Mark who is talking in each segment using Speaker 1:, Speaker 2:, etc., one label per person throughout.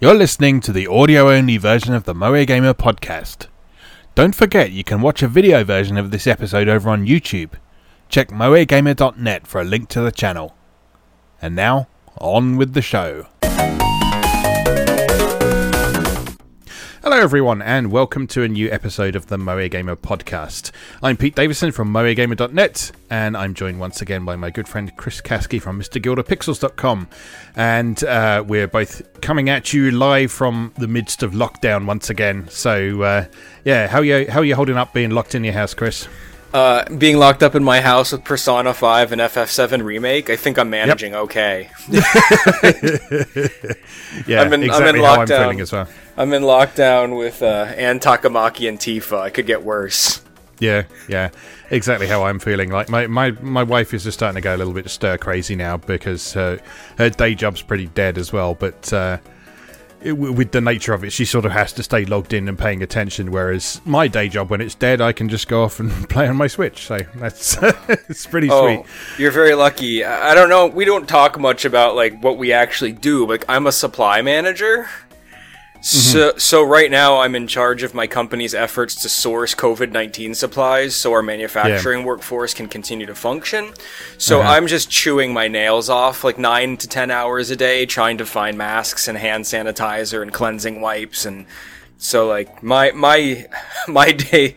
Speaker 1: You're listening to the audio only version of the MoeGamer podcast. Don't forget you can watch a video version of this episode over on YouTube. Check moegamer.net for a link to the channel. And now, on with the show. Hello, everyone, and welcome to a new episode of the MoeGamer podcast. I'm Pete Davison from moegamer.net, and I'm joined once again by my good friend Chris Caskie from MrGilderPixels.com. And uh, we're both coming at you live from the midst of lockdown once again. So, uh, yeah, how are you how are you holding up being locked in your house, Chris?
Speaker 2: Uh, being locked up in my house with Persona 5 and FF7 remake, I think I'm managing yep. okay.
Speaker 1: yeah, I'm in, exactly I'm in lockdown. how I'm feeling as well.
Speaker 2: I'm in lockdown with uh, Ann Takamaki and Tifa. I could get worse.
Speaker 1: Yeah, yeah, exactly how I'm feeling. Like my, my, my wife is just starting to go a little bit stir crazy now because her her day job's pretty dead as well. But uh, it, with the nature of it, she sort of has to stay logged in and paying attention. Whereas my day job, when it's dead, I can just go off and play on my Switch. So that's it's pretty oh, sweet.
Speaker 2: You're very lucky. I don't know. We don't talk much about like what we actually do. Like I'm a supply manager. Mm-hmm. So, so right now I'm in charge of my company's efforts to source COVID nineteen supplies, so our manufacturing yeah. workforce can continue to function. So uh-huh. I'm just chewing my nails off like nine to ten hours a day, trying to find masks and hand sanitizer and cleansing wipes, and so like my my my day.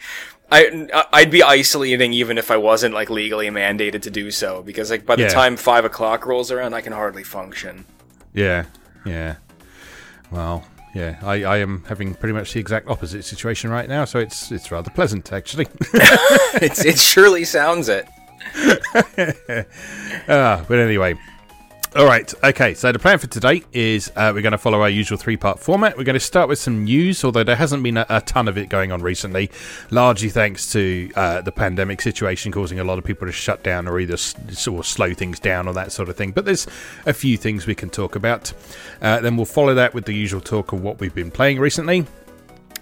Speaker 2: I I'd be isolating even if I wasn't like legally mandated to do so because like by the yeah. time five o'clock rolls around, I can hardly function.
Speaker 1: Yeah, yeah. Well, yeah, I, I am having pretty much the exact opposite situation right now, so it's it's rather pleasant actually.
Speaker 2: it's, it surely sounds it.
Speaker 1: uh, but anyway, all right, okay, so the plan for today is uh, we're going to follow our usual three part format. We're going to start with some news, although there hasn't been a, a ton of it going on recently, largely thanks to uh, the pandemic situation causing a lot of people to shut down or either s- of slow things down or that sort of thing. But there's a few things we can talk about. Uh, then we'll follow that with the usual talk of what we've been playing recently.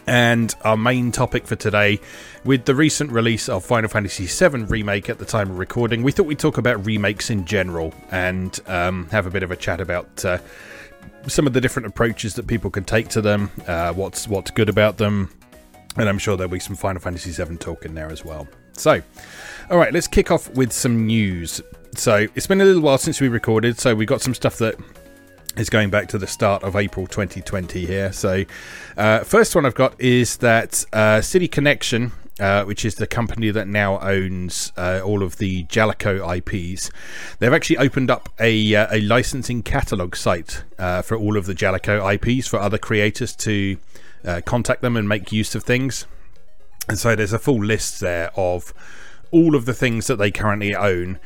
Speaker 1: And our main topic for today, with the recent release of Final Fantasy VII Remake at the time of recording, we thought we'd talk about remakes in general and um, have a bit of a chat about uh, some of the different approaches that people can take to them, uh, what's what's good about them, and I'm sure there'll be some Final Fantasy VII talk in there as well. So, all right, let's kick off with some news. So, it's been a little while since we recorded, so we got some stuff that is going back to the start of April 2020 here. So, uh, first one I've got is that uh, City Connection, uh, which is the company that now owns uh, all of the Jaleco IPs, they've actually opened up a, uh, a licensing catalog site uh, for all of the Jaleco IPs for other creators to contact them and make use of things. And so, there's a full list there of all of the things that they currently own.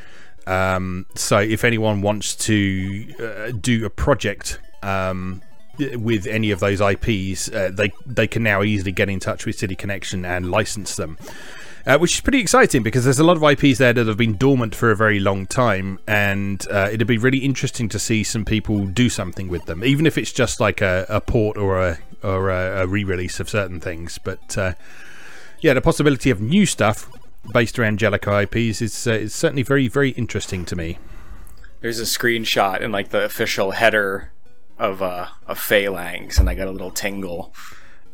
Speaker 1: Um, so if anyone wants to uh, do a project um, with any of those IPs, uh, they they can now easily get in touch with City Connection and license them. Uh, which is pretty exciting because there's a lot of IPs there that have been dormant for a very long time, and uh, it'd be really interesting to see some people do something with them, even if it's just like a, a port or a or a, a re-release of certain things. But uh, yeah, the possibility of new stuff based around Jaleco IPs is, uh, is certainly very, very interesting to me.
Speaker 2: There's a screenshot in like the official header of uh, of Phalanx, and I got a little tingle.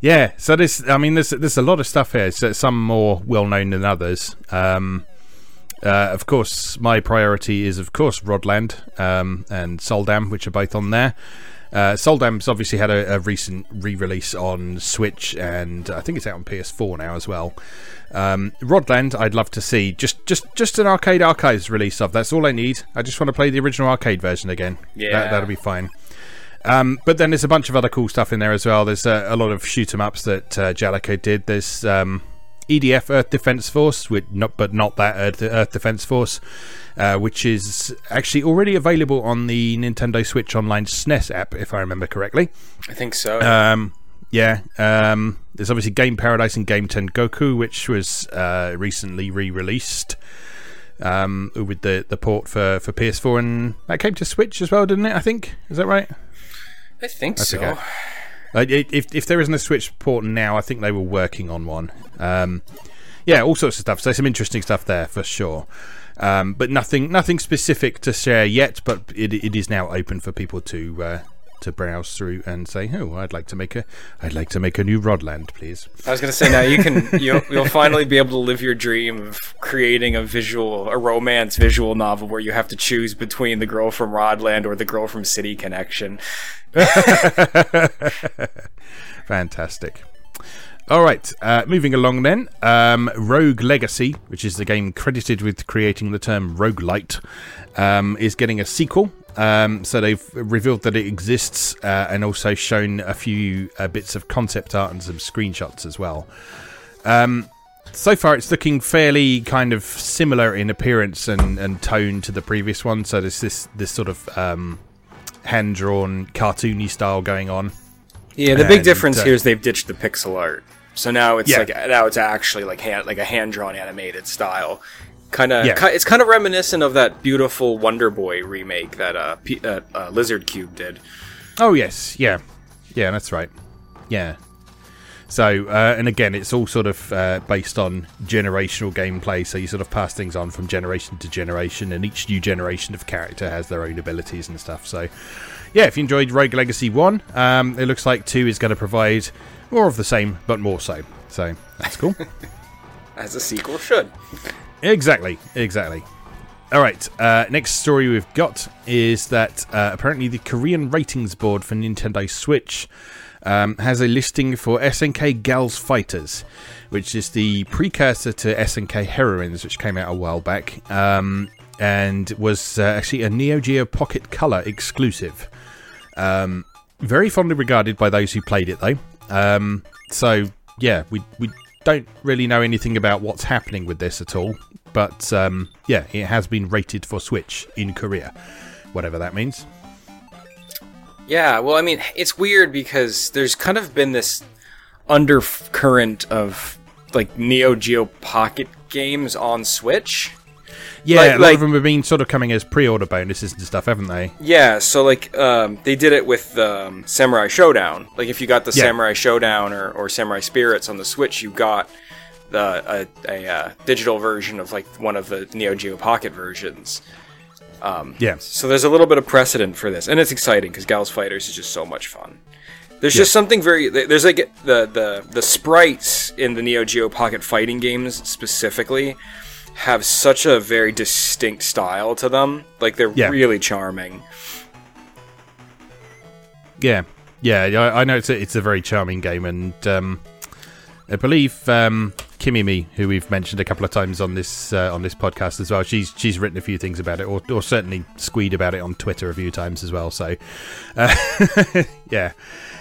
Speaker 1: yeah, so this, I mean, there's there's a lot of stuff here. So some more well known than others. Um, uh, of course, my priority is, of course, Rodland um, and Soldam, which are both on there. Uh, Soldam's obviously had a, a recent re-release on Switch, and I think it's out on PS4 now as well. Um, Rodland, I'd love to see just just just an arcade archives release of. That's all I need. I just want to play the original arcade version again. Yeah, that, will be fine. Um, but then there's a bunch of other cool stuff in there as well. There's uh, a lot of shoot 'em ups that uh, Jaleco did. There's um, EDF Earth Defense Force, with not, but not that Earth, Earth Defense Force, uh, which is actually already available on the Nintendo Switch Online SNES app, if I remember correctly.
Speaker 2: I think so.
Speaker 1: Um, yeah, um, there's obviously Game Paradise and Game Tengoku, which was uh, recently re-released um, with the the port for, for PS4, and that came to Switch as well, didn't it? I think is that right?
Speaker 2: I think That's so.
Speaker 1: Uh, if if there isn't a Switch port now, I think they were working on one. Um, yeah, all sorts of stuff. So some interesting stuff there for sure. Um, but nothing nothing specific to share yet. But it, it is now open for people to uh, to browse through and say, "Oh, I'd like to make a I'd like to make a new Rodland, please."
Speaker 2: I was gonna say now you can you'll, you'll finally be able to live your dream of creating a visual a romance visual novel where you have to choose between the girl from Rodland or the girl from City Connection.
Speaker 1: Fantastic. All right, uh, moving along then. Um, Rogue Legacy, which is the game credited with creating the term roguelite, um, is getting a sequel. Um, so they've revealed that it exists uh, and also shown a few uh, bits of concept art and some screenshots as well. Um, so far, it's looking fairly kind of similar in appearance and, and tone to the previous one. So there's this this sort of um, hand drawn, cartoony style going on.
Speaker 2: Yeah, the big
Speaker 1: And,
Speaker 2: difference
Speaker 1: uh,
Speaker 2: here is they've ditched the pixel art. So now it's
Speaker 1: Yeah.
Speaker 2: like now it's actually like hand like a hand drawn animated style. Kind of,
Speaker 1: Yeah.
Speaker 2: it's kind of reminiscent of that beautiful Wonder Boy remake that uh, P- uh, uh Lizardcube did.
Speaker 1: Oh yes, yeah, yeah, that's right. Yeah. So, uh, and again, it's all sort of uh, based on generational gameplay. So you sort of pass things on from generation to generation, and each new generation of character has their own abilities and stuff. So, yeah, if you enjoyed Rogue Legacy One, um, it looks like Two is going to provide more of the same, but more so. So that's cool.
Speaker 2: As a sequel should.
Speaker 1: Exactly, exactly. All right, uh, next story we've got is that uh, apparently the Korean ratings board for Nintendo Switch um, has a listing for SNK Gals Fighters, which is the precursor to SNK Heroines, which came out a while back, um, and was uh, actually a Neo Geo Pocket Color exclusive. Um, very fondly regarded by those who played it, though. Um, so yeah, we we don't really know anything about what's happening with this at all. But um, yeah, it has been rated for Switch in Korea, whatever that means.
Speaker 2: Yeah, well, I mean, it's weird because there's kind of been this undercurrent of like Neo Geo Pocket games on Switch.
Speaker 1: Yeah,
Speaker 2: Like-
Speaker 1: a lot
Speaker 2: like-
Speaker 1: of them have been sort of coming as pre-order bonuses and stuff, haven't they?
Speaker 2: Yeah, so like um, they did it with um, Samurai Shodown. Like if you got the
Speaker 1: Yeah.
Speaker 2: Samurai Shodown or, or Samurai Spirits on the Switch, you got the a, a, uh digital version of like one of the Neo Geo Pocket versions.
Speaker 1: Yeah,
Speaker 2: So there's a little bit of precedent for this, and it's exciting because Gals Fighters is just so much fun. There's just something very there's like the the the sprites in the Neo Geo Pocket fighting games specifically have such a very distinct style to them. Like they're
Speaker 1: Yeah.
Speaker 2: really charming.
Speaker 1: yeah, yeah. I, I know it's a, it's a very charming game, and um, I believe um, Kimimi, who we've mentioned a couple of times on this uh, on this podcast as well, she's she's written a few things about it, or, or certainly squeed about it on Twitter a few times as well. So, uh, yeah,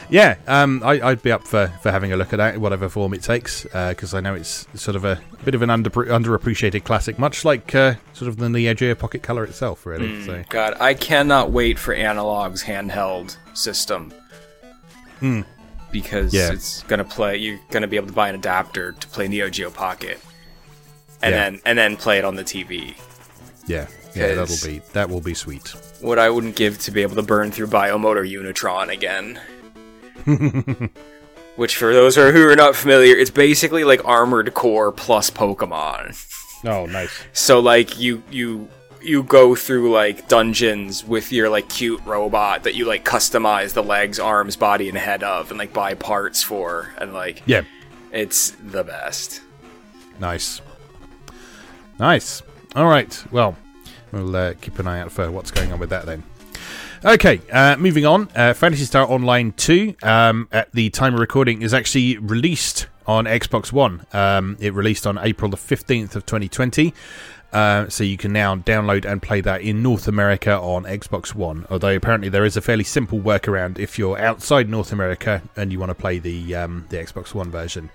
Speaker 1: yeah, um, I, I'd be up for, for having a look at that, whatever form it takes, because I know it's sort of a bit of an under underappreciated classic, much like uh, sort of the Neo Geo Pocket Color itself, really. So,
Speaker 2: God, I cannot wait for Analogue's handheld system. Because
Speaker 1: Yeah.
Speaker 2: it's gonna play. You're gonna be able to buy an adapter to play Neo Geo Pocket, and
Speaker 1: Yeah.
Speaker 2: then and then play it on the TV.
Speaker 1: yeah, yeah, that'll be that will be sweet.
Speaker 2: What I wouldn't give to be able to burn through Biomotor Unitron again. Which, for those who are not familiar, it's basically like Armored Core plus Pokemon.
Speaker 1: Oh, nice.
Speaker 2: So like you you you go through like dungeons with your like cute robot that you like customize the legs, arms, body, and head of, and like buy parts for, and like
Speaker 1: Yeah,
Speaker 2: it's the best.
Speaker 1: nice, nice. All right, well, we'll uh, keep an eye out for what's going on with that then. Okay, uh, moving on. Uh, Phantasy Star Online 2, um, at the time of recording, is actually released on Xbox One. Um, it released on April the 15th of 2020. Uh, so you can now download and play that in North America on Xbox One. Although apparently there is a fairly simple workaround if you're outside North America and you want to play the um, the Xbox One version.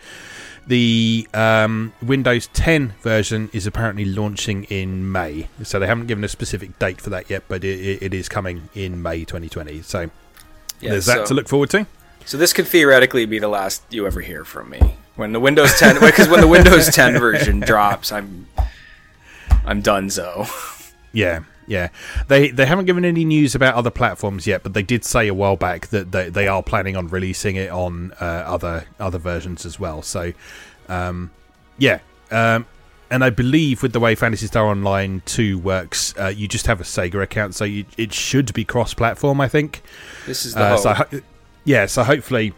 Speaker 1: The um, Windows 10 version is apparently launching in May, so they haven't given a specific date for that yet, but it, it- is coming in May 2020. So
Speaker 2: Yeah,
Speaker 1: there's that
Speaker 2: so,
Speaker 1: to look forward to.
Speaker 2: so this could theoretically be the last you ever hear from me when the Windows 10 because when the Windows 10 version drops, I'm I'm done, so.
Speaker 1: Yeah, yeah. They they haven't given any news about other platforms yet, but they did say a while back that they, they are planning on releasing it on uh, other other versions as well. So, um, yeah. Um, and I believe with the way Phantasy Star Online 2 works, uh, you just have a Sega account, so you, it should be cross platform, I think.
Speaker 2: This is the
Speaker 1: Uh,
Speaker 2: hope.
Speaker 1: so, ho- yeah, so hopefully,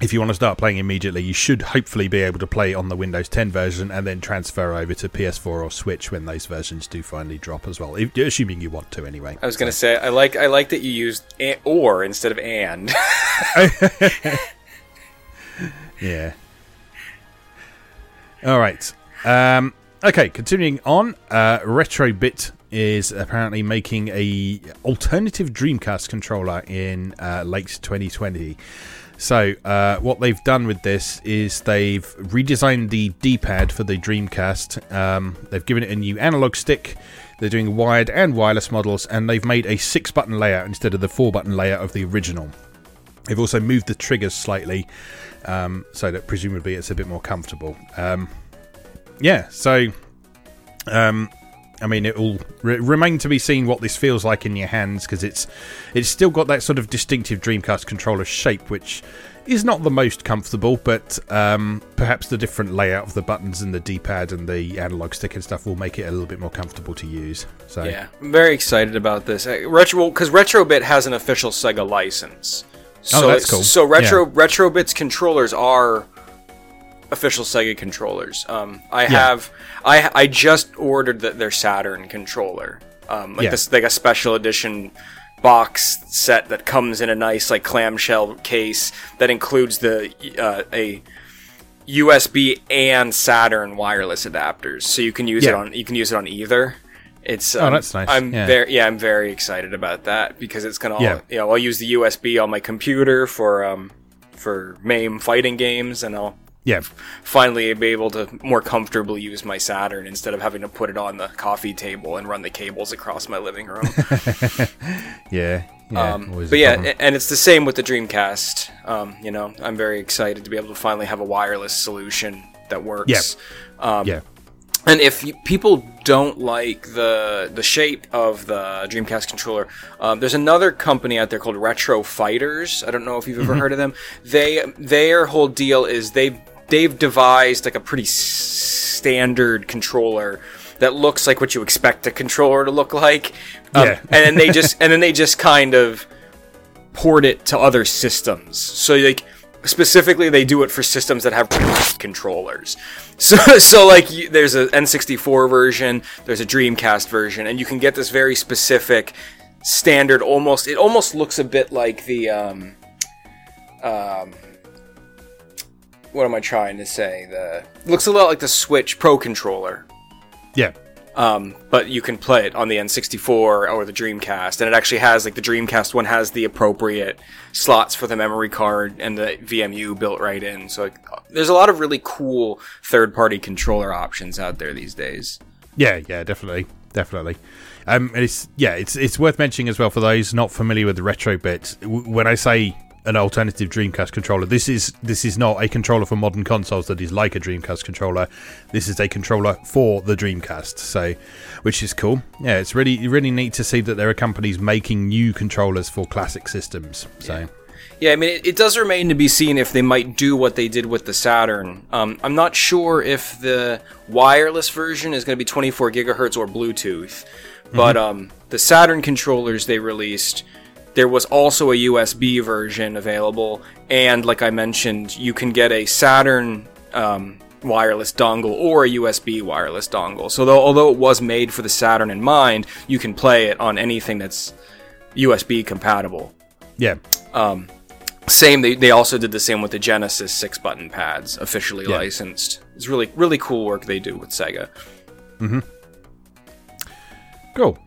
Speaker 1: if you want to start playing immediately, you should hopefully be able to play on the Windows 10 version and then transfer over to PS4 or Switch when those versions do finally drop as well. If, assuming you want to, anyway.
Speaker 2: I was gonna say I like I like that you used a- or instead of and.
Speaker 1: Yeah. All right. Um, okay, continuing on. Uh, Retrobit is apparently making a alternative Dreamcast controller in uh, late 2020. So uh, what they've done with this is they've redesigned the D-pad for the Dreamcast. Um, they've given it a new analog stick. They're doing wired and wireless models, and they've made a six-button layout instead of the four-button layout of the original. They've also moved the triggers slightly um, so that presumably it's a bit more comfortable. Um, yeah, so um, I mean, it will re- remain to be seen what this feels like in your hands because it's it's still got that sort of distinctive Dreamcast controller shape, which is not the most comfortable, but um, perhaps the different layout of the buttons and the D-pad and the analog stick and stuff will make it a little bit more comfortable to use. So
Speaker 2: Yeah, I'm very excited about this. Uh, Retro because Retrobit has an official Sega license. So,
Speaker 1: Oh, that's cool.
Speaker 2: So Retro Retrobit's controllers are official Sega controllers. Um, I have I I just ordered the, their Saturn controller. Um, like
Speaker 1: Yeah.
Speaker 2: this like a special edition box set that comes in a nice like clamshell case that includes the uh, a USB and Saturn wireless adapters, so you can use it on you can use it on either. It's
Speaker 1: Oh,
Speaker 2: um,
Speaker 1: that's nice.
Speaker 2: I'm
Speaker 1: Yeah.
Speaker 2: very yeah, I'm very excited about that because it's gonna all,
Speaker 1: Yeah.
Speaker 2: you know I'll use the USB on my computer for um for MAME fighting games, and I'll
Speaker 1: yeah,
Speaker 2: finally be able to more comfortably use my Saturn instead of having to put it on the coffee table and run the cables across my living room.
Speaker 1: yeah, yeah.
Speaker 2: Um, but yeah,
Speaker 1: problem.
Speaker 2: and it's the same with the Dreamcast. Um, you know, I'm very excited to be able to finally have a wireless solution that works. Um,
Speaker 1: yeah.
Speaker 2: And if you, people don't like the the shape of the Dreamcast controller, um, there's another company out there called Retro Fighters. I don't know if you've ever heard of them. They their whole deal is they they've devised like a pretty s- standard controller that looks like what you expect a controller to look like. Um,
Speaker 1: Yeah.
Speaker 2: and then they just and then they just kind of port it to other systems. So like specifically they do it for systems that have controllers. So so like you, there's a N64 version, there's a Dreamcast version and you can get this very specific standard almost it almost looks a bit like the um um what am I trying to say? The looks a lot like the Switch Pro controller.
Speaker 1: yeah.
Speaker 2: Um, but you can play it on the N64 or the Dreamcast, and it actually has like the Dreamcast one has the appropriate slots for the memory card and the VMU built right in. So like, there's a lot of really cool third-party controller options out there these days.
Speaker 1: Yeah, yeah, definitely, definitely. Um, and it's yeah, it's it's worth mentioning as well for those not familiar with the retro bit. w- When I say an alternative Dreamcast controller, this is this is not a controller for modern consoles that is like a Dreamcast controller. This is a controller for the Dreamcast, so which is cool. Yeah, it's really really neat to see that there are companies making new controllers for classic systems. So
Speaker 2: Yeah, I mean, it, it does remain to be seen if they might do what they did with the Saturn. Um, I'm not sure if the wireless version is going to be 24 gigahertz or Bluetooth, but um, the Saturn controllers they released, there was also a USB version available, and like I mentioned, you can get a Saturn um, wireless dongle or a USB wireless dongle. So, though, although it was made for the Saturn in mind, you can play it on anything that's USB compatible.
Speaker 1: yeah,
Speaker 2: Same. They, they also did the same with the Genesis six button pads, officially
Speaker 1: Yeah.
Speaker 2: licensed. It's really really cool work they do with Sega.
Speaker 1: Cool.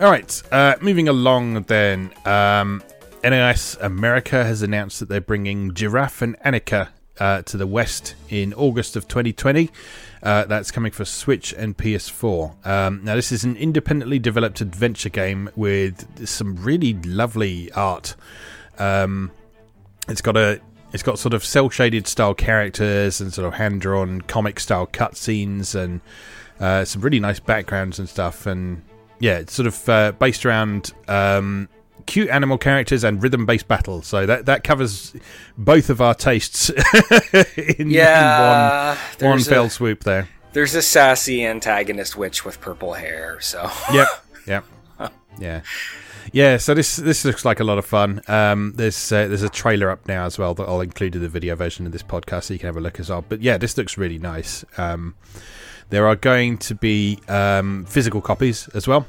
Speaker 1: All right. Uh, moving along then. Um, NIS America has announced that they're bringing Giraffe and Annika uh, to the West in August of 2020. Uh, that's coming for Switch and PS4. Um, now, this is an independently developed adventure game with some really lovely art. Um, it's got a it's got sort of cel shaded style characters and sort of hand drawn comic style cutscenes and uh, some really nice backgrounds and stuff. And yeah, it's sort of uh, based around um, cute animal characters and rhythm based battles. So that that covers both of our tastes in, in one one
Speaker 2: a-
Speaker 1: fell swoop there.
Speaker 2: there's a sassy antagonist witch with purple hair. So
Speaker 1: Yep. Yep. Yeah. Yeah, so this this looks like a lot of fun. Um, there's uh, there's a trailer up now as well that I'll include in the video version of this podcast, so you can have a look as well. But yeah, this looks really nice. Um, there are going to be um, physical copies as well.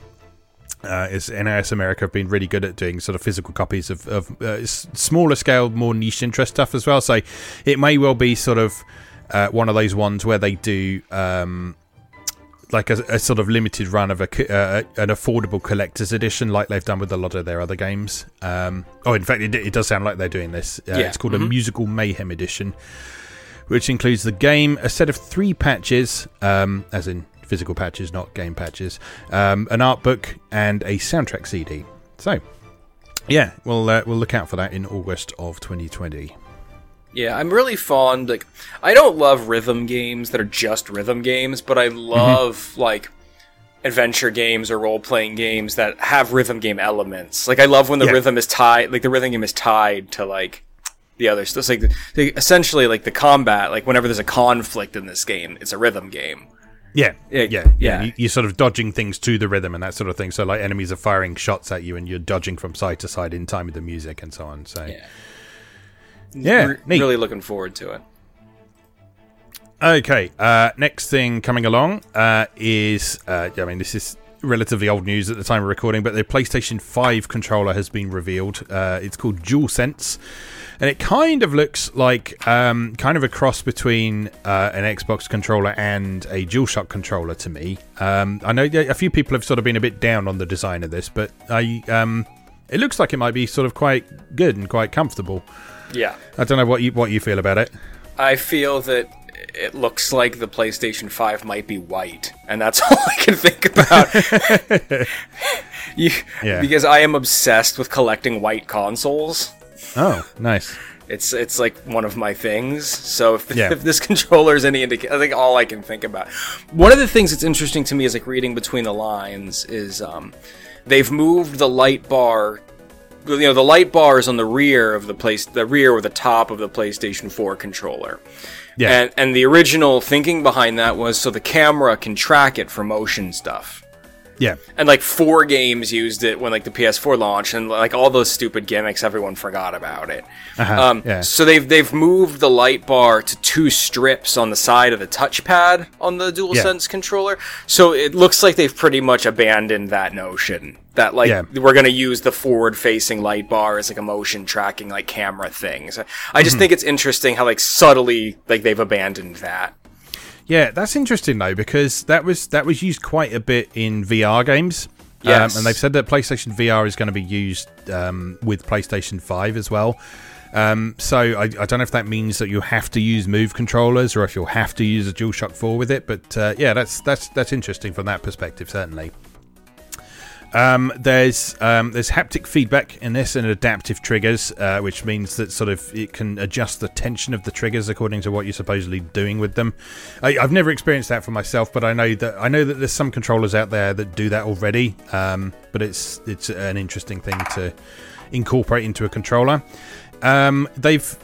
Speaker 1: Uh, is NIS America have been really good at doing sort of physical copies of, of uh, smaller scale, more niche interest stuff as well. So it may well be sort of uh, one of those ones where they do um, like a, a sort of limited run of a uh, an affordable collector's edition, like they've done with a lot of their other games. Um, oh, in fact, it, it does sound like they're doing this. Uh,
Speaker 2: Yeah.
Speaker 1: It's called a Musical Mayhem edition, which includes the game, a set of three patches, um, as in physical patches, not game patches, um, an art book, and a soundtrack CD. So, yeah, we'll uh, we'll look out for that in August of 2020.
Speaker 2: Yeah, I'm really fond. Like, I don't love rhythm games that are just rhythm games, but I love like adventure games or role playing games that have rhythm game elements. Like, I love when the
Speaker 1: Yeah.
Speaker 2: rhythm is tied. Like, the rhythm game is tied to like the other stuff. It's like the, essentially like the combat. Like, whenever there's a conflict in this game, it's a rhythm game.
Speaker 1: Yeah,
Speaker 2: Yeah,
Speaker 1: yeah, yeah. You, you're sort of dodging things to the rhythm and that sort of thing. So, like, enemies are firing shots at you, and you're dodging from side to side in time with the music and so on. So,
Speaker 2: Yeah.
Speaker 1: Yeah, neat.
Speaker 2: really looking forward to it.
Speaker 1: Okay, uh, next thing coming along uh, is, uh, I mean, this is relatively old news at the time of recording, but the PlayStation 5 controller has been revealed. Uh, it's called DualSense, and it kind of looks like um, kind of a cross between uh, an Xbox controller and a DualShock controller to me. Um, I know a few people have sort of been a bit down on the design of this, but I, um, it looks like it might be sort of quite good and quite comfortable.
Speaker 2: Yeah.
Speaker 1: I don't know what you what you feel about it.
Speaker 2: I feel that it looks like the PlayStation 5 might be white, and that's all I can think about. You-
Speaker 1: Yeah.
Speaker 2: Because I am obsessed with collecting white consoles.
Speaker 1: Oh, nice.
Speaker 2: It's it's like one of my things. So if,
Speaker 1: Yeah.
Speaker 2: if this controller is any indication, I think all I can think about. One of the things that's interesting to me is like reading between the lines is um, they've moved the light bar. You know, the light bar is on the rear of the place, the rear or the top of the PlayStation 4 controller.
Speaker 1: Yeah.
Speaker 2: And and the original thinking behind that was so the camera can track it for motion stuff.
Speaker 1: Yeah.
Speaker 2: And like four games used it when like the PS4 launched, and like all those stupid gimmicks, everyone forgot about it.
Speaker 1: Uh-huh,
Speaker 2: Um,
Speaker 1: yeah.
Speaker 2: So they've they've moved the light bar to two strips on the side of the touchpad on the DualSense controller. So it looks like they've pretty much abandoned that notion that like
Speaker 1: Yeah.
Speaker 2: we're gonna use the forward-facing light bar as like a motion tracking like camera thing. So I
Speaker 1: Mm-hmm.
Speaker 2: just think it's interesting how like subtly like they've abandoned that.
Speaker 1: Yeah, that's interesting though because that was that was used quite a bit in VR games.
Speaker 2: Yes.
Speaker 1: Um, and they've said that PlayStation VR is going to be used um, with PlayStation 5 as well. Um, so I, I don't know if that means that you have to use Move controllers or if you'll have to use a DualShock 4 with it. But uh, yeah, that's that's that's interesting from that perspective, certainly. Um, there's um, there's haptic feedback in this and adaptive triggers, uh, which means that sort of it can adjust the tension of the triggers according to what you're supposedly doing with them. I, I've never experienced that for myself, but I know that I know that there's some controllers out there that do that already. Um, but it's it's an interesting thing to incorporate into a controller. Um, they've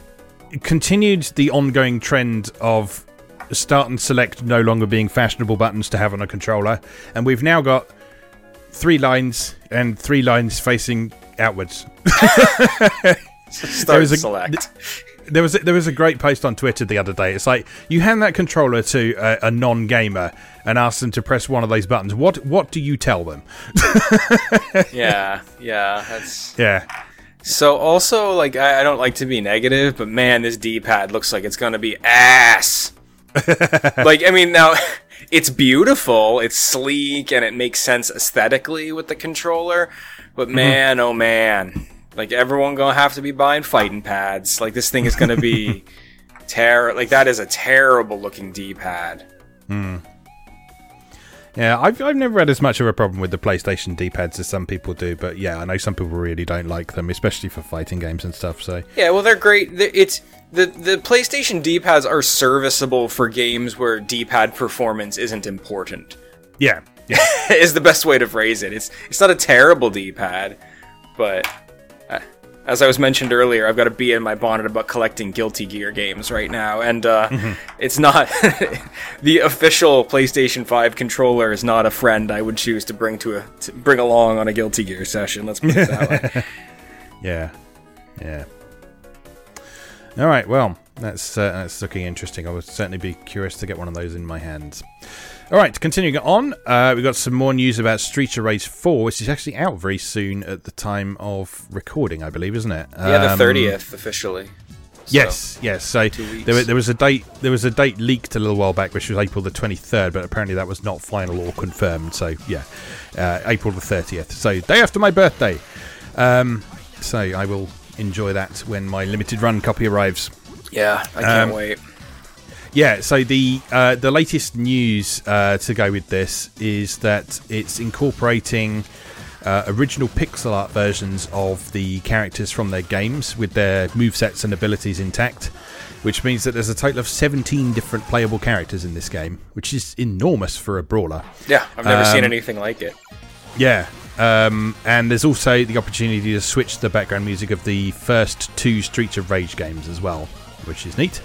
Speaker 1: continued the ongoing trend of start and select no longer being fashionable buttons to have on a controller, and we've now got three lines and three lines facing outwards.
Speaker 2: Start
Speaker 1: was a-
Speaker 2: select.
Speaker 1: There was a, there was a great post on Twitter the other day. It's like you hand that controller to a, a non-gamer and ask them to press one of those buttons. What what do you tell them?
Speaker 2: yeah, yeah, that's
Speaker 1: Yeah,
Speaker 2: So also, like, I, I don't like to be negative, but man, this D-pad looks like it's gonna be ass. like, I mean, now it's beautiful, it's sleek, and it makes sense aesthetically with the controller. But mm-hmm. man, oh man, like everyone gonna have to be buying fighting pads. Like this thing is gonna be terror. Like that is a terrible looking D-pad. Hmm.
Speaker 1: Yeah. I've I've never had as much of a problem with the PlayStation D-pads as some people do, but yeah, I know some people really don't like them, especially for fighting games and stuff. So
Speaker 2: Yeah, well, they're great. The- It's the the PlayStation D-pads are serviceable for games where D-pad performance isn't important.
Speaker 1: yeah, yeah.
Speaker 2: is the best way to phrase it. It's it's not a terrible D-pad, but uh, as I was mentioned earlier, I've got a bee in my bonnet about collecting Guilty Gear games right now, and uh, mm-hmm. it's not the official PlayStation Five controller is not a friend I would choose to bring to a to bring along on a Guilty Gear session. Let's put it that way.
Speaker 1: yeah, yeah. All right, well, that's uh, that's looking interesting. I would certainly be curious to get one of those in my hands. All right, continuing on, uh, we've got some more news about Street of Rage 4, which is actually out very soon at the time of recording, I believe, isn't it?
Speaker 2: Yeah, the um, thirtieth officially.
Speaker 1: So, yes, yes. So there, there, was a date. There was a date leaked a little while back, which was April the twenty third, but apparently that was not final or confirmed. So yeah, uh, April the thirtieth. So day after my birthday. Um, so I will enjoy that when my limited run copy arrives.
Speaker 2: Yeah, I can't um, wait.
Speaker 1: Yeah, so the uh, the latest news uh, to go with this is that it's incorporating uh, original pixel art versions of the characters from their games with their movesets and abilities intact, which means that there's a total of 17 different playable characters in this game, which is enormous for a brawler.
Speaker 2: Yeah, I've never um, seen anything like it.
Speaker 1: Yeah, um, and there's also the opportunity to switch the background music of the first two Streets of Rage games as well, which is neat.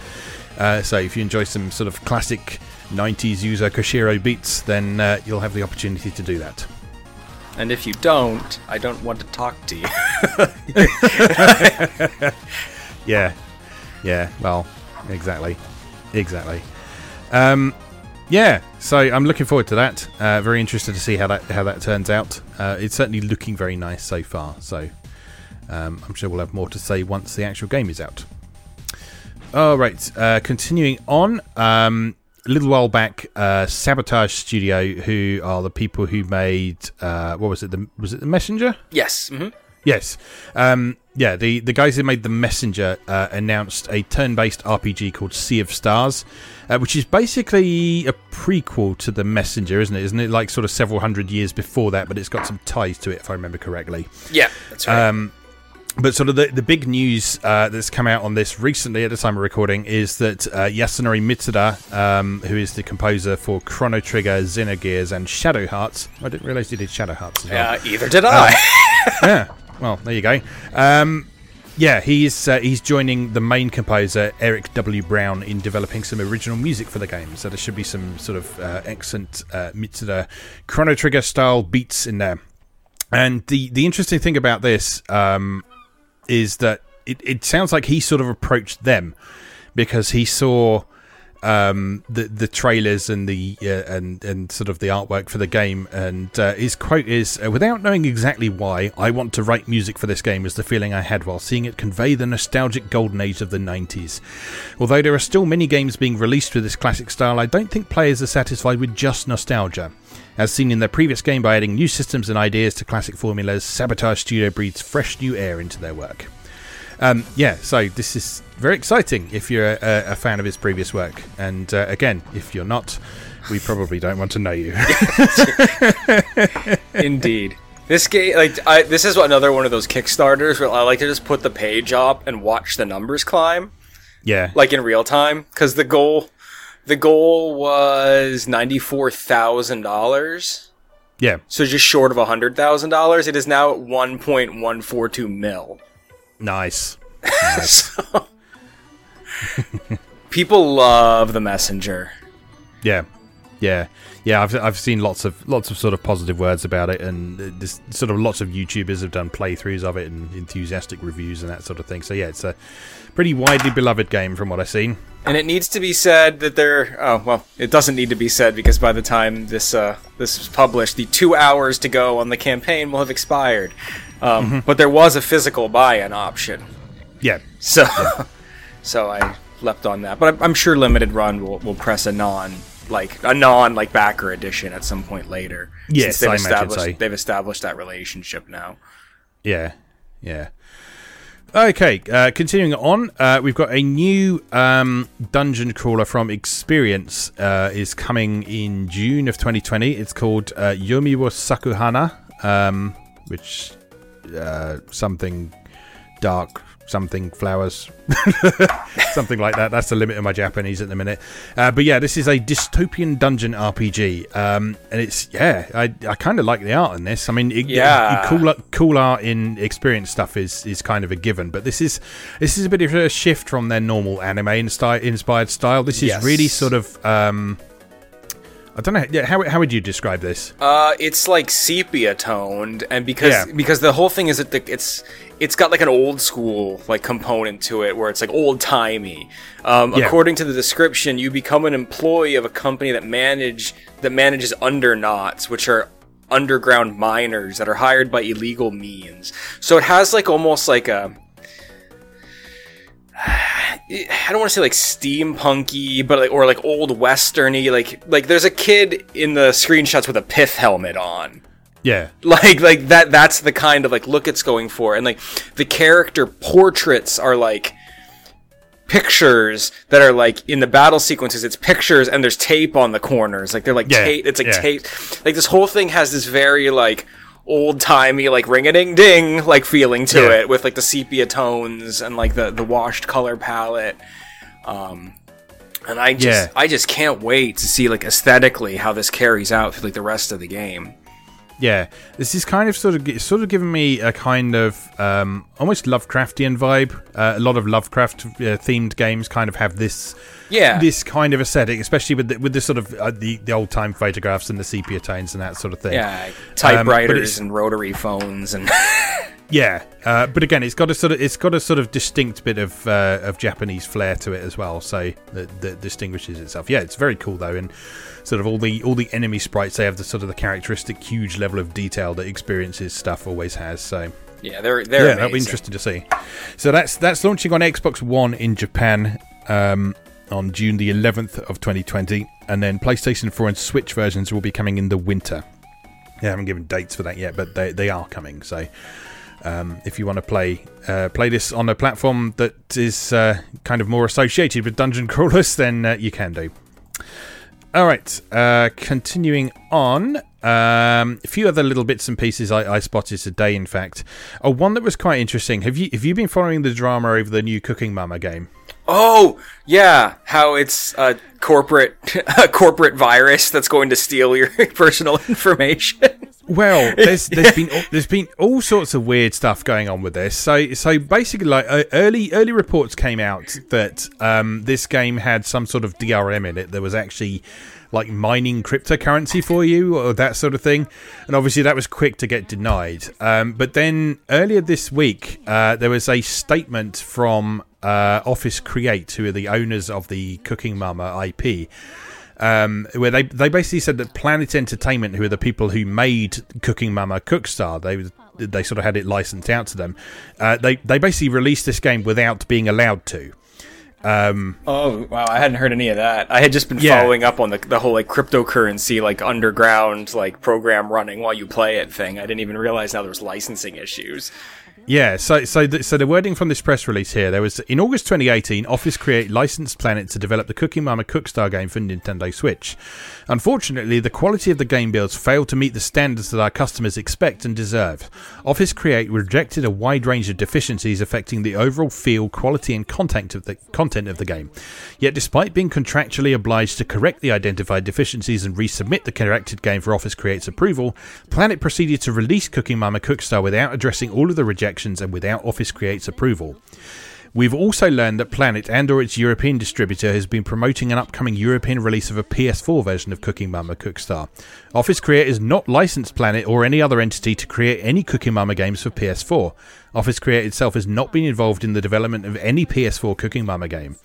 Speaker 1: Uh, so if you enjoy some sort of classic 90s Yuzo Koshiro beats, then uh, you'll have the opportunity to do that.
Speaker 2: And if you don't, I don't want to talk to you.
Speaker 1: yeah, yeah. Well, exactly, exactly. Um, yeah, so I'm looking forward to that. Uh, very interested to see how that how that turns out. Uh, it's certainly looking very nice so far. So um, I'm sure we'll have more to say once the actual game is out. All right, uh, continuing on. Um, a little while back, uh, Sabotage Studio, who are the people who made uh, what was it? The, was it the Messenger?
Speaker 2: Yes. Mm-hmm.
Speaker 1: Yes. Um, yeah, the, the guys who made The Messenger uh, announced a turn based RPG called Sea of Stars, uh, which is basically a prequel to The Messenger, isn't it? Isn't it like sort of several hundred years before that, but it's got some ties to it, if I remember correctly?
Speaker 2: Yeah, that's right.
Speaker 1: Um, but sort of the, the big news uh, that's come out on this recently at the time of recording is that uh, Yasunori Mitsuda, um, who is the composer for Chrono Trigger, Xenogears, and Shadow Hearts, I didn't realize he did Shadow Hearts as well.
Speaker 2: Yeah, either did I.
Speaker 1: Uh, yeah, well, there you go. Um, yeah, he's uh, he's joining the main composer Eric W. Brown in developing some original music for the game. So there should be some sort of uh, excellent uh, Mitsuda Chrono Trigger style beats in there. And the the interesting thing about this, um, is that it, it sounds like he sort of approached them because he saw um, the the trailers and the uh, and and sort of the artwork for the game. And uh, his quote is, uh, "Without knowing exactly why I want to write music for this game, is the feeling I had while seeing it convey the nostalgic golden age of the '90s. Although there are still many games being released with this classic style, I don't think players are satisfied with just nostalgia." As seen in their previous game by adding new systems and ideas to classic formulas, Sabotage Studio breathes fresh new air into their work. Um, yeah, so this is very exciting if you're a, a fan of his previous work. And uh, again, if you're not, we probably don't want to know you.
Speaker 2: Indeed. This game, like, I, this is another one of those Kickstarters where I like to just put the page up and watch the numbers climb.
Speaker 1: Yeah.
Speaker 2: Like in real time, because the goal the goal was ninety-four thousand dollars.
Speaker 1: Yeah.
Speaker 2: So just short of a hundred thousand dollars. It is now at one point one four two mil.
Speaker 1: Nice. nice. so,
Speaker 2: people love the messenger.
Speaker 1: Yeah. Yeah, yeah, I've I've seen lots of lots of sort of positive words about it, and this sort of lots of YouTubers have done playthroughs of it and enthusiastic reviews and that sort of thing. So yeah, it's a pretty widely beloved game from what I've seen.
Speaker 2: And it needs to be said that there. Oh well, it doesn't need to be said because by the time this uh, this was published, the two hours to go on the campaign will have expired. Um, mm-hmm. But there was a physical buy-in option.
Speaker 1: Yeah.
Speaker 2: So, yeah. so I leapt on that. But I'm sure limited run will will press a non like a non like backer edition at some point later.
Speaker 1: Yes,
Speaker 2: they've
Speaker 1: I
Speaker 2: established they've established that relationship now.
Speaker 1: Yeah, yeah. Okay, uh, continuing on, uh, we've got a new um, dungeon crawler from Experience uh, is coming in June of 2020. It's called uh, Yomi wo Saku Hana, um, which uh, something dark something flowers, something like that. That's the limit of my Japanese at the minute. Uh, but yeah, this is a dystopian dungeon RPG, um, and it's yeah, I, I kind of like the art in this. I mean, it,
Speaker 2: Yeah.
Speaker 1: it- cool cool art in experience stuff is is kind of a given, but this is this is a bit of a shift from their normal anime inspired style. This is
Speaker 2: Yes.
Speaker 1: really sort of. Um, I don't know. Yeah, how, how would you describe this?
Speaker 2: Uh, it's like sepia toned, and because
Speaker 1: Yeah.
Speaker 2: because the whole thing is that the, it's it's got like an old school like component to it, where it's like old timey. Um,
Speaker 1: Yeah.
Speaker 2: According to the description, you become an employee of a company that manage that manages Undernauts, which are underground miners that are hired by illegal means. So it has like almost like a I don't want to say like steampunky, but like or like old westerny. Like like there's a kid in the screenshots with a pith helmet on.
Speaker 1: Yeah,
Speaker 2: Like like that. That's the kind of like look it's going for, and like the character portraits are like pictures that are like in the battle sequences. It's pictures and there's tape on the corners. Like they're like
Speaker 1: Yeah,
Speaker 2: tape. It's like
Speaker 1: yeah.
Speaker 2: tape. Like this whole thing has this very like old timey like ring a ding ding like feeling to
Speaker 1: Yeah.
Speaker 2: it with like the sepia tones and like the the washed color palette. Um, and I just
Speaker 1: Yeah.
Speaker 2: I just can't wait to see like aesthetically how this carries out through like the rest of the game.
Speaker 1: Yeah. This is kind of sort of sort of giving me a kind of um, almost Lovecraftian vibe. Uh, a lot of Lovecraft uh, themed games kind of have this
Speaker 2: Yeah.
Speaker 1: this kind of aesthetic, especially with the, with the sort of uh, the the old time photographs and the sepia tones and that sort of thing.
Speaker 2: Yeah,
Speaker 1: Um,
Speaker 2: typewriters
Speaker 1: it's-
Speaker 2: and rotary phones and
Speaker 1: Yeah, uh, but again, it's got a sort of it's got a sort of distinct bit of uh, of Japanese flair to it as well, so that, that distinguishes itself. Yeah, it's very cool though, and sort of all the all the enemy sprites they have the sort of the characteristic huge level of detail that experiences stuff always has. So
Speaker 2: yeah, they're they're
Speaker 1: yeah, that'll be interesting to see. So that's that's launching on Xbox One in Japan um, on June the 11th of 2020, and then PlayStation 4 and Switch versions will be coming in the winter. They haven't given dates for that yet, but they, they are coming. So um, if you want to play uh, play this on a platform that is uh, kind of more associated with dungeon crawlers, then uh, you can do. All right, uh, continuing on. Um, a few other little bits and pieces I, I spotted today. In fact, oh, one that was quite interesting. Have you have you been following the drama over the new Cooking Mama game?
Speaker 2: Oh yeah, how it's a corporate a corporate virus that's going to steal your personal information.
Speaker 1: Well, there's there's been all- there's been all sorts of weird stuff going on with this. So so basically, like uh, early early reports came out that um, this game had some sort of DRM in it. There was actually like mining cryptocurrency for you or that sort of thing, and obviously that was quick to get denied. Um, but then earlier this week, uh, there was a statement from uh, Office Create, who are the owners of the Cooking Mama IP um, where they they basically said that Planet Entertainment, who are the people who made Cooking Mama Cookstar, they they sort of had it licensed out to them. Uh, they they basically released this game without being allowed to.
Speaker 2: oh wow, I hadn't heard any of that. I had just been
Speaker 1: Yeah.
Speaker 2: following up on the the whole like cryptocurrency like underground like program running while you play it thing. I didn't even realize now there was licensing issues.
Speaker 1: Yeah, so so the, so the wording from this press release here there was in August 2018, Office Create licensed Planet to develop the Cooking Mama Cookstar game for Nintendo Switch. Unfortunately, the quality of the game builds failed to meet the standards that our customers expect and deserve. Office Create rejected a wide range of deficiencies affecting the overall feel, quality, and content of the content of the game. Yet, despite being contractually obliged to correct the identified deficiencies and resubmit the corrected game for Office Create's approval, Planet proceeded to release Cooking Mama Cookstar without addressing all of the rejections and without Office Create's approval. We've also learned that Planet and or its European distributor has been promoting an upcoming European release of a PS4 version of Cooking Mama Cookstar. Office Create is not licensed Planet or any other entity to create any Cooking Mama games for PS4. Office Create itself has not been involved in the development of any PS4 Cooking Mama game.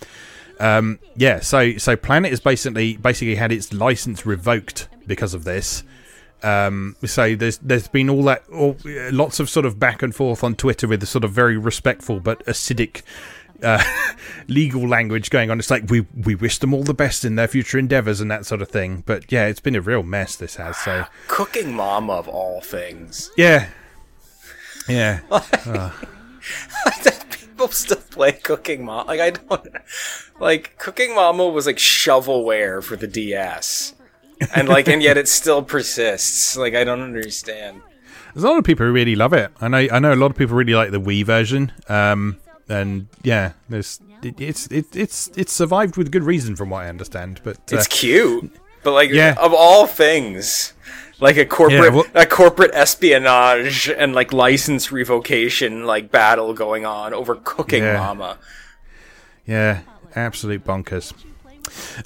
Speaker 1: Um, yeah, so so Planet has basically basically had its license revoked because of this. Um, so there's there's been all that all, lots of sort of back and forth on Twitter with the sort of very respectful but acidic uh, legal language going on. It's like we we wish them all the best in their future endeavors and that sort of thing. But yeah, it's been a real mess. This has so
Speaker 2: Cooking Mama of all things.
Speaker 1: yeah, yeah.
Speaker 2: People still play Cooking Mama. Like I don't like Cooking Mama was like shovelware for the DS. And like and yet it still persists. Like I don't understand.
Speaker 1: There's a lot of people who really love it. I know I know a lot of people really like the Wii version. Um, and yeah, there's it, it's it, it's it's survived with good reason from what I understand. But uh,
Speaker 2: It's cute, but like
Speaker 1: Yeah.
Speaker 2: of all things, like a corporate
Speaker 1: Yeah, well-
Speaker 2: a corporate espionage and like license revocation like battle going on over Cooking
Speaker 1: Yeah.
Speaker 2: Mama.
Speaker 1: Yeah, absolute bonkers.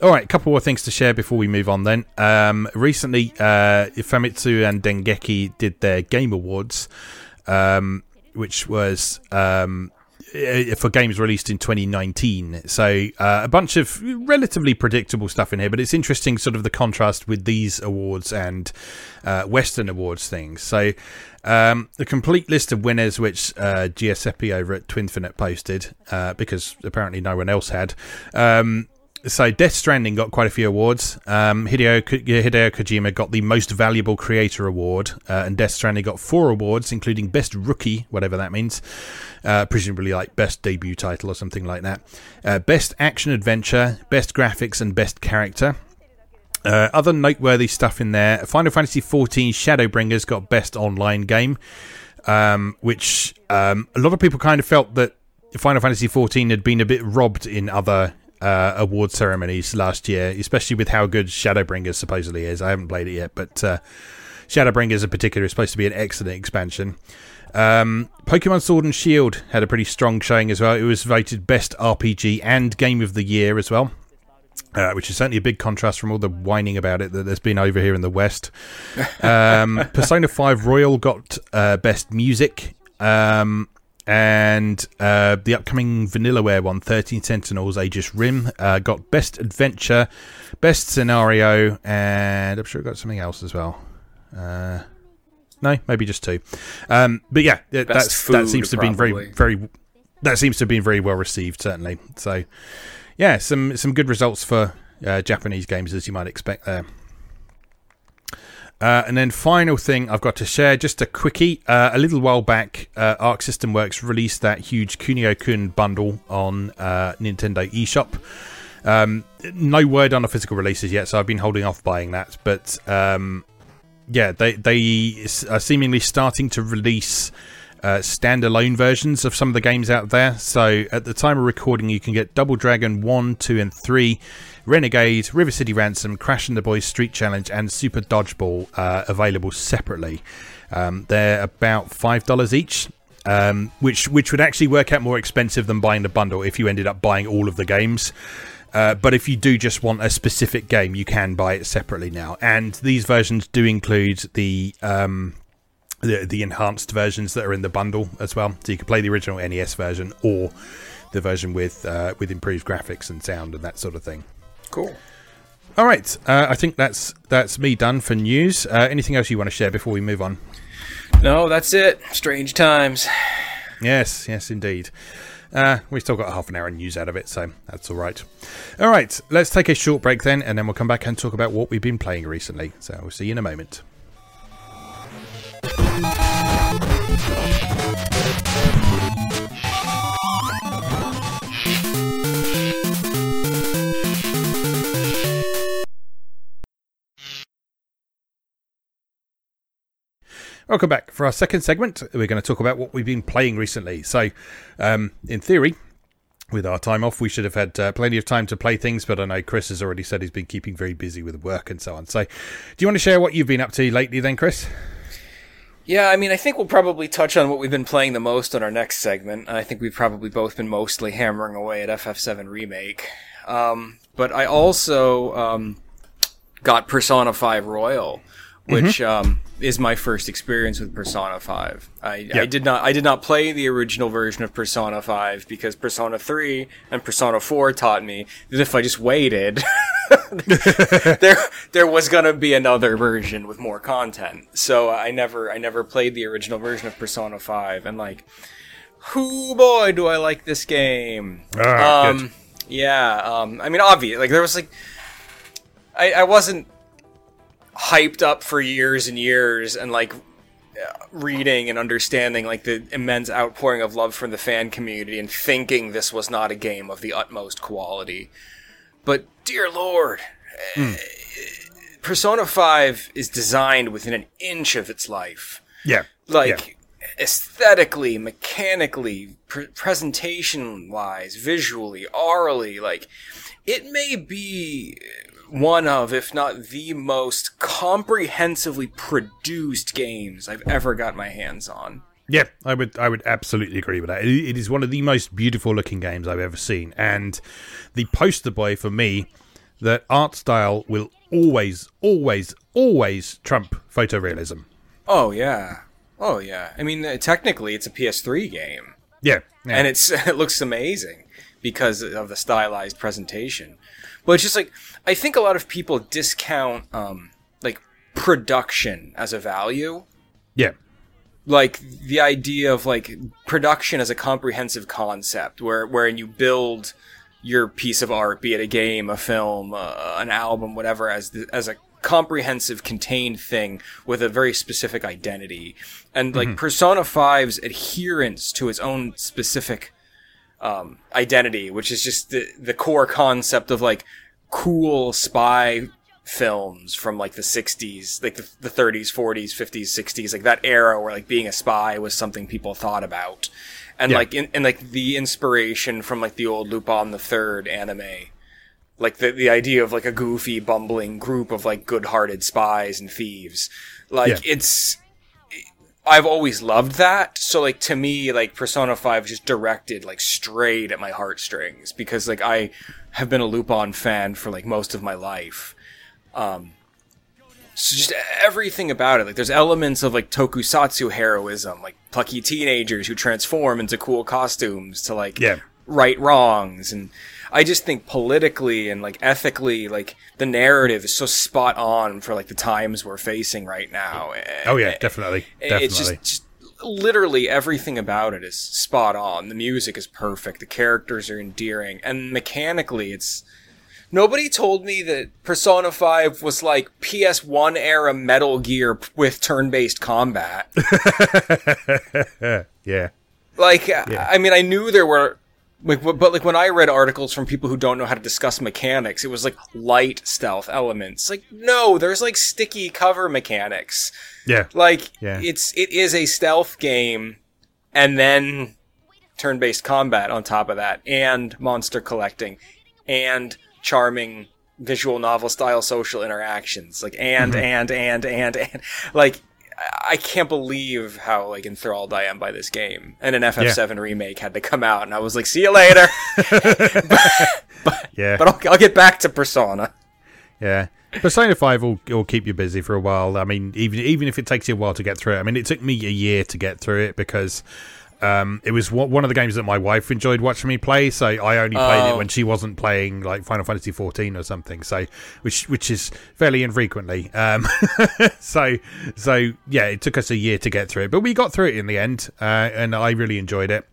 Speaker 1: All right, a couple more things to share before we move on. Then, um, recently, uh, Famitsu and Dengeki did their Game Awards, um, which was um, eh, for games released in 2019. So, uh, a bunch of relatively predictable stuff in here, but it's interesting, sort of the contrast with these awards and uh, Western awards things. So, um, the complete list of winners, which uh, Giuseppe over at Twinfinite posted, uh, because apparently no one else had. Um, so Death Stranding got quite a few awards. Um, Hideo, Hideo Kojima got the Most Valuable Creator award, uh, and Death Stranding got four awards, including Best Rookie, whatever that means, uh, presumably like Best Debut Title or something like that. Uh, Best Action Adventure, Best Graphics, and Best Character. Uh, other noteworthy stuff in there: Final Fantasy XIV Shadowbringers got Best Online Game, um, which um, a lot of people kind of felt that Final Fantasy XIV had been a bit robbed in other uh, award ceremonies last year, especially with how good Shadowbringers supposedly is. I haven't played it yet, but uh, Shadowbringers in particular is supposed to be an excellent expansion. Um, Pokemon Sword and Shield had a pretty strong showing as well. It was voted best RPG and Game of the Year as well. Uh, which is certainly a big contrast from all the whining about it that there's been over here in the West. Um, Persona 5 Royal got uh, Best Music. Um, and uh, the upcoming Vanillaware one, 13 Sentinels Aegis Rim, uh, got Best Adventure, Best Scenario, and I'm sure it got something else as well. Uh, no, maybe just two. Um, but yeah, that-
Speaker 2: Best
Speaker 1: that's, that seems to have been very, very. That seems to have been very well received, certainly. So, yeah, some some good results for uh, Japanese games as you might expect there. Uh, and then final thing I've got to share, just a quickie. Uh, a little while back, uh, Arc System Works released that huge Kunio-kun bundle on uh, Nintendo eShop. Um, no word on the physical releases yet, so I've been holding off buying that. But um, yeah, they they are seemingly starting to release uh, standalone versions of some of the games out there. So at the time of recording, you can get Double Dragon 1, 2, and 3, Renegade, River City Ransom, Crash and the Boys Street Challenge, and Super Dodgeball uh, available separately. Um, they're about $5 each. Um, which which would actually work out more expensive than buying the bundle if you ended up buying all of the games. Uh, but if you do just want a specific game, you can buy it separately now. And these versions do include the um, the, the enhanced versions that are in the bundle as well. So you can play the original NES version or the version with uh, with improved graphics and sound and that sort of thing.
Speaker 2: Cool.
Speaker 1: All right, uh, I think that's that's me done for news. Uh, anything else you want to share before we move on?
Speaker 2: No, that's it. Strange times.
Speaker 1: Yes, yes, indeed. Uh, we still got half an hour of news out of it, so that's all right. All right, let's take a short break then, and then we'll come back and talk about what we've been playing recently. So we'll see you in a moment. Welcome back. For our second segment, we're going to talk about what we've been playing recently. So, um, in theory, with our time off, we should have had uh, plenty of time to play things, but I know Chris has already said he's been keeping very busy with work and so on. So, do you want to share what you've been up to lately then, Chris?
Speaker 2: Yeah, I mean, I think we'll probably touch on what we've been playing the most on our next segment. I think we've probably both been mostly hammering away at FF7 Remake. Um, but I also um, got Persona 5 Royal, which um, is my first experience with Persona 5. I, I did not I did not play the original version of Persona 5 because Persona 3 and Persona 4 taught me that if I just waited, there there was gonna be another version with more content. So I never I never played the original version of Persona 5 and like whoo boy do I like this game.
Speaker 1: Ah,
Speaker 2: um yeah, um I mean obviously, like there was like I I wasn't hyped up for years and years and like reading and understanding like the immense outpouring of love from the fan community and thinking this was not a game of the utmost quality. But dear lord, eh, Persona 5 is designed within an inch of its life.
Speaker 1: Yeah.
Speaker 2: Like aesthetically, mechanically, pr- presentation wise, visually, orally, like it may be one of, if not the most comprehensively produced games I've ever got my hands on.
Speaker 1: Yeah, I would I would absolutely agree with that. It, is one of the most beautiful looking games I've ever seen, and the poster boy for me, that art style will always, always, always trump photorealism.
Speaker 2: Oh yeah, oh yeah. I mean, uh, technically, it's a PS3 game.
Speaker 1: Yeah, yeah.
Speaker 2: and it's it looks amazing because of the stylized presentation. But it's just like I think a lot of people discount um, like production as a value.
Speaker 1: yeah,
Speaker 2: Like the idea of like production as a comprehensive concept, where wherein you build your piece of art, be it a game, a film, uh, an album, whatever, as the, as a comprehensive, contained thing with a very specific identity, and like Persona 5's adherence to its own specific um, identity, which is just the the core concept of like cool spy films from like the 60s like the, the 30s 40s 50s 60s like that era where like being a spy was something people thought about and
Speaker 1: Yeah.
Speaker 2: like in, and like the inspiration from like the old lupin the third anime like the, the idea of like a goofy bumbling group of like good-hearted spies and thieves like
Speaker 1: Yeah.
Speaker 2: it's I've always loved that. So like to me, like Persona 5 just directed like straight at my heartstrings because like I have been a Lupin fan for like most of my life. Um so just everything about it. Like there's elements of like tokusatsu heroism, like plucky teenagers who transform into cool costumes to like
Speaker 1: Yeah.
Speaker 2: right wrongs and I just think politically and like ethically, like the narrative is so spot on for like the times we're facing right now.
Speaker 1: oh yeah, definitely, definitely.
Speaker 2: It's just, just literally everything about it is spot on. The music is perfect. The characters are endearing, and mechanically, it's. Nobody told me that Persona 5 was like PS1 era Metal Gear with turn based combat.
Speaker 1: yeah,
Speaker 2: Like, I mean, I knew there were. Like, but like when I read articles from people who don't know how to discuss mechanics, it was like light stealth elements. Like, no, there's like sticky cover mechanics.
Speaker 1: yeah,
Speaker 2: Like
Speaker 1: Yeah.
Speaker 2: it's it is a stealth game and then turn-based combat on top of that and monster collecting and charming visual novel style social interactions like and mm-hmm. and and and and like I can't believe how like enthralled I am by this game. And an FF7 remake had to come out and I was like, "See you later."
Speaker 1: but, yeah.
Speaker 2: but I'll, I'll get back to Persona.
Speaker 1: Yeah. Persona 5 will, will keep you busy for a while. I mean, even even if it takes you a while to get through it. I mean, it took me a year to get through it because um, it was one of the games that my wife enjoyed watching me play. So I only played
Speaker 2: Oh.
Speaker 1: it when she wasn't playing like Final Fantasy 14 or something. So which which is fairly infrequently. Um, so so yeah, it took us a year to get through it, but we got through it in the end, uh, and I really enjoyed it.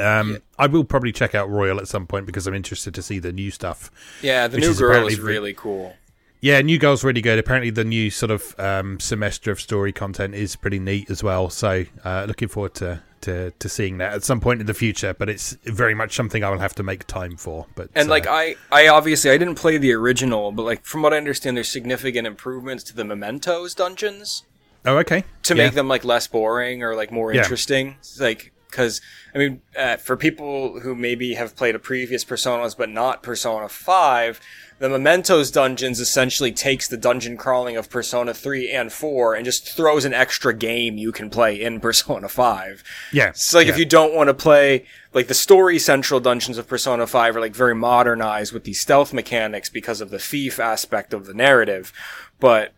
Speaker 1: Um, I will probably check out Royal at some point because I'm interested to see the new stuff.
Speaker 2: Yeah, the new girl is
Speaker 1: re-
Speaker 2: really cool.
Speaker 1: Yeah, New Girl's really good. Apparently, the new sort of um, semester of story content is pretty neat as well. So, uh, looking forward to, to to seeing that at some point in the future. But it's very much something I will have to make time for. But
Speaker 2: And
Speaker 1: uh,
Speaker 2: like I, I obviously I didn't play the original, but like from what I understand, there's significant improvements to the Mementos dungeons
Speaker 1: oh, okay,
Speaker 2: to
Speaker 1: Yeah.
Speaker 2: make them like less boring or like more
Speaker 1: Yeah.
Speaker 2: interesting. Like because I mean, uh, for people who maybe have played a previous Personas but not Persona Five, the Mementos dungeons essentially takes the dungeon crawling of Persona Three and Four and just throws an extra game you can play in Persona Five.
Speaker 1: yeah.
Speaker 2: So like
Speaker 1: yeah.
Speaker 2: if you don't want to play like the story central dungeons of Persona 5 are like very modernized with these stealth mechanics because of the thief aspect of the narrative. But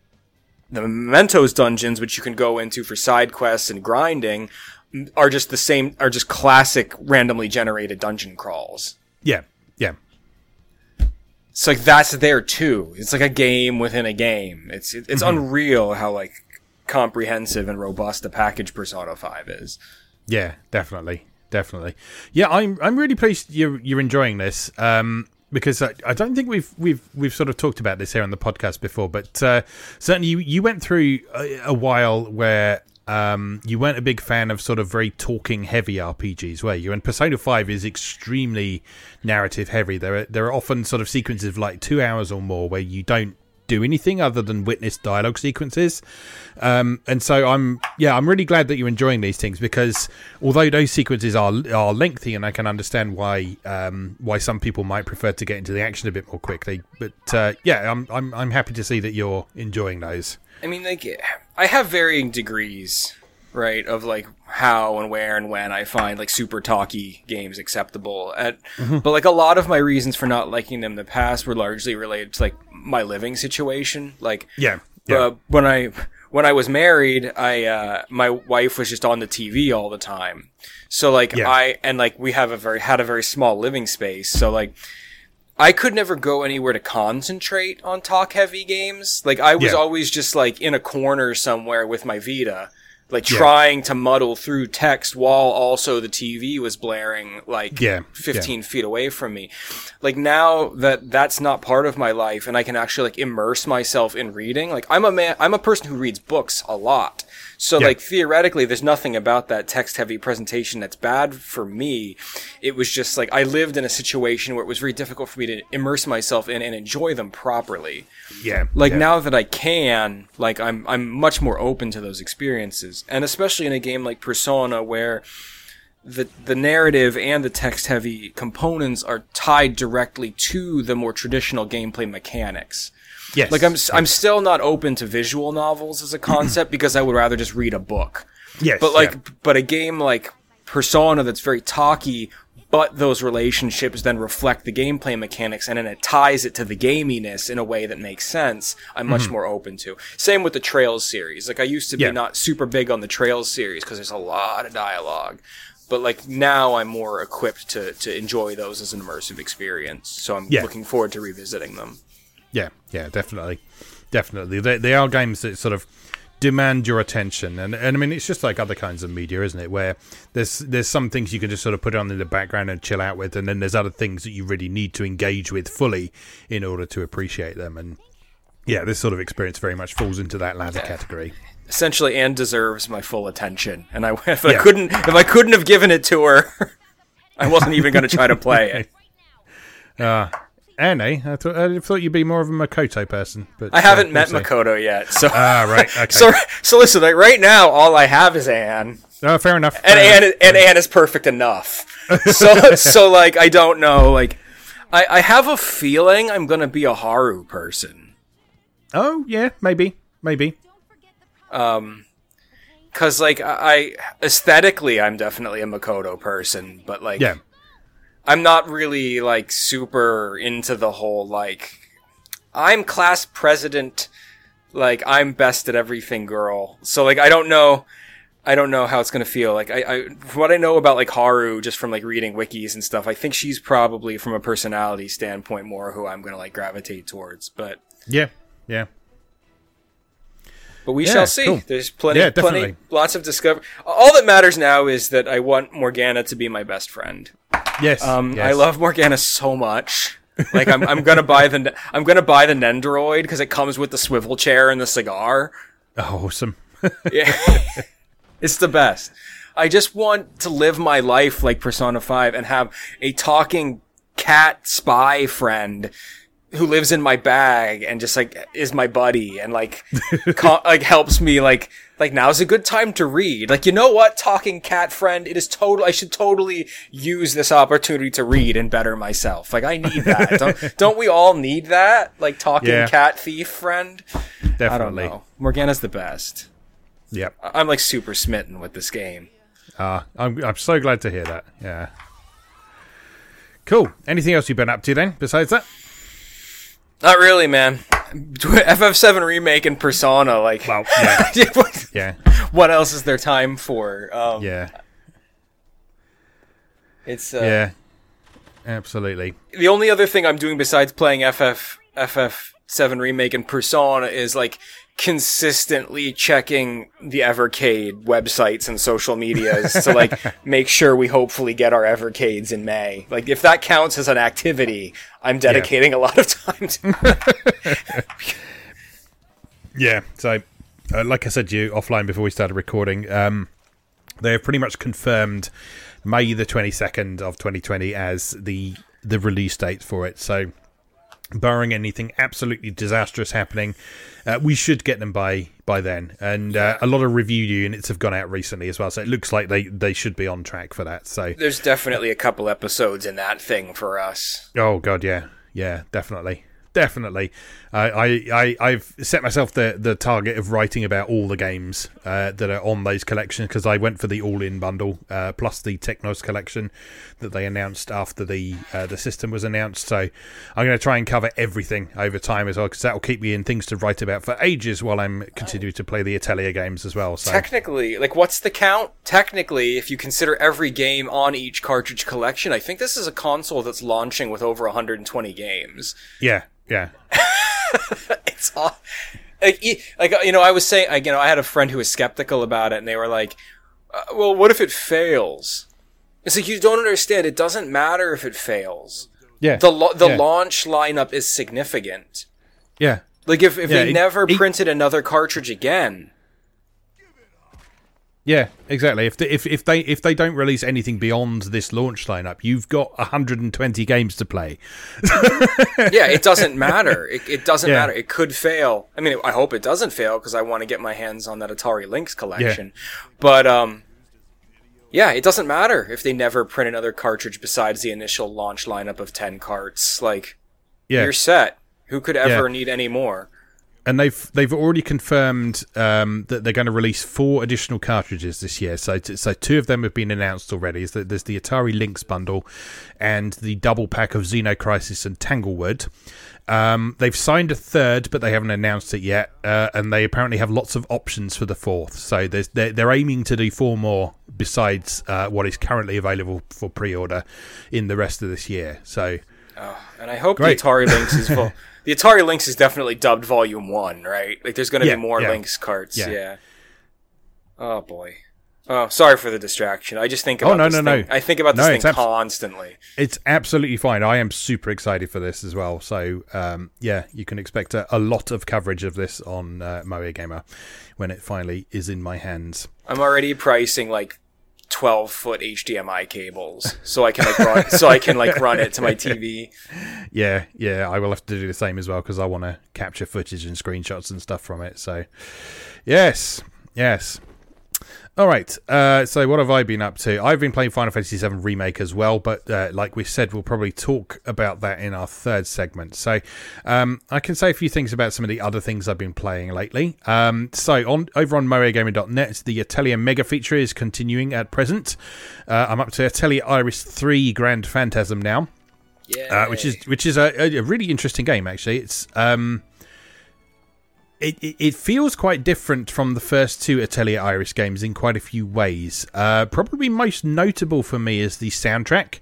Speaker 2: the Mementos dungeons, which you can go into for side quests and grinding, are just the same are just classic randomly generated dungeon crawls.
Speaker 1: yeah, yeah,
Speaker 2: So like that's there too. It's like a game within a game. It's it- it's unreal how like comprehensive and robust the package Persona 5 is.
Speaker 1: yeah, definitely, definitely. Yeah, I'm I'm really pleased you're you're enjoying this. Um, because I, I don't think we've we've we've sort of talked about this here on the podcast before, but uh, certainly you you went through a, a while where um, you weren't a big fan of sort of very talking heavy RPGs, were you? And Persona Five is extremely narrative heavy. There are there are often sort of sequences of like two hours or more where you don't do anything other than witness dialogue sequences. Um, and so I'm yeah I'm really glad that you're enjoying these things because although those sequences are are lengthy and I can understand why um, why some people might prefer to get into the action a bit more quickly, but uh, yeah I'm I'm I'm happy to see that you're enjoying those.
Speaker 2: I mean, like, I have varying degrees, right, of like how and where and when I find like super talky games acceptable. At,
Speaker 1: Mm-hmm.
Speaker 2: but like a lot of my reasons for not liking them in the past were largely related to like my living situation. Like,
Speaker 1: Yeah, yeah.
Speaker 2: uh, when I when I was married, I uh, my wife was just on the TV all the time. So like
Speaker 1: Yeah.
Speaker 2: I and like we have a very had a very small living space. So like I could never go anywhere to concentrate on talk heavy games. Like I was
Speaker 1: Yeah.
Speaker 2: always just like in a corner somewhere with my Vita, like
Speaker 1: Yeah.
Speaker 2: trying to muddle through text while also the TV was blaring like
Speaker 1: Yeah,
Speaker 2: 15 feet away from me. Like now that that's not part of my life and I can actually like immerse myself in reading. Like I'm a man, I'm a person who reads books a lot. So
Speaker 1: Yeah.
Speaker 2: like theoretically there's nothing about that text heavy presentation that's bad for me. It was just like I lived in a situation where it was very difficult for me to immerse myself in and enjoy them properly.
Speaker 1: yeah,
Speaker 2: Like
Speaker 1: yeah.
Speaker 2: now that I can, like I'm I'm much more open to those experiences. And especially in a game like Persona where the the narrative and the text heavy components are tied directly to the more traditional gameplay mechanics.
Speaker 1: Yes,
Speaker 2: Like I'm s- I'm still not open to visual novels as a concept because I would rather just read a book.
Speaker 1: yes,
Speaker 2: But like
Speaker 1: yeah.
Speaker 2: but a game like Persona that's very talky but those relationships then reflect the gameplay mechanics and then it ties it to the gaminess in a way that makes sense. I'm much mm-hmm. more open to. Same with the Trails series. Like I used to be
Speaker 1: Yeah.
Speaker 2: not super big on the Trails series because there's a lot of dialogue. But like now I'm more equipped to to enjoy those as an immersive experience. So I'm
Speaker 1: Yeah.
Speaker 2: looking forward to revisiting them.
Speaker 1: Yeah, yeah, definitely, definitely. They, they are games that sort of demand your attention, and and I mean it's just like other kinds of media, isn't it? Where there's there's some things you can just sort of put on in the background and chill out with, and then there's other things that you really need to engage with fully in order to appreciate them. And yeah, this sort of experience very much falls into that latter category.
Speaker 2: essentially Ann deserves my full attention. And I if I
Speaker 1: Yeah.
Speaker 2: couldn't if I couldn't have given it to her, I wasn't even going to try to play it.
Speaker 1: Ah. Ann, I thought I thought you'd be more of a Makoto person, but
Speaker 2: I haven't
Speaker 1: uh,
Speaker 2: met
Speaker 1: we'll.
Speaker 2: Makoto yet, so
Speaker 1: Ah, right, okay.
Speaker 2: so so listen. Like right now, all I have is Ann,
Speaker 1: oh, fair enough.
Speaker 2: and
Speaker 1: fair enough.
Speaker 2: Ann and Ann is perfect enough. So so like I don't know. Like I I have a feeling I'm going to be a Haru person.
Speaker 1: Oh, yeah, maybe, maybe.
Speaker 2: Um, Cause like I- aesthetically, I'm definitely a Makoto person, but like
Speaker 1: Yeah,
Speaker 2: I'm not really like super into the whole like I'm class president like I'm best at everything girl. So like I don't know I don't know how it's gonna feel. Like I, I what I know about like Haru just from like reading wikis and stuff, I think she's probably from a personality standpoint more who I'm gonna like gravitate towards. But
Speaker 1: yeah, yeah.
Speaker 2: But we
Speaker 1: Yeah,
Speaker 2: shall see.
Speaker 1: cool.
Speaker 2: There's plenty
Speaker 1: Yeah,
Speaker 2: plenty lots of discover all that matters now is that I want Morgana to be my best friend.
Speaker 1: Yes,
Speaker 2: Um,
Speaker 1: yes.
Speaker 2: I love Morgana so much. Like I'm, I'm gonna buy the, I'm gonna buy the Nendoroid because it comes with the swivel chair and the cigar.
Speaker 1: Oh, awesome.
Speaker 2: Yeah, it's the best. I just want to live my life like Persona Five and have a talking cat spy friend who lives in my bag and just like is my buddy and like co- like helps me like like now's a good time to read like you know what talking cat friend it is total I should totally use this opportunity to read and better myself like I need that don't, don't we all need that like talking
Speaker 1: Yeah.
Speaker 2: cat thief friend
Speaker 1: Definitely.
Speaker 2: I don't know Morgana's the best
Speaker 1: Yep.
Speaker 2: I'm like super smitten with this game
Speaker 1: Uh, I'm, I'm so glad to hear that. Yeah. Cool. Anything else you've been up to then besides that?
Speaker 2: Not really man FF7 remake and Persona like
Speaker 1: Well, yeah.
Speaker 2: what,
Speaker 1: yeah.
Speaker 2: what else is there time for um,
Speaker 1: Yeah.
Speaker 2: it's uh,
Speaker 1: Yeah. Absolutely.
Speaker 2: the only other thing I'm doing besides playing FF FF7 remake and Persona is like consistently checking the Evercade websites and social medias to like make sure we hopefully get our Evercades in May. Like if that counts as an activity, I'm dedicating a lot of time to.
Speaker 1: Yeah. So, uh, like I said to you offline before we started recording, um, they have pretty much confirmed May the 22nd of 2020 as the the release date for it. So, barring anything absolutely disastrous happening. Uh, we should get them by by then, and uh, a lot of review units have gone out recently as well, so it looks like they they should be on track for that. So
Speaker 2: there's definitely a couple episodes in that thing for us.
Speaker 1: Oh god, yeah, yeah, definitely definitely. I, I, I, have set myself the, the target of writing about all the games uh, that are on those collections because I went for the all in bundle uh, plus the Technos collection that they announced after the uh, the system was announced. So I'm going to try and cover everything over time as well because that will keep me in things to write about for ages while I'm continuing to play the Atelier games as well. So.
Speaker 2: Technically, like what's the count? Technically, if you consider every game on each cartridge collection, I think this is a console that's launching with over 120 games.
Speaker 1: Yeah, yeah.
Speaker 2: it's all like, like you know, I was saying, like, you know, I had a friend who was skeptical about it, and they were like, uh, "Well, what if it fails?" It's like you don't understand. It doesn't matter if it fails.
Speaker 1: Yeah.
Speaker 2: The lo- the
Speaker 1: yeah.
Speaker 2: launch lineup is significant.
Speaker 1: Yeah.
Speaker 2: Like if if
Speaker 1: Yeah,
Speaker 2: they
Speaker 1: it-
Speaker 2: never
Speaker 1: it-
Speaker 2: printed another cartridge again,
Speaker 1: Yeah, exactly. If they, if if they if they don't release anything beyond this launch lineup, you've got 120 games to play.
Speaker 2: yeah, it doesn't matter. It, it doesn't
Speaker 1: Yeah.
Speaker 2: matter. It could fail. I mean, I hope it doesn't fail because I want to get my hands on that Atari Lynx collection. But um, yeah, it doesn't matter if they never print another cartridge besides the initial launch lineup of ten carts. Like
Speaker 1: Yeah,
Speaker 2: you're set. Who could ever
Speaker 1: Yeah.
Speaker 2: need any more?
Speaker 1: And they've they've already confirmed um, that they're going to release four additional cartridges this year. So so two of them have been announced already. Is that there's the Atari Lynx bundle and the double pack of Xenocrisis and Tanglewood. Um, they've signed a third, but they haven't announced it yet. Uh, and they apparently have lots of options for the fourth. So there's, they're, they're aiming to do four more besides uh, what is currently available for pre-order in the rest of this year. So
Speaker 2: And I hope
Speaker 1: Great.
Speaker 2: the Atari Lynx is full. The Atari Lynx is definitely dubbed Volume One, right? Like, there's going to
Speaker 1: Yeah,
Speaker 2: be more
Speaker 1: yeah.
Speaker 2: Lynx carts.
Speaker 1: Yeah.
Speaker 2: Yeah. Oh boy. Oh, sorry for the distraction. I just think
Speaker 1: Oh,
Speaker 2: about
Speaker 1: no,
Speaker 2: this
Speaker 1: no,
Speaker 2: thing.
Speaker 1: no.
Speaker 2: I think about this
Speaker 1: No,
Speaker 2: thing
Speaker 1: abs-
Speaker 2: constantly.
Speaker 1: It's absolutely fine. I am super excited for this as well. So, um, yeah, you can expect a, a lot of coverage of this on uh, MoeGamer when it finally is in my hands.
Speaker 2: I'm already pricing like 12 foot HDMI cables so I can like run, so I can like run it to my TV.
Speaker 1: Yeah, yeah, I will have to do the same as well because I want to capture footage and screenshots and stuff from it. So, yes, yes. All right. Uh, so, what have I been up to? I've been playing Final Fantasy VII Remake as well, but uh, like we said, we'll probably talk about that in our third segment. So, um, I can say a few things about some of the other things I've been playing lately. Um, so, on over on moegamer.net, the Atelier Mega feature is continuing at present. Uh, I'm up to Atelier Iris 3 Grand Phantasm now uh, which is which is a, a really interesting game. Actually, it's um, it, it feels quite different from the first two Atelier Iris games in quite a few ways. Uh, probably most notable for me is the soundtrack,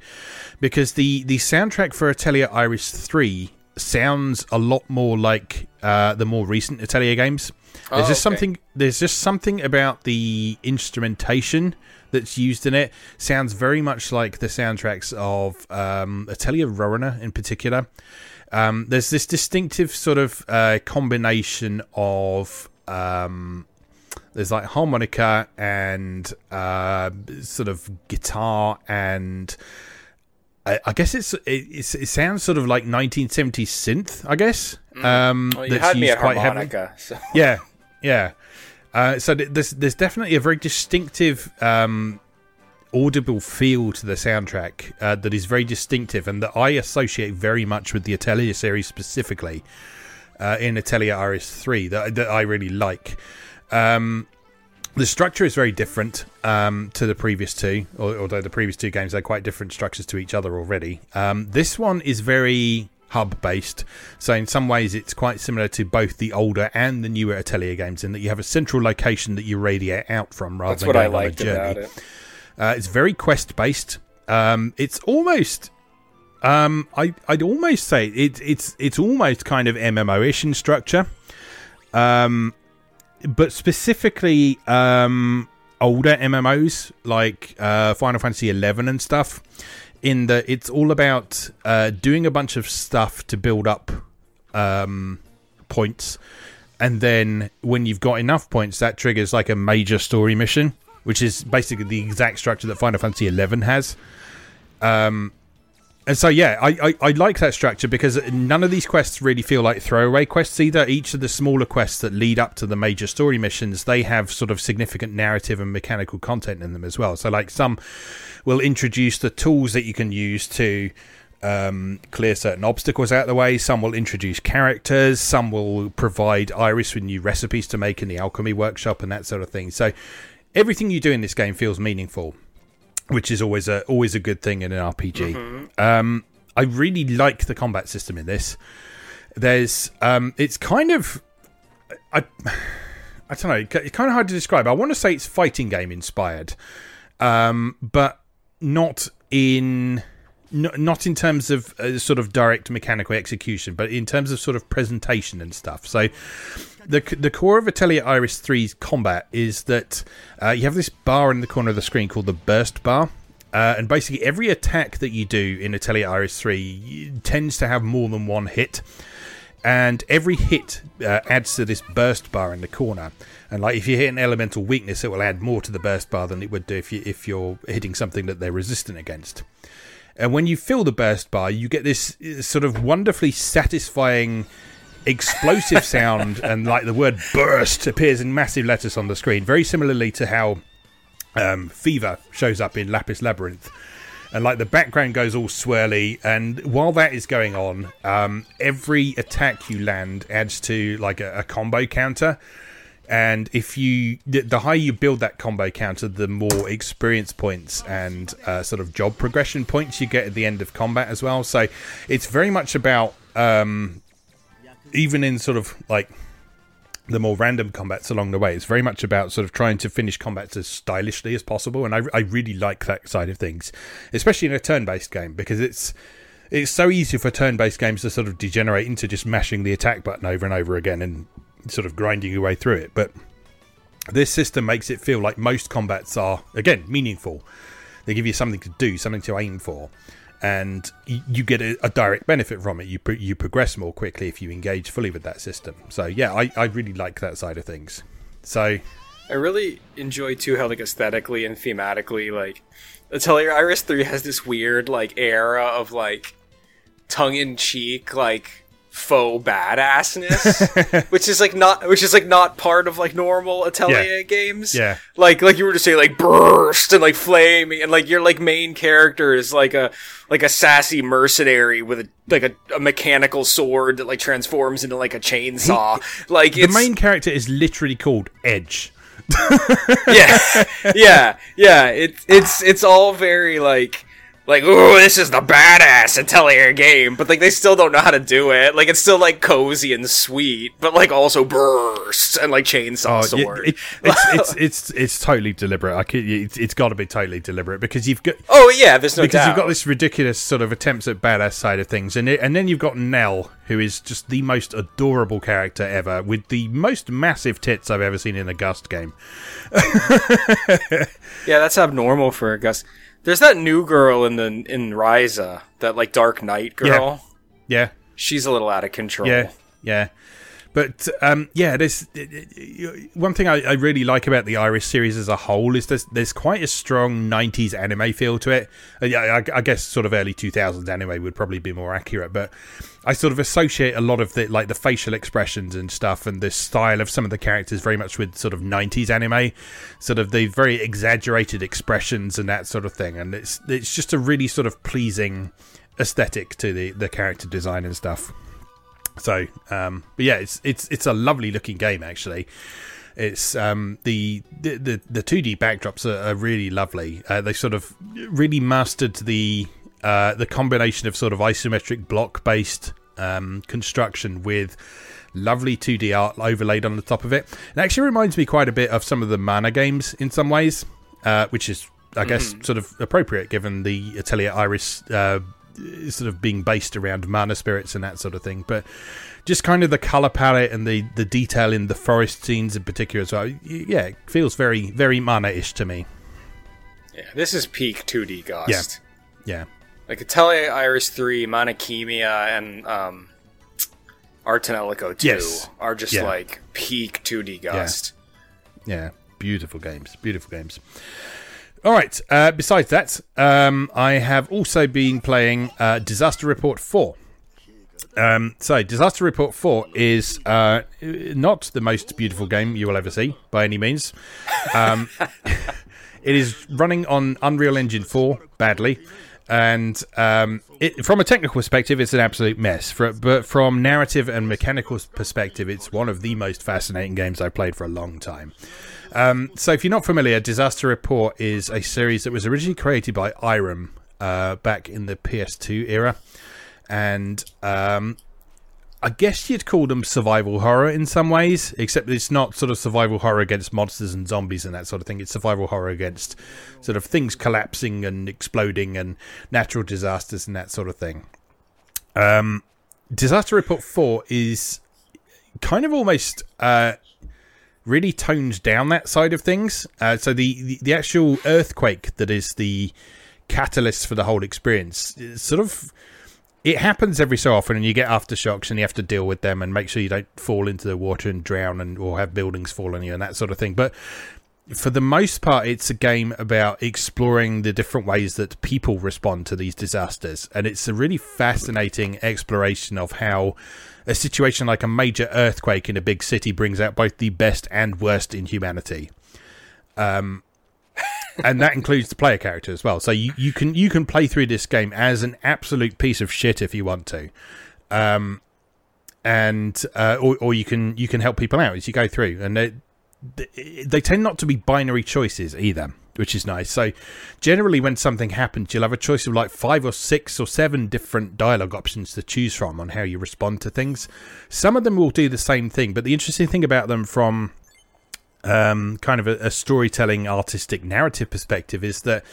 Speaker 1: because the the soundtrack for Atelier Iris three sounds a lot more like uh, the more recent Atelier games. There's
Speaker 2: Oh,
Speaker 1: just
Speaker 2: okay.
Speaker 1: something. There's just something about the instrumentation that's used in it. Sounds very much like the soundtracks of um, Atelier Rorona in particular. Um, there's this distinctive sort of uh, combination of um, there's like harmonica and uh, sort of guitar and I, I guess it's it, it's it sounds sort of like 1970s synth. I guess. Um,
Speaker 2: well, you
Speaker 1: that's
Speaker 2: had me
Speaker 1: used
Speaker 2: at
Speaker 1: quite heavily.
Speaker 2: harmonica. So.
Speaker 1: Yeah, yeah. Uh, so th- there's there's definitely a very distinctive, um, audible feel to the soundtrack uh, that is very distinctive, and that I associate very much with the Atelier series specifically uh, in Atelier Iris Three that that I really like. Um, the structure is very different um, to the previous two, although the previous two games had quite different structures to each other already. Um, this one is very hub based, so in some ways it's quite similar to both the older and the newer Atelier games in that you have a central location that you radiate out from rather
Speaker 2: That's
Speaker 1: than
Speaker 2: what I
Speaker 1: going on a journey. Uh, it's very quest based. Um, it's almost, um, I I'd almost say it, it's it's almost kind of MMO-ish in structure, um, but specifically um, older MMOs like uh, Final Fantasy XI and stuff. In that it's all about uh, doing a bunch of stuff to build up um, points, and then when you've got enough points, that triggers like a major story mission, which is basically the exact structure that Final Fantasy XI has. Um, and so yeah, I, I, I like that structure because none of these quests really feel like throwaway quests either. Each of the smaller quests that lead up to the major story missions, they have sort of significant narrative and mechanical content in them as well. So like some will introduce the tools that you can use to um, clear certain obstacles out of the way. Some will introduce characters. Some will provide Iris with new recipes to make in the alchemy workshop and that sort of thing. So everything you do in this game feels meaningful which is always a always a good thing in an RPG. Mm-hmm. Um, I really like the combat system in this. There's um, it's kind of I I don't know, it's kind of hard to describe. I want to say it's fighting game inspired, um, but not in not in terms of uh, sort of direct mechanical execution, but in terms of sort of presentation and stuff. So, the the core of Atelier Iris 3's combat is that uh, you have this bar in the corner of the screen called the burst bar. Uh, and basically, every attack that you do in Atelier Iris 3 tends to have more than one hit. And every hit uh, adds to this burst bar in the corner. And like if you hit an elemental weakness, it will add more to the burst bar than it would do if you if you're hitting something that they're resistant against. And when you fill the burst bar, you get this uh, sort of wonderfully satisfying explosive sound and like the word burst appears in massive letters on the screen very similarly to how um, fever shows up in lapis labyrinth. And like the background goes all swirly and while that is going on um, every attack you land adds to like a, a combo counter and if you the, higher you build that combo counter the more experience points and uh, sort of job progression points you get at the end of combat as well. So it's very much about um, even in sort of like the more random combats along the way, it's very much about sort of trying to finish combats as stylishly as possible, and I, I really like that side of things, especially in a turn-based game because it's it's so easy for turn-based games to sort of degenerate into just mashing the attack button over and over again and sort of grinding your way through it. But this system makes it feel like most combats are again meaningful. They give you something to do, something to aim for and you get a, a, direct benefit from it. You pro- you progress more quickly if you engage fully with that system. So yeah, I, I really like that side of things. So
Speaker 2: I really enjoy too how like aesthetically and thematically like Atelier Iris three has this weird like era of like tongue in cheek like faux badassness, which is like not, which is like not part of like normal Atelier
Speaker 1: yeah.
Speaker 2: games.
Speaker 1: Yeah,
Speaker 2: like like you were to say like burst and like flame and like your like main character is like a like a sassy mercenary with a like a, a mechanical sword that like transforms into like a chainsaw. He, like
Speaker 1: the main character is literally called Edge.
Speaker 2: yeah, yeah, yeah. It's it's it's all very like like, ooh, this is the badass Atelier game, but like they still don't know how to do it. Like it's still like cozy and sweet, but like also bursts and like chainsaw oh, sword.
Speaker 1: It, it's, it's it's it's totally deliberate. I could, it's, it's got to be totally deliberate because you've got.
Speaker 2: Oh yeah, there's no
Speaker 1: because
Speaker 2: doubt.
Speaker 1: you've got this ridiculous sort of attempts at badass side of things, and it, and then you've got Nell, who is just the most adorable character ever, with the most massive tits I've ever seen in a Gust game.
Speaker 2: yeah, that's abnormal for a Gust. There's that new girl in the in Ryza, that like Dark Knight
Speaker 1: girl. Yeah. yeah.
Speaker 2: She's a little out of control.
Speaker 1: Yeah. Yeah. But um, yeah, there's one thing I, I, really like about the Iris series as a whole is there's there's quite a strong '90s anime feel to it. Uh, I, I, guess sort of early 2000s anime would probably be more accurate, but I sort of associate a lot of the like the facial expressions and stuff and the style of some of the characters very much with sort of 90s anime, sort of the very exaggerated expressions and that sort of thing. And it's it's just a really sort of pleasing aesthetic to the the character design and stuff. So, um, but yeah, it's it's it's a lovely looking game actually. It's um, the the the two D backdrops are, are, really lovely. Uh, they sort of really mastered the uh, the combination of sort of isometric block based um, construction with lovely 2D art overlaid on the top of it. It actually reminds me quite a bit of some of the Mana games in some ways, uh, which is, I guess, mm. sort of appropriate given the Atelier Iris uh, sort of being based around mana spirits and that sort of thing. But just kind of the color palette and the the detail in the forest scenes in particular So well. Yeah, it feels very very mana-ish to me.
Speaker 2: Yeah, this is peak 2D Gust.
Speaker 1: Yeah. Yeah.
Speaker 2: Like Atelier Iris 3, Mana Khemia, and um, Ars Tonelico 2 yes. are just yeah. like peak 2D Gust.
Speaker 1: Yeah. yeah. Beautiful games. Beautiful games. All right. Uh, besides that, um, I have also been playing uh, Disaster Report 4. Um, so, Disaster Report 4 is uh, not the most beautiful game you will ever see by any means. Um, it is running on Unreal Engine 4 badly. And um, it, from a technical perspective, it's an absolute mess. For, but from narrative and mechanical perspective, it's one of the most fascinating games I've played for a long time. Um, so, if you're not familiar, Disaster Report is a series that was originally created by Irem uh, back in the PS2 era, and um, I guess you'd call them survival horror in some ways, except it's not sort of survival horror against monsters and zombies and that sort of thing. It's survival horror against sort of things collapsing and exploding and natural disasters and that sort of thing. Um, Disaster Report 4 is kind of almost uh, really toned down that side of things. Uh, so the, the, the actual earthquake that is the catalyst for the whole experience sort of it happens every so often and you get aftershocks and you have to deal with them and make sure you don't fall into the water and drown and or have buildings fall on you and that sort of thing but for the most part it's a game about exploring the different ways that people respond to these disasters and it's a really fascinating exploration of how a situation like a major earthquake in a big city brings out both the best and worst in humanity. Um, and that includes the player character as well. So you, you can you can play through this game as an absolute piece of shit if you want to, um, and uh, or, or you can you can help people out as you go through, and they they tend not to be binary choices either which is nice. So, generally, when something happens, you'll have a choice of like five or six or seven different dialogue options to choose from on how you respond to things. Some of them will do the same thing, but the interesting thing about them from um, kind of a, a storytelling, artistic, narrative perspective is that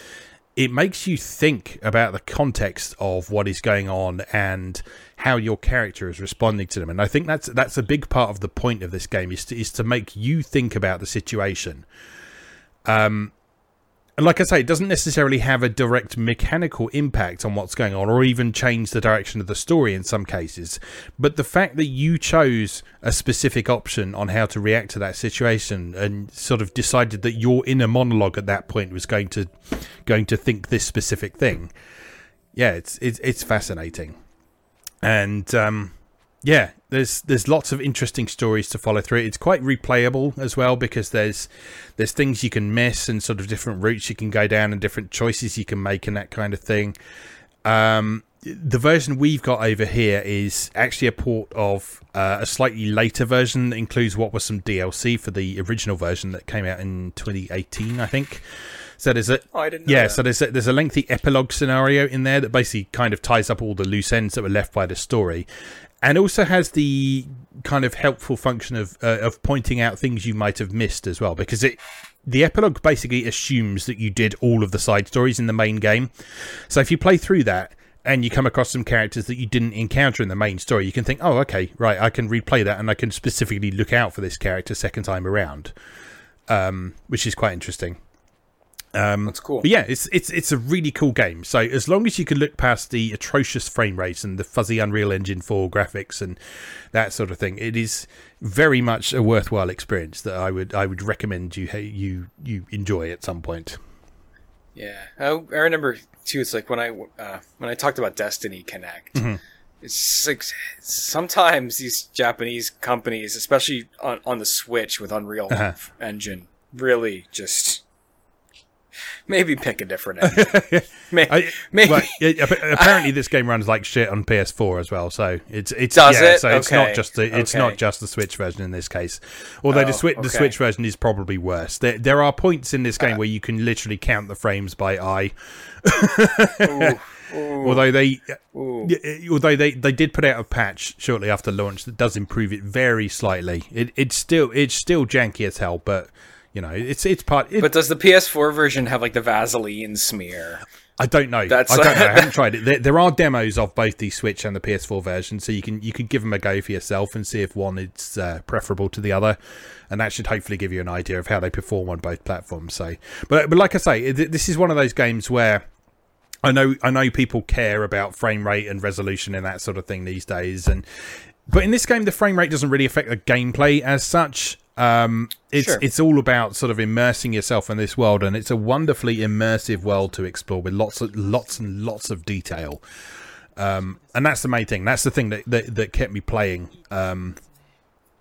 Speaker 1: it makes you think about the context of what is going on and how your character is responding to them. And I think that's that's a big part of the point of this game is to, is to make you think about the situation. Um, and like I say, it doesn't necessarily have a direct mechanical impact on what's going on, or even change the direction of the story in some cases. But the fact that you chose a specific option on how to react to that situation, and sort of decided that your inner monologue at that point was going to going to think this specific thing, yeah, it's it's it's fascinating, and um, yeah, there's there's lots of interesting stories to follow through. It's quite replayable as well because there's there's things you can miss and sort of different routes you can go down and different choices you can make and that kind of thing. Um, the version we've got over here is actually a port of uh, a slightly later version that includes what was some DLC for the original version that came out in 2018, I think. So there's a
Speaker 2: oh,
Speaker 1: yeah,
Speaker 2: that.
Speaker 1: so there's a, there's a lengthy epilogue scenario in there that basically kind of ties up all the loose ends that were left by the story, and also has the kind of helpful function of uh, of pointing out things you might have missed as well because it the epilogue basically assumes that you did all of the side stories in the main game. So if you play through that and you come across some characters that you didn't encounter in the main story you can think oh okay right i can replay that and i can specifically look out for this character second time around um, which is quite interesting
Speaker 2: um, That's cool.
Speaker 1: But yeah, it's it's it's a really cool game. So as long as you can look past the atrocious frame rates and the fuzzy Unreal Engine 4 graphics and that sort of thing, it is very much a worthwhile experience that I would I would recommend you you you enjoy at some point.
Speaker 2: Yeah, I, I remember too. It's like when I uh, when I talked about Destiny Connect. Mm-hmm. It's like sometimes these Japanese companies, especially on, on the Switch with Unreal uh-huh. Engine, really just maybe pick a different engine. maybe. I,
Speaker 1: maybe. Well, apparently, this game runs like shit on PS4 as well. So it's it's
Speaker 2: Does
Speaker 1: yeah,
Speaker 2: it?
Speaker 1: So it's not just the it's okay. not just the Switch version in this case. Although oh, the Switch okay. the Switch version is probably worse. There there are points in this game uh, where you can literally count the frames by eye. Ooh. Ooh. Although they, Ooh. although they, they did put out a patch shortly after launch that does improve it very slightly. It, it's still it's still janky as hell, but you know, it's it's part. It,
Speaker 2: but does the PS4 version have like the Vaseline smear?
Speaker 1: I don't know. That's I don't know. I haven't tried it. There, there, are demos of both the Switch and the PS4 version, so you can you can give them a go for yourself and see if one is uh, preferable to the other, and that should hopefully give you an idea of how they perform on both platforms. So, but but like I say, this is one of those games where I know I know people care about frame rate and resolution and that sort of thing these days, and but in this game the frame rate doesn't really affect the gameplay as such. Um, it's
Speaker 2: Sure.
Speaker 1: it's all about sort of immersing yourself in this world, and it's a wonderfully immersive world to explore with lots of lots and lots of detail. Um, and that's the main thing. That's the thing that that, that kept me playing, um,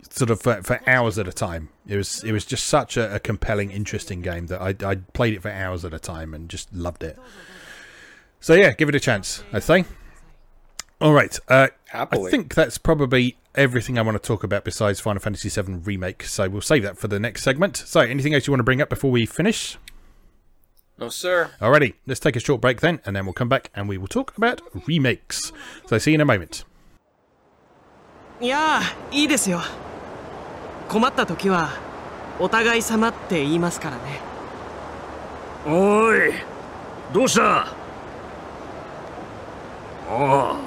Speaker 1: sort of for, for hours at a time. It was it was just such a, a compelling, interesting game that I I played it for hours at a time and just loved it. So yeah, give it a chance. I say. All right. Uh, I think that's probably everything I want to talk about besides Final Fantasy VII Remake. So we'll save that for the next segment. So, anything else you want to bring up before we finish?
Speaker 2: No, sir.
Speaker 1: Alrighty, let's take a short break then, and then we'll come back and we will talk about remakes. So, see you in a moment.
Speaker 3: いやあいいですよ困った時はお互い様って言いますからね
Speaker 4: おいどうしたああ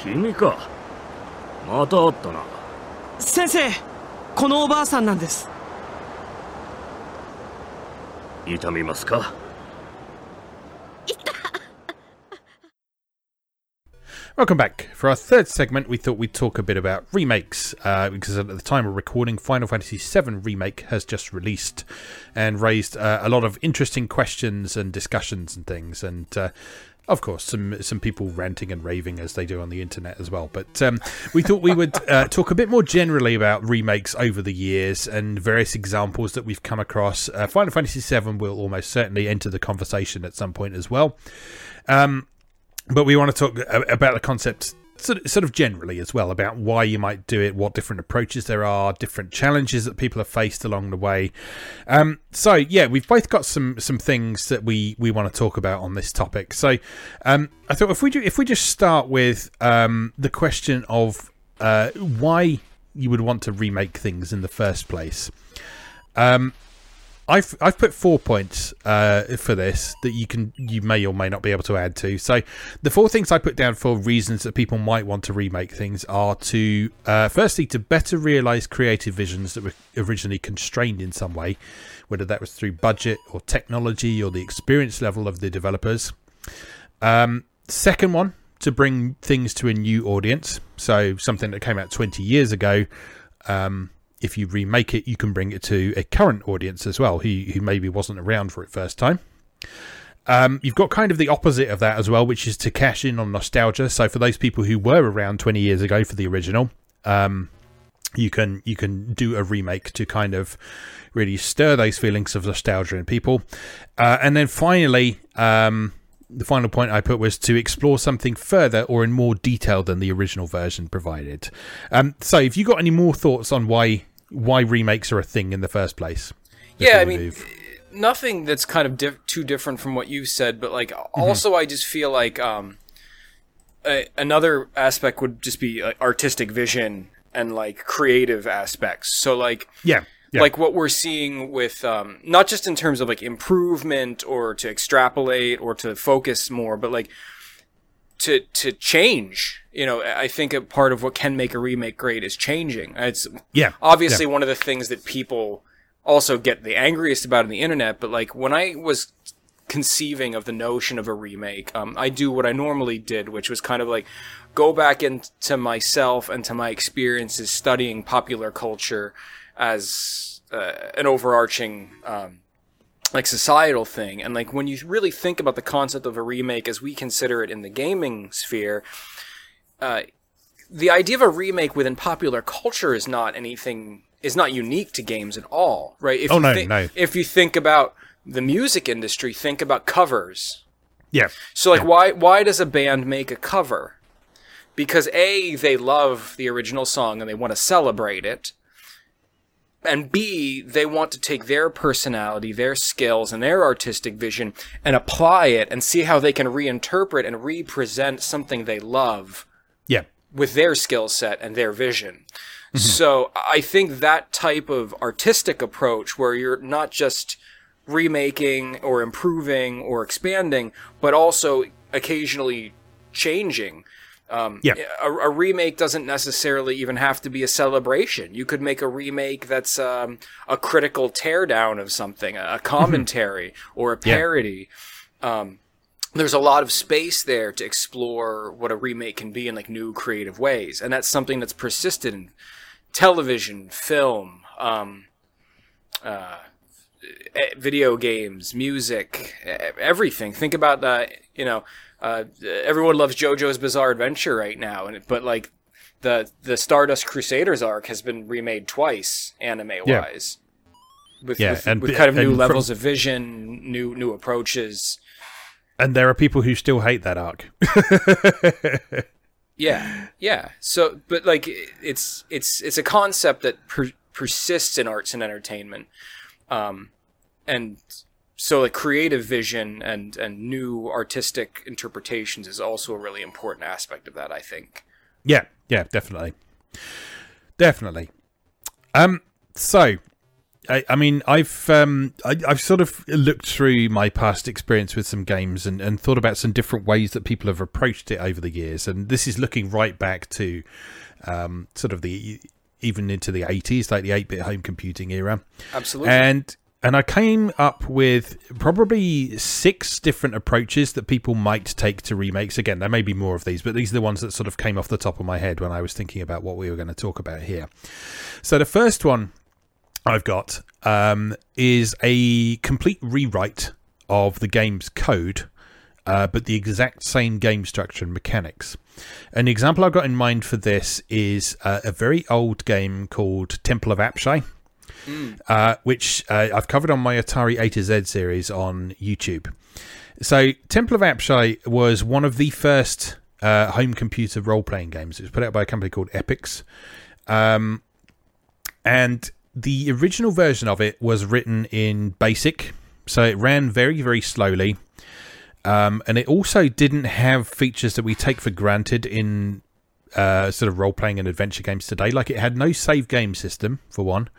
Speaker 4: 君か また会ったな
Speaker 3: 先生このおばあさんなんです
Speaker 4: 痛みますか
Speaker 1: Welcome back. For our third segment, we thought we'd talk a bit about remakes, uh, because at the time of recording, Final Fantasy VII Remake has just released and raised uh, a lot of interesting questions and discussions and things, and uh, of course, some some people ranting and raving as they do on the internet as well. But um, we thought we would uh, talk a bit more generally about remakes over the years and various examples that we've come across. Uh, Final Fantasy VII will almost certainly enter the conversation at some point as well. Um, but we want to talk about the concept sort of, generally as well about why you might do it, what different approaches there are, different challenges that people have faced along the way. Um, so yeah, we've both got some some things that we we want to talk about on this topic. So um, I thought if we ju- if we just start with um, the question of uh, why you would want to remake things in the first place. Um, I've I've put four points uh, for this that you can you may or may not be able to add to. So the four things I put down for reasons that people might want to remake things are to uh, firstly to better realize creative visions that were originally constrained in some way, whether that was through budget or technology or the experience level of the developers. Um, second one to bring things to a new audience, so something that came out twenty years ago. Um, if you remake it, you can bring it to a current audience as well, who who maybe wasn't around for it first time. Um, you've got kind of the opposite of that as well, which is to cash in on nostalgia. So for those people who were around 20 years ago for the original, um, you can you can do a remake to kind of really stir those feelings of nostalgia in people. Uh, and then finally, um, the final point I put was to explore something further or in more detail than the original version provided. Um, so, if you got any more thoughts on why why remakes are a thing in the first place?
Speaker 2: Yeah, I mean,
Speaker 1: move?
Speaker 2: nothing that's kind of diff- too different from what you said, but like
Speaker 1: Mm-hmm.
Speaker 2: also I just feel like um, a- another aspect would just be uh, artistic vision and like creative aspects. So like
Speaker 1: yeah, yeah,
Speaker 2: like what we're seeing with um, not just in terms of like improvement or to extrapolate or to focus more, but like to to change. You know, I think a part of what can make a remake great is changing. It's
Speaker 1: yeah,
Speaker 2: obviously one of the things that people also get the angriest about on the internet. But like when I was conceiving of the notion of a remake, um, I do what I normally did, which was kind of like go back into myself and to my experiences studying popular culture as uh, an overarching um, like societal thing and like when you really think about the concept of a remake as we consider it in the gaming sphere uh, the idea of a remake within popular culture is not anything is not unique to games at all right if
Speaker 1: Oh,
Speaker 2: you
Speaker 1: no,
Speaker 2: think,
Speaker 1: no.
Speaker 2: if you think about the music industry think about covers
Speaker 1: yeah,
Speaker 2: so like why why does a band make a cover? Because A, they love the original song and they want to celebrate it. And B, they want to take their personality, their skills, and their artistic vision and apply it and see how they can reinterpret and represent something they love
Speaker 1: yeah,
Speaker 2: with their skill set and their vision. Mm-hmm. So I think that type of artistic approach where you're not just remaking or improving or expanding, but also occasionally changing. Um,
Speaker 1: Yeah.
Speaker 2: a, a remake doesn't necessarily even have to be a celebration. You could make a remake that's um, a critical teardown of something, a, a commentary or a
Speaker 1: Yeah.
Speaker 2: parody. Um, there's a lot of space there to explore what a remake can be in like new creative ways, and that's something that's persisted in television, film, um, uh, video games, music, everything. Think about the, you know, uh, everyone loves JoJo's Bizarre Adventure right now, and but like the the Stardust Crusaders arc has been remade twice, anime wise. With,
Speaker 1: Yeah,
Speaker 2: with,
Speaker 1: and
Speaker 2: with kind of new
Speaker 1: and from-
Speaker 2: levels of vision, new new approaches.
Speaker 1: And there are people who still hate that arc.
Speaker 2: Yeah, yeah. So, but like, it's it's it's a concept that per- persists in arts and entertainment, um, and so like creative vision and and new artistic interpretations is also a really important aspect of that. I think.
Speaker 1: Yeah, yeah, definitely, definitely. Um, so, I, I mean, I've um, I, I've sort of looked through my past experience with some games and, and thought about some different ways that people have approached it over the years, and this is looking right back to um, sort of the even into the eighties, like the eight bit home computing era.
Speaker 2: Absolutely.
Speaker 1: And and I came up with probably six different approaches that people might take to remakes. Again, there may be more of these, but these are the ones that sort of came off the top of my head when I was thinking about what we were going to talk about here. So the first one I've got um, is a complete rewrite of the game's code, uh, but the exact same game structure and mechanics. An example I've got in mind for this is uh, a very old game called Temple of Apshai uh, which uh, I've covered on my Atari A to Z series on YouTube. So, Temple of Apshai was one of the first uh, home computer role playing games. It was put out by a company called Epyx. Um, and the original version of it was written in BASIC. So, it ran very, very slowly. Um, and it also didn't have features that we take for granted in uh, sort of role playing and adventure games today. Like, it had no save game system, for one.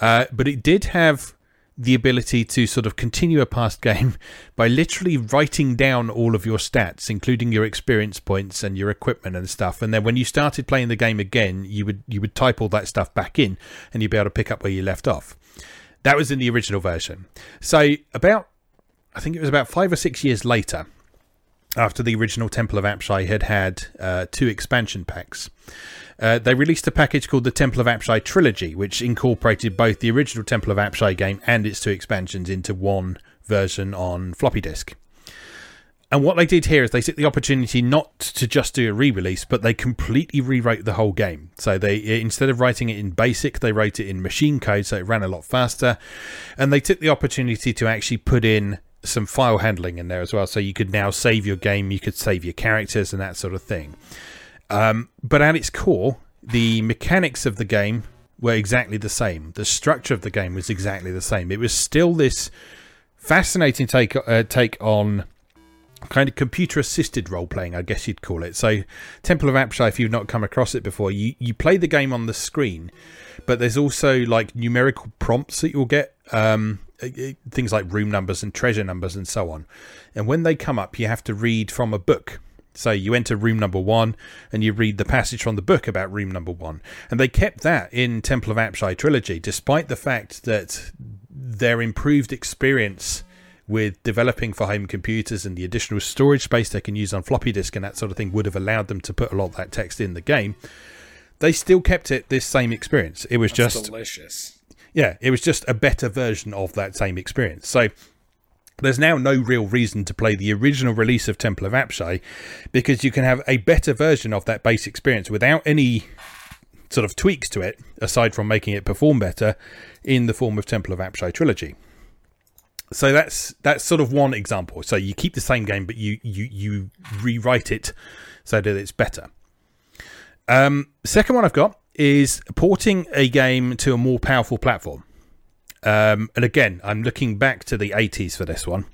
Speaker 1: Uh, but it did have the ability to sort of continue a past game by literally writing down all of your stats, including your experience points and your equipment and stuff. And then when you started playing the game again, you would you would type all that stuff back in, and you'd be able to pick up where you left off. That was in the original version. So about, I think it was about five or six years later, after the original Temple of Apshai had had uh, two expansion packs. Uh, they released a package called the Temple of Apshai Trilogy, which incorporated both the original Temple of Apshai game and its two expansions into one version on floppy disk. And what they did here is they took the opportunity not to just do a re-release, but they completely rewrote the whole game. So they instead of writing it in BASIC, they wrote it in machine code, so it ran a lot faster. And they took the opportunity to actually put in some file handling in there as well, so you could now save your game, you could save your characters, and that sort of thing. Um, but at its core, the mechanics of the game were exactly the same. The structure of the game was exactly the same. It was still this fascinating take uh, take on kind of computer assisted role playing, I guess you'd call it. So, Temple of Apshai, if you've not come across it before, you you play the game on the screen, but there's also like numerical prompts that you'll get. Um, uh, uh, things like room numbers and treasure numbers and so on. And when they come up, you have to read from a book. So you enter room number one and you read the passage from the book about room number one. And they kept that in Temple of Apshai trilogy, despite the fact that their improved experience with developing for home computers and the additional storage space they can use on floppy disk and that sort of thing would have allowed them to put a lot of that text in the game. They still kept it this same experience. It was
Speaker 2: That's
Speaker 1: just
Speaker 2: delicious.
Speaker 1: yeah, it was just a better version of that same experience. So there's now no real reason to play the original release of Temple of Apshai because you can have a better version of that base experience without any sort of tweaks to it, aside from making it perform better, in the form of Temple of Apshai trilogy. So that's that's sort of one example. So you keep the same game, but you you you rewrite it so that it's better. Um, second one I've got is porting a game to a more powerful platform. Um, and again, I'm looking back to the 80s for this one.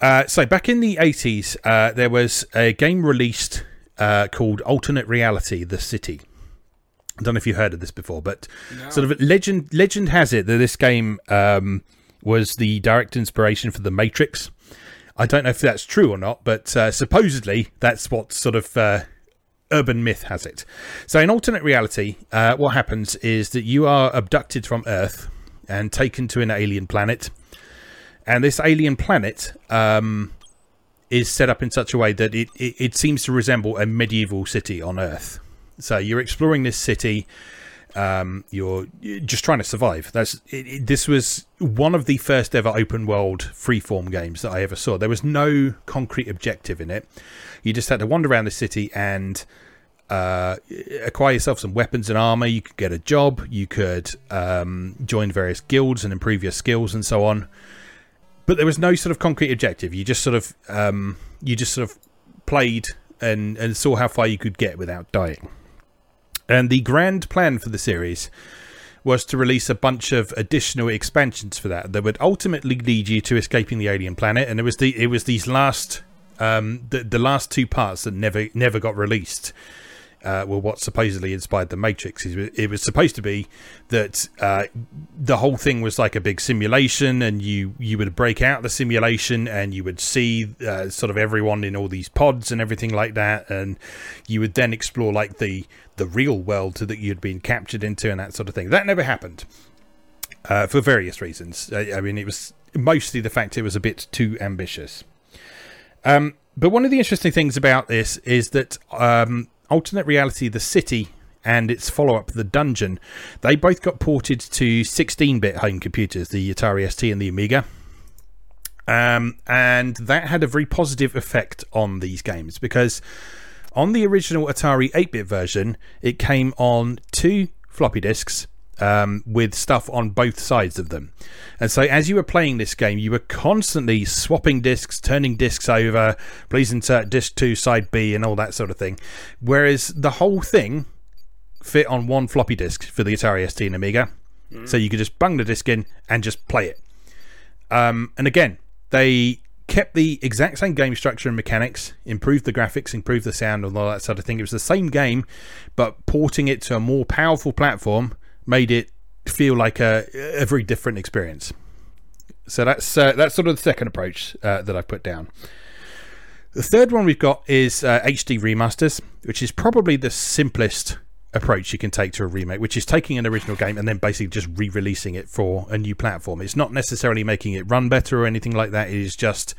Speaker 1: Uh, so back in the 80s, uh, there was a game released uh, called Alternate Reality: The City. I don't know if you heard of this before, but sort of legend legend has it that this game um, was the direct inspiration for The Matrix. I don't know if that's true or not, but uh, supposedly that's what sort of uh, urban myth has it. So, in alternate reality, uh, what happens is that you are abducted from Earth and taken to an alien planet, and this alien planet um, is set up in such a way that it, it, it seems to resemble a medieval city on Earth. So, you're exploring this city. Um, you're just trying to survive. That's it- this was one of the first ever open world freeform games that I ever saw. There was no concrete objective in it. You just had to wander around the city and uh, acquire yourself some weapons and armor. You could get a job. You could um, join various guilds and improve your skills and so on. But there was no sort of concrete objective. You just sort of um, you just sort of played and and saw how far you could get without dying. And the grand plan for the series was to release a bunch of additional expansions for that that would ultimately lead you to escaping the alien planet. And it was the it was these last um, the the last two parts that never never got released. Uh, were what supposedly inspired the Matrix. It was- supposed to be that uh, the whole thing was like a big simulation, and you you would break out the simulation, and you would see uh, sort of everyone in all these pods and everything like that, and you would then explore like the the real world that you'd been captured into and that sort of thing. That never happened uh, for various reasons. I, I mean, it was mostly the fact it was a bit too ambitious. Um, but one of the interesting things about this is that um, alternate reality, the city, and its follow-up, the dungeon, they both got ported to 16-bit home computers, the Atari ST and the Amiga. Um, and that had a very positive effect on these games because on the original Atari 8 bit version, it came on two floppy disks um, with stuff on both sides of them. And so, as you were playing this game, you were constantly swapping disks, turning disks over, please insert disk 2, side B, and all that sort of thing. Whereas the whole thing fit on one floppy disk for the Atari ST and Amiga. So you could just bung the disc in and just play it. Um, and again, they kept the exact same game structure and mechanics, improved the graphics, improved the sound, and all that sort of thing. It was the same game, but porting it to a more powerful platform made it feel like a, a very different experience. So that's uh, that's sort of the second approach uh, that I've put down. The third one we've got is uh, HD remasters, which is probably the simplest approach you can take to a remake, which is taking an original game and then basically just re-releasing it for a new platform. It's not necessarily making it run better or anything like that. It is just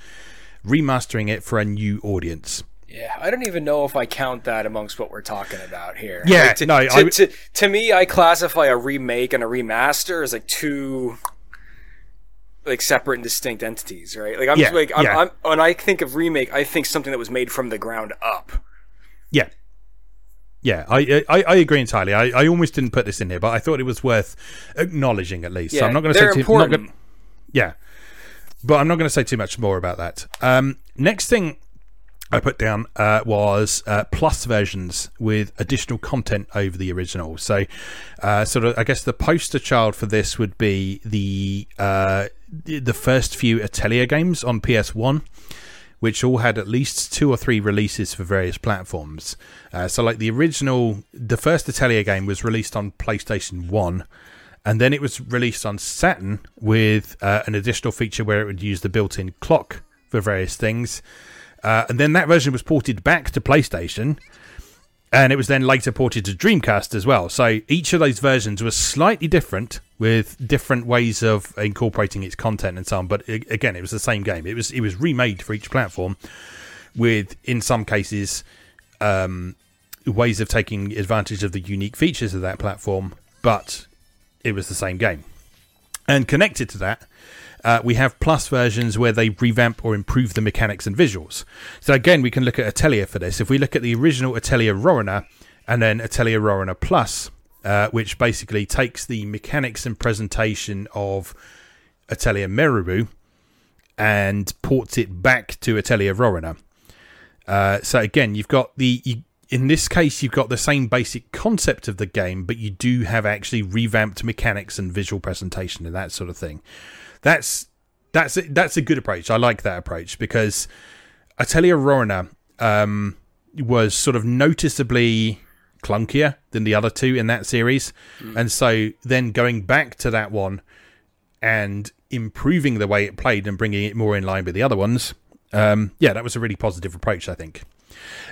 Speaker 1: remastering it for a new audience.
Speaker 2: Yeah, I don't even know if I count that amongst what we're talking about here.
Speaker 1: Yeah,
Speaker 2: Like, to,
Speaker 1: no,
Speaker 2: to,
Speaker 1: I-
Speaker 2: to, to me, I classify a remake and a remaster as like two like separate and distinct entities, right? Like I'm
Speaker 1: Yeah,
Speaker 2: like I'm,
Speaker 1: yeah.
Speaker 2: I'm, when I think of remake, I think something that was made from the ground up.
Speaker 1: Yeah. Yeah, I, I I agree entirely. I, I almost didn't put this in here, but I thought it was worth acknowledging at least.
Speaker 2: Yeah, so
Speaker 1: I'm not going to say too, not
Speaker 2: important.
Speaker 1: gonna, yeah, but I'm not going to say too much more about that. Um, next thing I put down uh, was uh, plus versions with additional content over the original. So, uh, sort of, I guess the poster child for this would be the uh, the first few Atelier games on PS1 which all had at least two or three releases for various platforms. Uh, so, like the original, the first Atelier game was released on PlayStation 1, and then it was released on Saturn with uh, an additional feature where it would use the built in clock for various things. Uh, and then that version was ported back to PlayStation, and it was then later ported to Dreamcast as well. So each of those versions was slightly different with different ways of incorporating its content and so on. But again, it was the same game. It was it was remade for each platform, with in some cases um, ways of taking advantage of the unique features of that platform. But it was the same game. And connected to that, uh, we have plus versions where they revamp or improve the mechanics and visuals. So again, we can look at Atelier for this. If we look at the original Atelier Rorona and then Atelier Rorona Plus, uh, which basically takes the mechanics and presentation of Atelier Meruru and ports it back to Atelier Rorona. Uh, so again, you've got the you, in this case you've got the same basic concept of the game, but you do have actually revamped mechanics and visual presentation and that sort of thing. That's that's a, that's a good approach. I like that approach because Atelier Rorona um, was sort of noticeably clunkier than the other two in that series, and so then going back to that one and improving the way it played and bringing it more in line with the other ones. Um, yeah, that was a really positive approach, I think.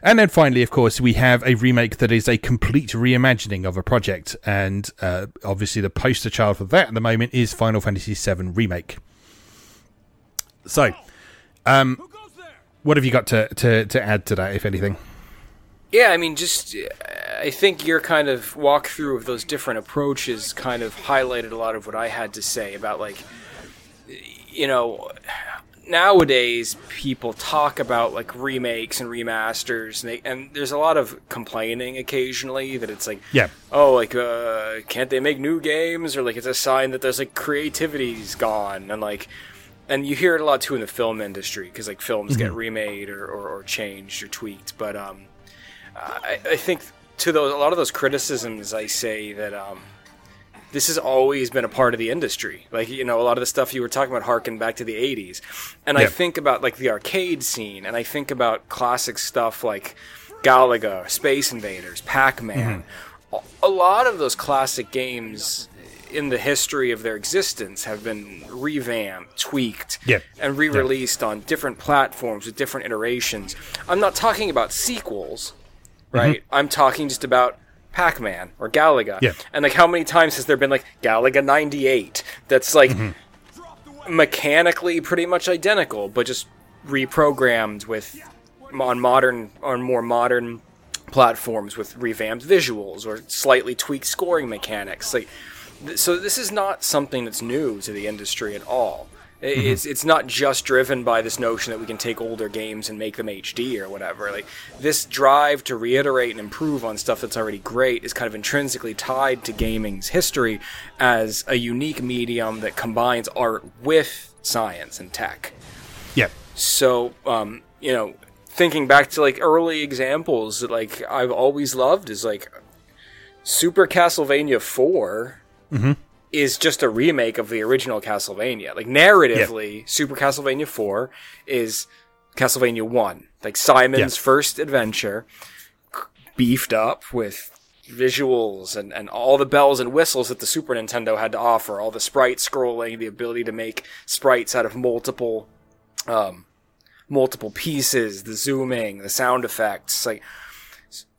Speaker 1: And then finally, of course, we have a remake that is a complete reimagining of a project, and uh, obviously the poster child for that at the moment is Final Fantasy VII Remake. So, um, what have you got to, to, to add to that, if anything?
Speaker 2: Yeah, I mean, just I think your kind of walkthrough of those different approaches kind of highlighted a lot of what I had to say about like, you know, nowadays people talk about like remakes and remasters, and, they, and there's a lot of complaining occasionally that it's like,
Speaker 1: Yeah.
Speaker 2: oh, like uh, can't they make new games, or like it's a sign that there's like creativity's gone, and like. And you hear it a lot too in the film industry because like films get remade or, or, or changed or tweaked. But um, I, I think to those a lot of those criticisms, I say that um, this has always been a part of the industry. Like you know, a lot of the stuff you were talking about harken back to the '80s, and I think about like the arcade scene, and I think about classic stuff like Galaga, Space Invaders, Pac-Man. Mm-hmm. A- A lot of those classic games in the history of their existence have been revamped, tweaked,
Speaker 1: Yeah.
Speaker 2: and re-released on different platforms with different iterations. I'm not talking about sequels, mm-hmm. right? I'm talking just about Pac-Man or Galaga.
Speaker 1: Yeah.
Speaker 2: And like how many times has there been like Galaga 98 that's like mm-hmm. mechanically pretty much identical but just reprogrammed with on modern on more modern platforms with revamped visuals or slightly tweaked scoring mechanics like th- so this is not something that's new to the industry at all I- It's it's not just driven by this notion that we can take older games and make them HD or whatever. Like this drive to reiterate and improve on stuff that's already great is kind of intrinsically tied to gaming's history as a unique medium that combines art with science and tech.
Speaker 1: Yeah.
Speaker 2: So, um, you know, thinking back to like early examples that like I've always loved is like Super Castlevania 4 is just a remake of the original Castlevania. Like narratively, Super Castlevania 4 is Castlevania 1. Like Simon's
Speaker 1: Yeah.
Speaker 2: first adventure beefed up with visuals and, and all the bells and whistles that the Super Nintendo had to offer, all the sprite scrolling, the ability to make sprites out of multiple um, multiple pieces, the zooming, the sound effects, like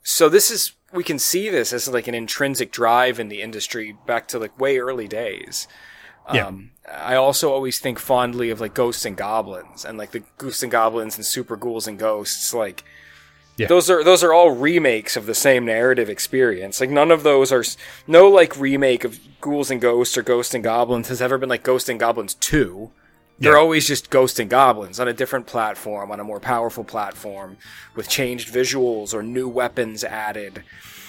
Speaker 2: so this is we can see this as like an intrinsic drive in the industry back to like way early days.
Speaker 1: Yeah.
Speaker 2: Um, I also always think fondly of like Ghosts and Goblins and like the Ghosts and Goblins and Super Ghouls and Ghosts. Like
Speaker 1: Yeah.
Speaker 2: those are those are all remakes of the same narrative experience. Like none of those are no like remake of Ghouls and Ghosts or Ghosts and Goblins has ever been like Ghosts and Goblins two. They're
Speaker 1: Yeah.
Speaker 2: always just Ghosts and Goblins on a different platform, on a more powerful platform, with changed visuals or new weapons added.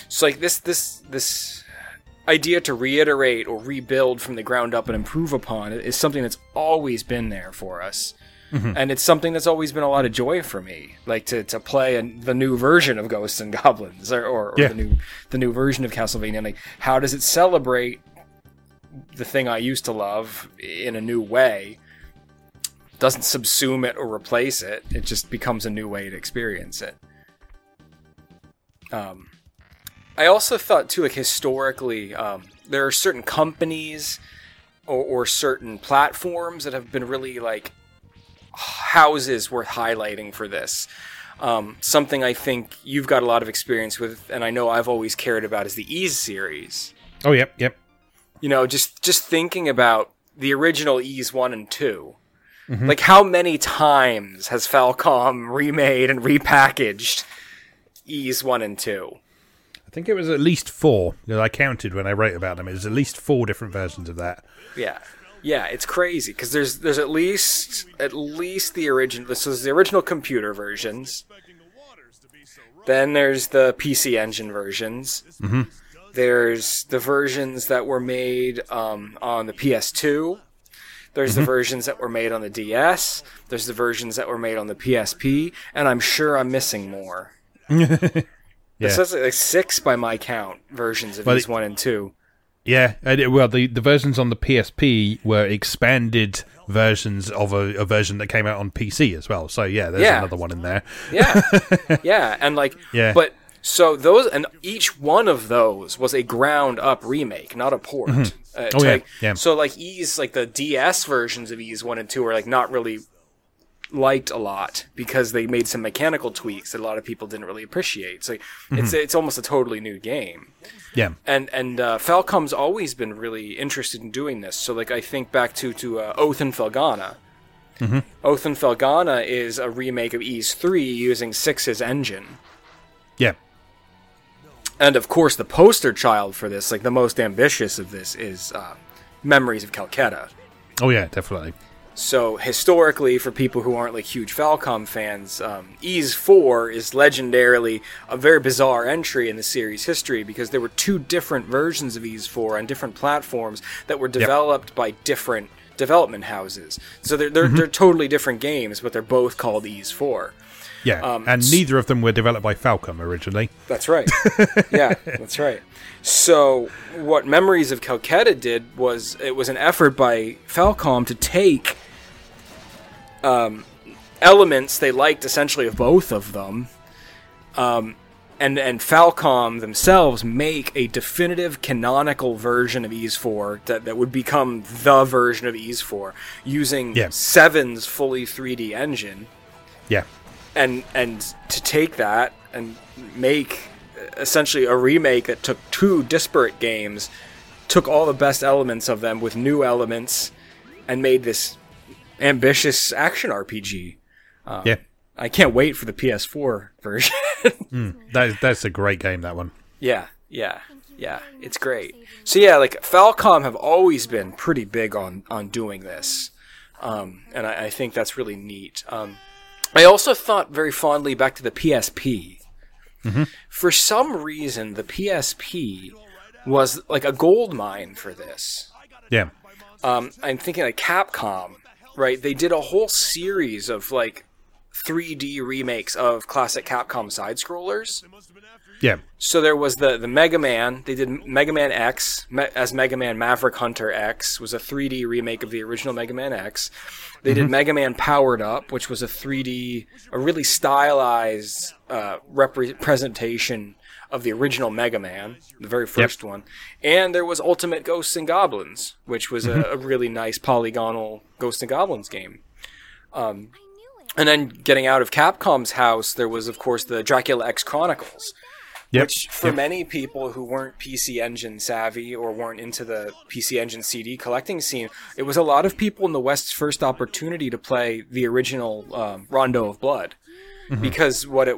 Speaker 2: So like this this this idea to reiterate or rebuild from the ground up and improve upon is something that's always been there for us. Mm-hmm. And it's something that's always been a lot of joy for me, like to, to play a, the new version of Ghosts and Goblins, or, or, or
Speaker 1: Yeah.
Speaker 2: the new the new version of Castlevania. Like, how does it celebrate the thing I used to love in a new way? Doesn't subsume it or replace it. It just becomes a new way to experience it. Um, I also thought too, like historically, um, there are certain companies or, or certain platforms that have been really like houses worth highlighting for this. Um, something I think you've got a lot of experience with, and I know I've always cared about, is the Ys series.
Speaker 1: Oh, yep, yep.
Speaker 2: You know, just just thinking about the original Ys one and 2 Like, how many times has Falcom remade and repackaged Ys one and two?
Speaker 1: I think it was at least four. That I counted when I wrote about them. It was at least four different versions of that.
Speaker 2: Yeah, yeah, it's crazy because there's there's at least at least the original. This is the original computer versions. Then there's the PC Engine versions. Mm-hmm. There's the versions that were made um, on the PS2. Mm-hmm. There's the versions that were made on the DS. There's the versions that were made on the PSP, and I'm sure I'm missing more.
Speaker 1: Yeah.
Speaker 2: It says like six by my count versions of
Speaker 1: Well,
Speaker 2: these one and two.
Speaker 1: Yeah, and it- well, the, the versions on the PSP were expanded versions of a, a version that came out on PC as well. So yeah, there's
Speaker 2: Yeah.
Speaker 1: another one in there.
Speaker 2: Yeah, yeah, and like,
Speaker 1: Yeah.
Speaker 2: but so those and each one of those was a ground up remake, not a port. Mm-hmm. Uh,
Speaker 1: Oh, yeah, yeah.
Speaker 2: So like Ys, like the DS versions of Ys one and two are like not really liked a lot because they made some mechanical tweaks that a lot of people didn't really appreciate. So
Speaker 1: Mm-hmm.
Speaker 2: it's it's almost a totally new game
Speaker 1: Yeah,
Speaker 2: and and uh, Falcom's always been really interested in doing this. So like I think back to to uh, Oath and Felghana.
Speaker 1: Mm-hmm.
Speaker 2: Oath and Felghana is a remake of Ys three using Six's engine.
Speaker 1: yeah,
Speaker 2: and of course, the poster child for this, like the most ambitious of this, is uh, Memories of Celceta.
Speaker 1: Oh yeah, definitely.
Speaker 2: So historically, for people who aren't like huge Falcom fans, um, Ys Four is legendarily a very bizarre entry in the series history because there were two different versions of Ys Four on different platforms that were developed by different development houses. So they're they're, they're totally different games, but they're both called Ys Four.
Speaker 1: Yeah,
Speaker 2: Um,
Speaker 1: and neither of them were developed by Falcom originally.
Speaker 2: That's right. yeah, that's right. So what Memories of Celceta did was it was an effort by Falcom to take um, elements they liked essentially of both of them, um, and and Falcom themselves make a definitive canonical version of Ys 4 that, that would become the version of Ys 4 using
Speaker 1: Yeah.
Speaker 2: Seven's fully 3D engine
Speaker 1: Yeah,
Speaker 2: and and to take that and make essentially a remake that took two disparate games, took all the best elements of them with new elements, and made this ambitious action RPG.
Speaker 1: yeah.
Speaker 2: I can't wait for the PS4 version.
Speaker 1: That is, that's a great game. That one.
Speaker 2: yeah, yeah, yeah, it's great. So yeah, like Falcom have always been pretty big on on doing this, um, and I, I think that's really neat. Um, I also thought very fondly back to the PSP. For some reason, the PSP was like a gold mine for this.
Speaker 1: Yeah,
Speaker 2: Um, I'm thinking like Capcom, right? They did a whole series of like 3D remakes of classic Capcom side scrollers.
Speaker 1: Yeah,
Speaker 2: So there was the the Mega Man. They did Mega Man X me, as Mega Man Maverick Hunter X was a 3D remake of the original Mega Man X. They did Mega Man Powered Up, which was a 3D, a really stylized uh, representation of the original Mega Man, the very first one. And there was Ultimate Ghosts and Goblins, which was a, a really nice polygonal Ghosts and Goblins game. Um, and then getting out of Capcom's house, there was of course the Dracula X Chronicles,
Speaker 1: Yep.
Speaker 2: which for
Speaker 1: Yep.
Speaker 2: many people who weren't PC Engine savvy or weren't into the PC Engine CD collecting scene, it was a lot of people in the West's first opportunity to play the original um, Rondo of Blood,
Speaker 1: Mm-hmm.
Speaker 2: because what it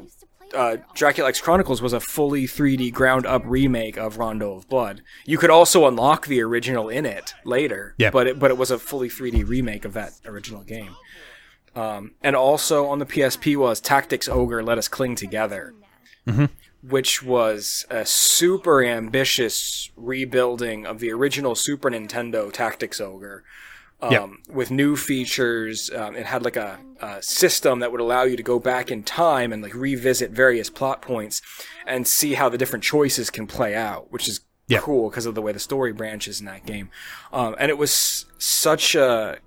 Speaker 2: uh, Dracula X Chronicles was a fully 3D ground up remake of Rondo of Blood. You could also unlock the original in it later,
Speaker 1: Yeah.
Speaker 2: but it, but it was a fully 3D remake of that original game. Um, and also on the PSP was Tactics Ogre Let Us Cling Together, which was a super ambitious rebuilding of the original Super Nintendo Tactics Ogre. Um,
Speaker 1: Yeah.
Speaker 2: With new features, um, it had like a, a system that would allow you to go back in time and like revisit various plot points and see how the different choices can play out, which is
Speaker 1: Yeah.
Speaker 2: cool because of the way the story branches in that game. Um, and it was such a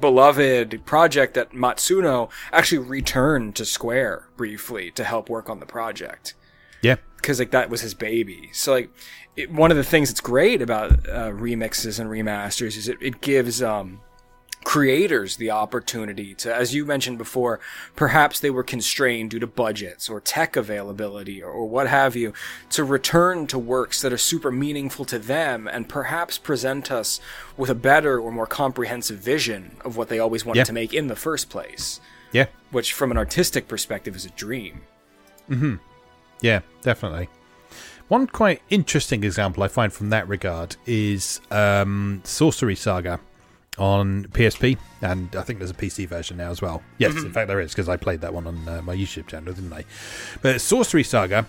Speaker 2: beloved project that Matsuno actually returned to Square briefly to help work on the project
Speaker 1: yeah,
Speaker 2: because like that was his baby. So like it, one of the things that's great about uh, remixes and remasters is it, it gives um, creators the opportunity to, as you mentioned before, perhaps they were constrained due to budgets or tech availability or, or what have you, to return to works that are super meaningful to them and perhaps present us with a better or more comprehensive vision of what they always wanted
Speaker 1: Yeah.
Speaker 2: to make in the first place.
Speaker 1: yeah,
Speaker 2: Which, from an artistic perspective, is a dream. hmm.
Speaker 1: yeah, definitely. One quite interesting example I find from that regard is um, Sorcery Saga on PSP, and I think there's a PC version now as well. Yes, in fact there is because I played that one on uh, my YouTube channel, didn't I? But Sorcery Saga,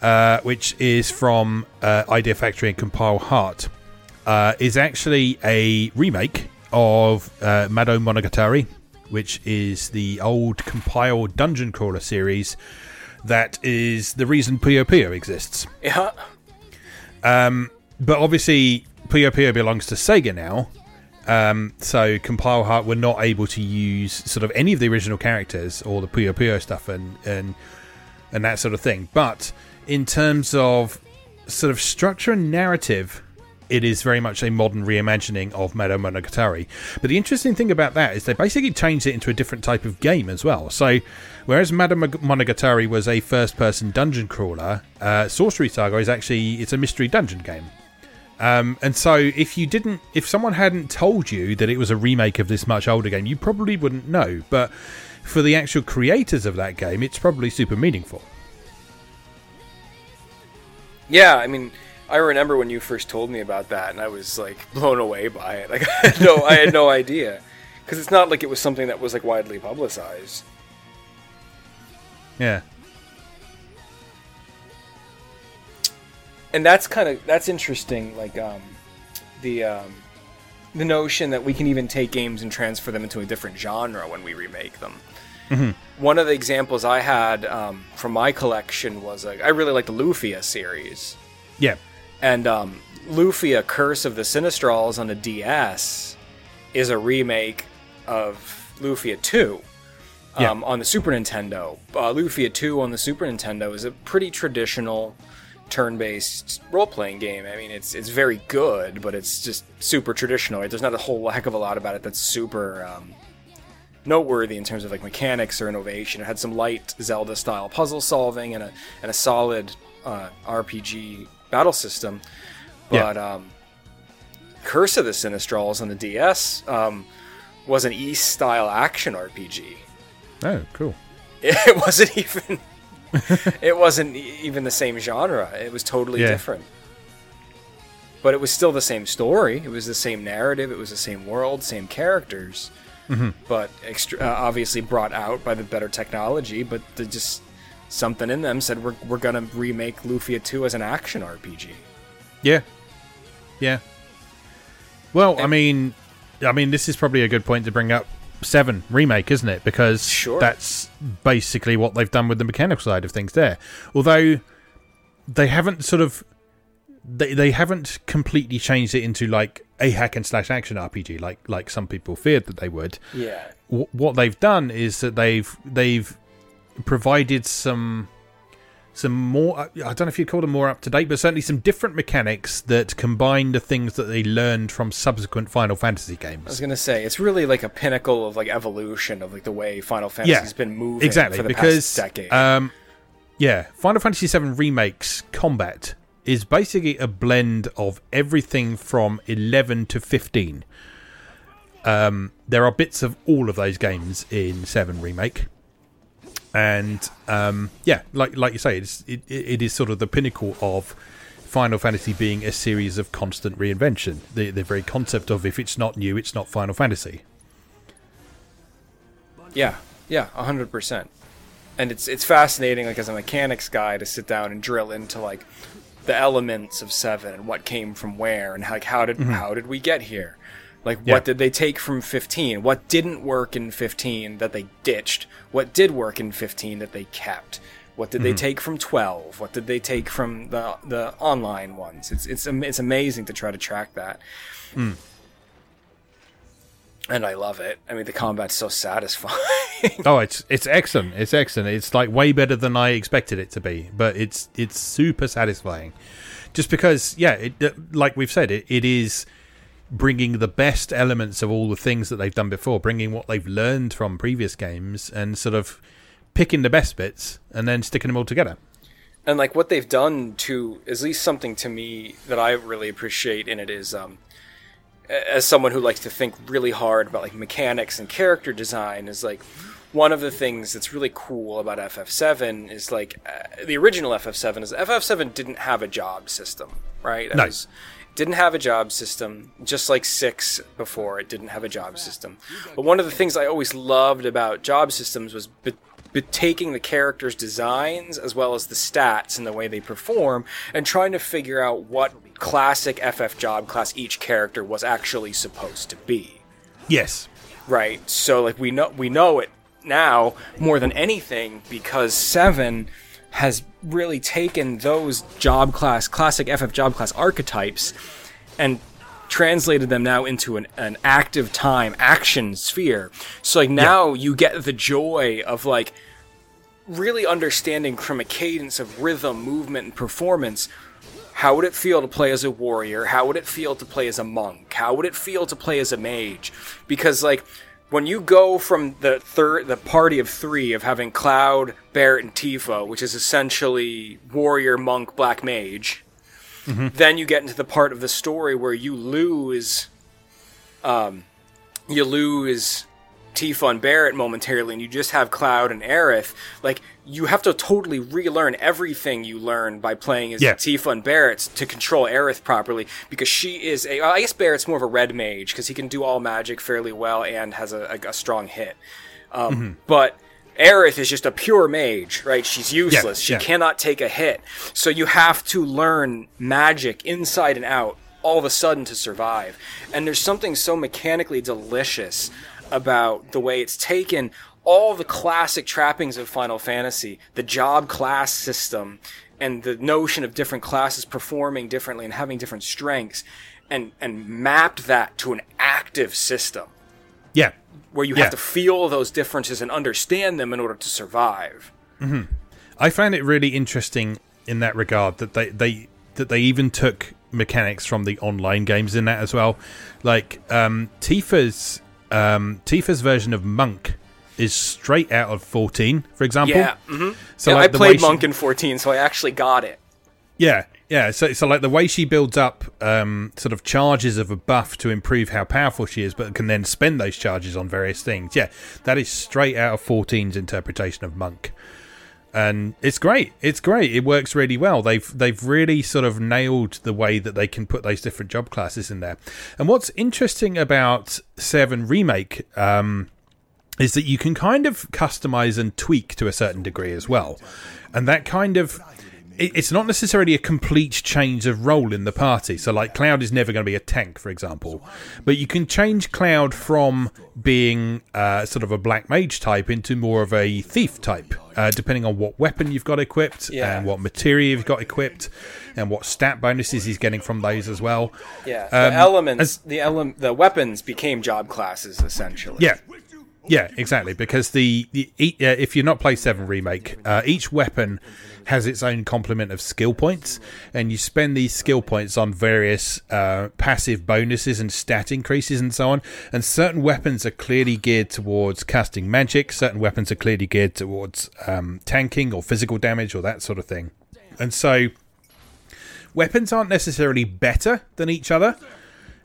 Speaker 1: uh, which is from uh, Idea Factory and Compile Heart, uh, is actually a remake of uh, Mado Monogatari, which is the old Compile dungeon crawler series that is the reason Puyo Puyo exists.
Speaker 2: Yeah.
Speaker 1: But obviously, Puyo Puyo belongs to Sega now. Um, so Compile Heart were not able to use sort of any of the original characters or the Puyo Puyo stuff and and and that sort of thing. But in terms of sort of structure and narrative, it is very much a modern reimagining of Mado Monogatari. But the interesting thing about that is they basically changed it into a different type of game as well. So, whereas Mado Monogatari was a first-person dungeon crawler, uh, Sorcery Saga is actually it's a mystery dungeon game. Um, and so, if you didn't, if someone hadn't told you that it was a remake of this much older game, you probably wouldn't know. But for the actual creators of that game, it's probably super meaningful.
Speaker 2: Yeah, I mean, I remember when you first told me about that, and I was like blown away by it. Like, I had no, I had no idea, because it's not like it was something that was like widely publicized.
Speaker 1: Yeah.
Speaker 2: And that's kind of that's interesting like um the um the notion that we can even take games and transfer them into a different genre when we remake them one of the examples i had um, from my collection was like i really like the lufia series
Speaker 1: Yeah.
Speaker 2: and um, Lufia Curse of the Sinistrals on the DS is a remake of Lufia 2 um,
Speaker 1: Yeah.
Speaker 2: on the Super Nintendo. Uh, Lufia 2 on the Super Nintendo is a pretty traditional turn-based role-playing game. I mean, it's it's very good, but it's just super traditional. Right? There's not a whole heck of a lot about it that's super um, noteworthy in terms of like mechanics or innovation. It had some light Zelda-style puzzle solving and a and a solid uh, RPG battle system.
Speaker 1: Yeah.
Speaker 2: But um, Curse of the Sinistrals on the DS um, was an Ys style action RPG.
Speaker 1: Oh, cool.
Speaker 2: It wasn't even it wasn't even the same genre. It was totally
Speaker 1: Yeah.
Speaker 2: different. But it was still the same story. It was the same narrative. It was the same world, same characters. But extra, uh, obviously brought out by the better technology. But the, just something in them said we're we're gonna remake Lufia 2 as an action RPG.
Speaker 1: Yeah. Yeah. Well, I mean, I mean, this is probably a good point to bring up Seven remake, isn't it? Because
Speaker 2: Sure.
Speaker 1: that's basically what they've done with the mechanical side of things there. Although they haven't sort of they they haven't completely changed it into like a hack and slash action RPG like like some people feared that they would.
Speaker 2: Yeah.
Speaker 1: Wh- what they've done is that they've they've provided some some more I don't know if you'd call them more up to date but certainly some different mechanics that combine the things that they learned from subsequent Final Fantasy games.
Speaker 2: I was gonna say it's really like a pinnacle of like evolution of like the way Final Fantasy's been moving
Speaker 1: exactly
Speaker 2: for the
Speaker 1: because
Speaker 2: past decade.
Speaker 1: um yeah Final Fantasy 7 remakes combat is basically a blend of everything from 11 to 15 um there are bits of all of those games in 7 remake and um yeah like like you say it's it, it is sort of the pinnacle of Final Fantasy being a series of constant reinvention the the very concept of if it's not new it's not Final Fantasy
Speaker 2: Yeah, yeah, hundred percent. And it's it's fascinating, like as a mechanics guy, to sit down and drill into like the elements of seven and what came from where and like how did how did we get here? Like
Speaker 1: Yeah.
Speaker 2: what did they take from fifteen? What didn't work in fifteen that they ditched? What did work in fifteen that they kept? What did they mm-hmm. take from twelve? What did they take from the the online ones? It's it's it's amazing to try to track that. Mm. And I love it. I mean, the combat's so satisfying.
Speaker 1: Oh, it's it's excellent. It's excellent. It's like way better than I expected it to be, but it's it's super satisfying. Just because, yeah, it, like we've said, it, it is bringing the best elements of all the things that they've done before, bringing what they've learned from previous games, and sort of picking the best bits and then sticking them all together.
Speaker 2: and like what they've done to at least something to me that I really appreciate in it is um as someone who likes to think really hard about like mechanics and character design is like one of the things that's really cool about FF7 is like uh, the original FF7 is FF7 didn't have a job system, right? Was- didn't have a job system, just like six before it didn't have a job system. But one of the things I always loved about job systems was be- be- taking the characters' designs as well as the stats and the way they perform and trying to figure out what classic FF job class each character was actually supposed to be
Speaker 1: Yes.
Speaker 2: right? So like we know we know it now more than anything because Seven has really taken those job class classic FF job class archetypes and translated them now into an, an active time action sphere. So like now you get the joy of like really understanding from a cadence of rhythm, movement, and performance. How would it feel to play as a warrior? How would it feel to play as a monk? How would it feel to play as a mage? Because like when you go from the third the party of three of having Cloud, Barret, and Tifa, which is essentially warrior, monk, black mage, then you get into the part of the story where you lose um you lose Tifa and Barret momentarily, and you just have Cloud and Aerith, like you have to totally relearn everything you learned by playing as
Speaker 1: Yeah.
Speaker 2: Tifa and Barret to control Aerith properly, because she is a. I guess Barret's more of a red mage because he can do all magic fairly well and has a, a, a strong hit. Um,
Speaker 1: Mm-hmm.
Speaker 2: But Aerith is just a pure mage, right? She's useless. she
Speaker 1: yeah.
Speaker 2: cannot take a hit. So you have to learn magic inside and out all of a sudden to survive. And there's something so mechanically delicious about the way it's taken all the classic trappings of Final Fantasy, the job class system, and the notion of different classes performing differently and having different strengths, and, and mapped that to an active system
Speaker 1: Yeah.
Speaker 2: where you
Speaker 1: Yeah.
Speaker 2: have to feel those differences and understand them in order to survive.
Speaker 1: I found it really interesting in that regard that they, they that they even took mechanics from the online games in that as well. Like um, Tifa's um, Tifa's version of Monk is straight out of 14, for example.
Speaker 2: Yeah, hmm
Speaker 1: So
Speaker 2: yeah,
Speaker 1: like
Speaker 2: I played
Speaker 1: she-
Speaker 2: Monk in 14, so I actually got it.
Speaker 1: Yeah, yeah. So, so like the way she builds up um, sort of charges of a buff to improve how powerful she is, but can then spend those charges on various things. Yeah, that is straight out of 14's interpretation of Monk, and it's great. It's great. It works really well. They've they've really sort of nailed the way that they can put those different job classes in there. And what's interesting about Seven Remake. Um, is that you can kind of customize and tweak to a certain degree as well. And that kind of it's not necessarily a complete change of role in the party. So, like, Cloud is never going to be a tank, for example, but you can change Cloud from being uh, sort of a black mage type into more of a thief type, uh, depending on what weapon you've got equipped
Speaker 2: Yeah.
Speaker 1: and what materia you've got equipped and what stat bonuses he's getting from those as well.
Speaker 2: Yeah, the
Speaker 1: Um,
Speaker 2: elements,
Speaker 1: as-
Speaker 2: the ele- the weapons became job classes essentially.
Speaker 1: Yeah. Yeah, exactly. Because the, the if you're not play Seven Remake, uh, each weapon has its own complement of skill points, and you spend these skill points on various uh, passive bonuses and stat increases and so on. And certain weapons are clearly geared towards casting magic. Certain weapons are clearly geared towards um, tanking or physical damage or that sort of thing. And so, weapons aren't necessarily better than each other.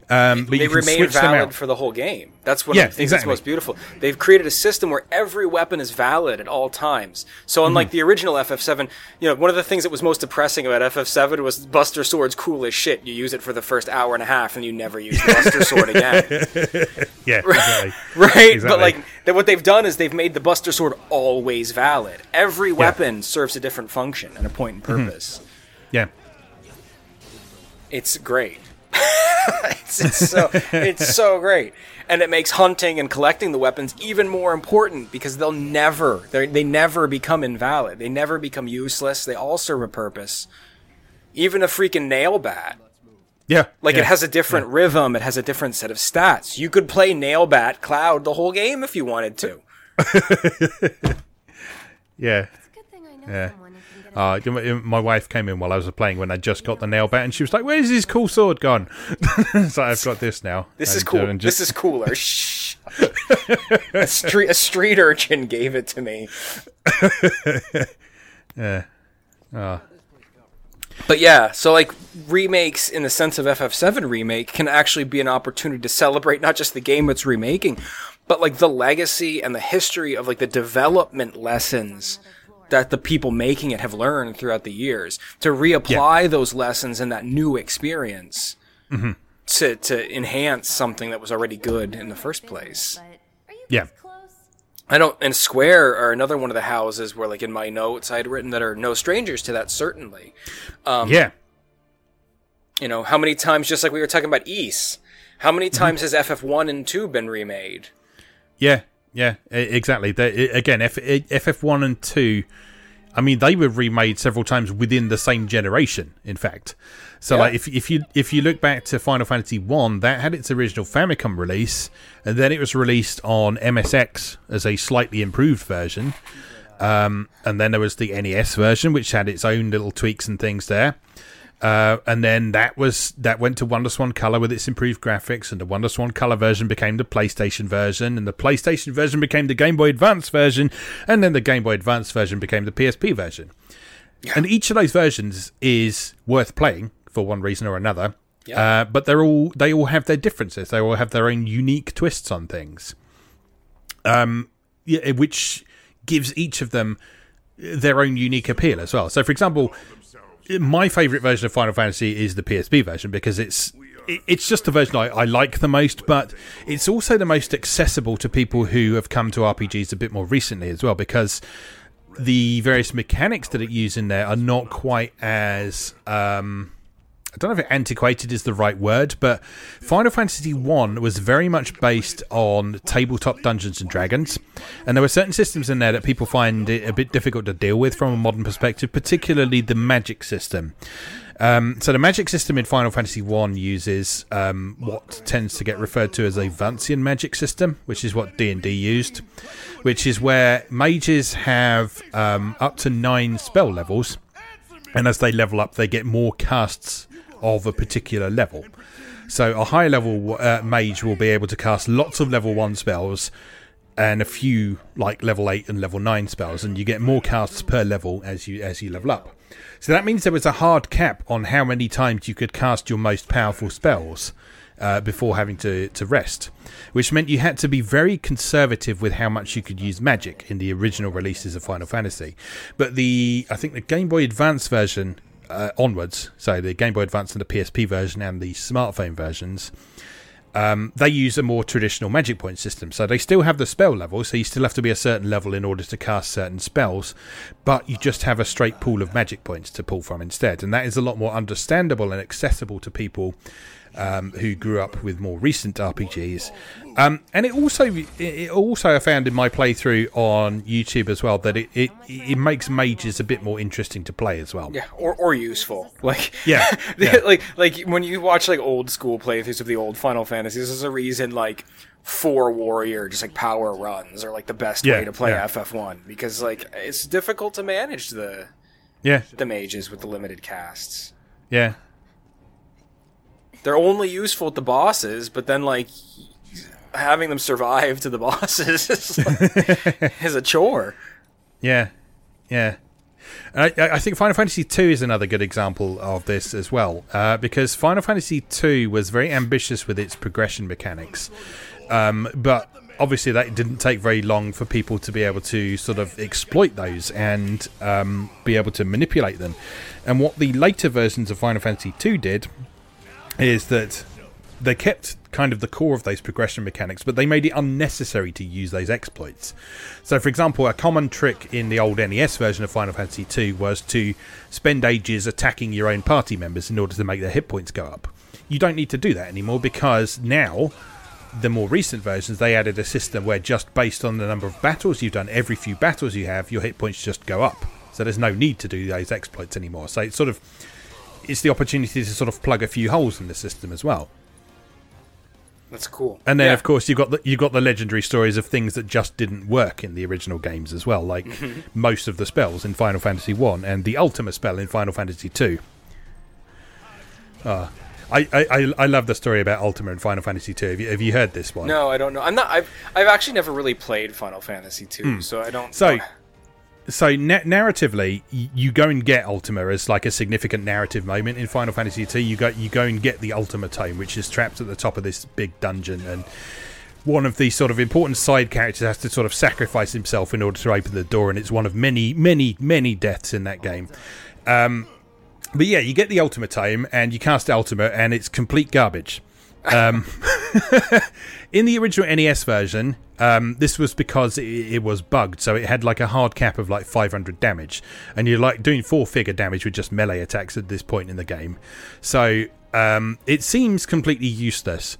Speaker 1: Um, but
Speaker 2: they remain valid for the whole game. That's one
Speaker 1: Yeah,
Speaker 2: things that's
Speaker 1: exactly.
Speaker 2: most beautiful. They've created a system where every weapon is valid at all times. So unlike
Speaker 1: Mm-hmm.
Speaker 2: the original FF7, you know, one of the things that was most depressing about FF7 was Buster Sword's cool as shit. You use it for the first hour and a half, and you never use Buster Sword again.
Speaker 1: Yeah, exactly.
Speaker 2: Right,
Speaker 1: Exactly.
Speaker 2: but like th- what they've done is they've made the Buster Sword always valid. Every weapon serves a different function and a point and
Speaker 1: Mm-hmm.
Speaker 2: purpose.
Speaker 1: Yeah.
Speaker 2: It's great. it's, it's so it's so great, and it makes hunting and collecting the weapons even more important because they'll never they they never become invalid. They never become useless. They all serve a purpose. Even a freaking nail bat.
Speaker 1: Yeah.
Speaker 2: Like
Speaker 1: yeah.
Speaker 2: it has a different rhythm, it has a different set of stats. You could play Nail Bat Cloud the whole game if you wanted to.
Speaker 1: Yeah.
Speaker 5: Good thing I know
Speaker 1: Yeah. Uh, my wife came in while I was playing when I just got the nail bat, and she was like, "Where's his cool sword gone?" so I've got this now.
Speaker 2: This is
Speaker 1: And,
Speaker 2: cool.
Speaker 1: uh, and
Speaker 2: This is cooler. Shh. a street a street urchin gave it to me.
Speaker 1: Yeah. Ah.
Speaker 2: But yeah, so like remakes in the sense of FF7 remake can actually be an opportunity to celebrate not just the game it's remaking, but like the legacy and the history of like the development lessons that the people making it have learned throughout the years to reapply those lessons in that new experience to to enhance something that was already good in the first place.
Speaker 5: But are you
Speaker 1: Yeah.
Speaker 2: I don't. And Square are another one of the houses where, like in my notes, I had written that are no strangers to that. Certainly, um,
Speaker 1: yeah.
Speaker 2: you know how many times, just like we were talking about Ys, how many
Speaker 1: Mm-hmm.
Speaker 2: times has FF one and two been remade?
Speaker 1: Yeah, yeah, exactly. They, again, F, FF1 and 2, I mean, they were remade several times within the same generation, in fact. So,
Speaker 2: Yeah.
Speaker 1: like, if, if you if you look back to Final Fantasy 1, that had its original Famicom release, and then it was released on MSX as a slightly improved version. Um, and then there was the NES version, which had its own little tweaks and things there. Uh, and then that was that went to WonderSwan Color with its improved graphics, and the WonderSwan Color version became the PlayStation version, and the PlayStation version became the Game Boy Advance version, and then the Game Boy Advance version became the PSP version. And each of those versions is worth playing for one reason or another.
Speaker 2: Yeah.
Speaker 1: Uh, but they're all they all have their differences. They all have their own unique twists on things. um, yeah, which gives each of them their own unique appeal as well. So, for example, my favorite version of Final Fantasy is the PSP version because it's it's just the version I, I, like the most, but it's also the most accessible to people who have come to RPGs a bit more recently as well because the various mechanics that it uses in there are not quite as um, don't know if antiquated is the right word, but Final Fantasy One was very much based on tabletop Dungeons and Dragons, and there were certain systems in there that people find it a bit difficult to deal with from a modern perspective, particularly the magic system. Um, so the magic system in Final Fantasy One uses um, what tends to get referred to as a Vancian magic system, which is what D and D used, which is where mages have um, up to nine spell levels, and as they level up, they get more casts of a particular level. So a high level uh, mage will be able to cast lots of level 1 spells and a few like level 8 and level 9 spells and you get more casts per level as you as you level up. So that means there was a hard cap on how many times you could cast your most powerful spells. Uh, before having to, to rest, which meant you had to be very conservative with how much you could use magic in the original releases of Final Fantasy. But the I think the Game Boy Advance version uh, onwards, so the Game Boy Advance and the PSP version and the smartphone versions, um, they use a more traditional magic point system. So they still have the spell level, so you still have to be a certain level in order to cast certain spells, but you just have a straight pool of magic points to pull from instead. And that is a lot more understandable and accessible to people um, who grew up with more recent RPGs. Um, and it also, it also I found in my playthrough on YouTube as well that it, it, it makes mages a bit more interesting to play as well.
Speaker 2: Yeah, or, or useful. Like
Speaker 1: yeah, yeah.
Speaker 2: like like when you watch like old school playthroughs of the old Final Fantasies, there's a reason like four warrior just like power runs are like the best
Speaker 1: Yeah,
Speaker 2: way to play
Speaker 1: yeah.
Speaker 2: FF1 because like it's difficult to manage the
Speaker 1: Yeah,
Speaker 2: the mages with the limited casts.
Speaker 1: yeah,
Speaker 2: They're only useful at the bosses, but then like having them survive to the bosses is, like, is a chore.
Speaker 1: Yeah, yeah. And I, I think Final Fantasy II is another good example of this as well, uh, because Final Fantasy II was very ambitious with its progression mechanics, um, but obviously that didn't take very long for people to be able to sort of exploit those and um, be able to manipulate them. And what the later versions of Final Fantasy II did is that they kept kind of the core of those progression mechanics, but they made it unnecessary to use those exploits. So, for example, a common trick in the old NES version of Final Fantasy II was to spend ages attacking your own party members in order to make their hit points go up. You don't need to do that anymore because now, the more recent versions, they added a system where just based on the number of battles you've done, every few battles you have, your hit points just go up. So there's no need to do those exploits anymore. So it's sort of it's the opportunity to sort of plug a few holes in the system as well.
Speaker 2: That's cool.
Speaker 1: And then,
Speaker 2: Yeah.
Speaker 1: of course, you've got the you've got the legendary stories of things that just didn't work in the original games as well, like most of the spells in Final Fantasy One and the Ultima spell in Final Fantasy Two. Uh, I, I, I- love the story about Ultima in Final Fantasy Two. Have you, have you heard this one?
Speaker 2: No, I don't know. I'm not. I've I've actually never really played Final Fantasy two, so I don't.
Speaker 1: So, so na- narratively, y- you go and get Ultima as like a significant narrative moment in Final Fantasy II. You go, you go and get the Ultima Tome, which is trapped at the top of this big dungeon, and one of the sort of important side characters has to sort of sacrifice himself in order to open the door, and it's one of many, many, many deaths in that game. Um, but yeah, you get the Ultima Tome, and you cast Ultima, and it's complete garbage. Um, in the original NES version, um, this was because it, it was bugged, so it had like a hard cap of like 500 damage, and you're like doing four figure damage with just melee attacks at this point in the game. So um, it seems completely useless.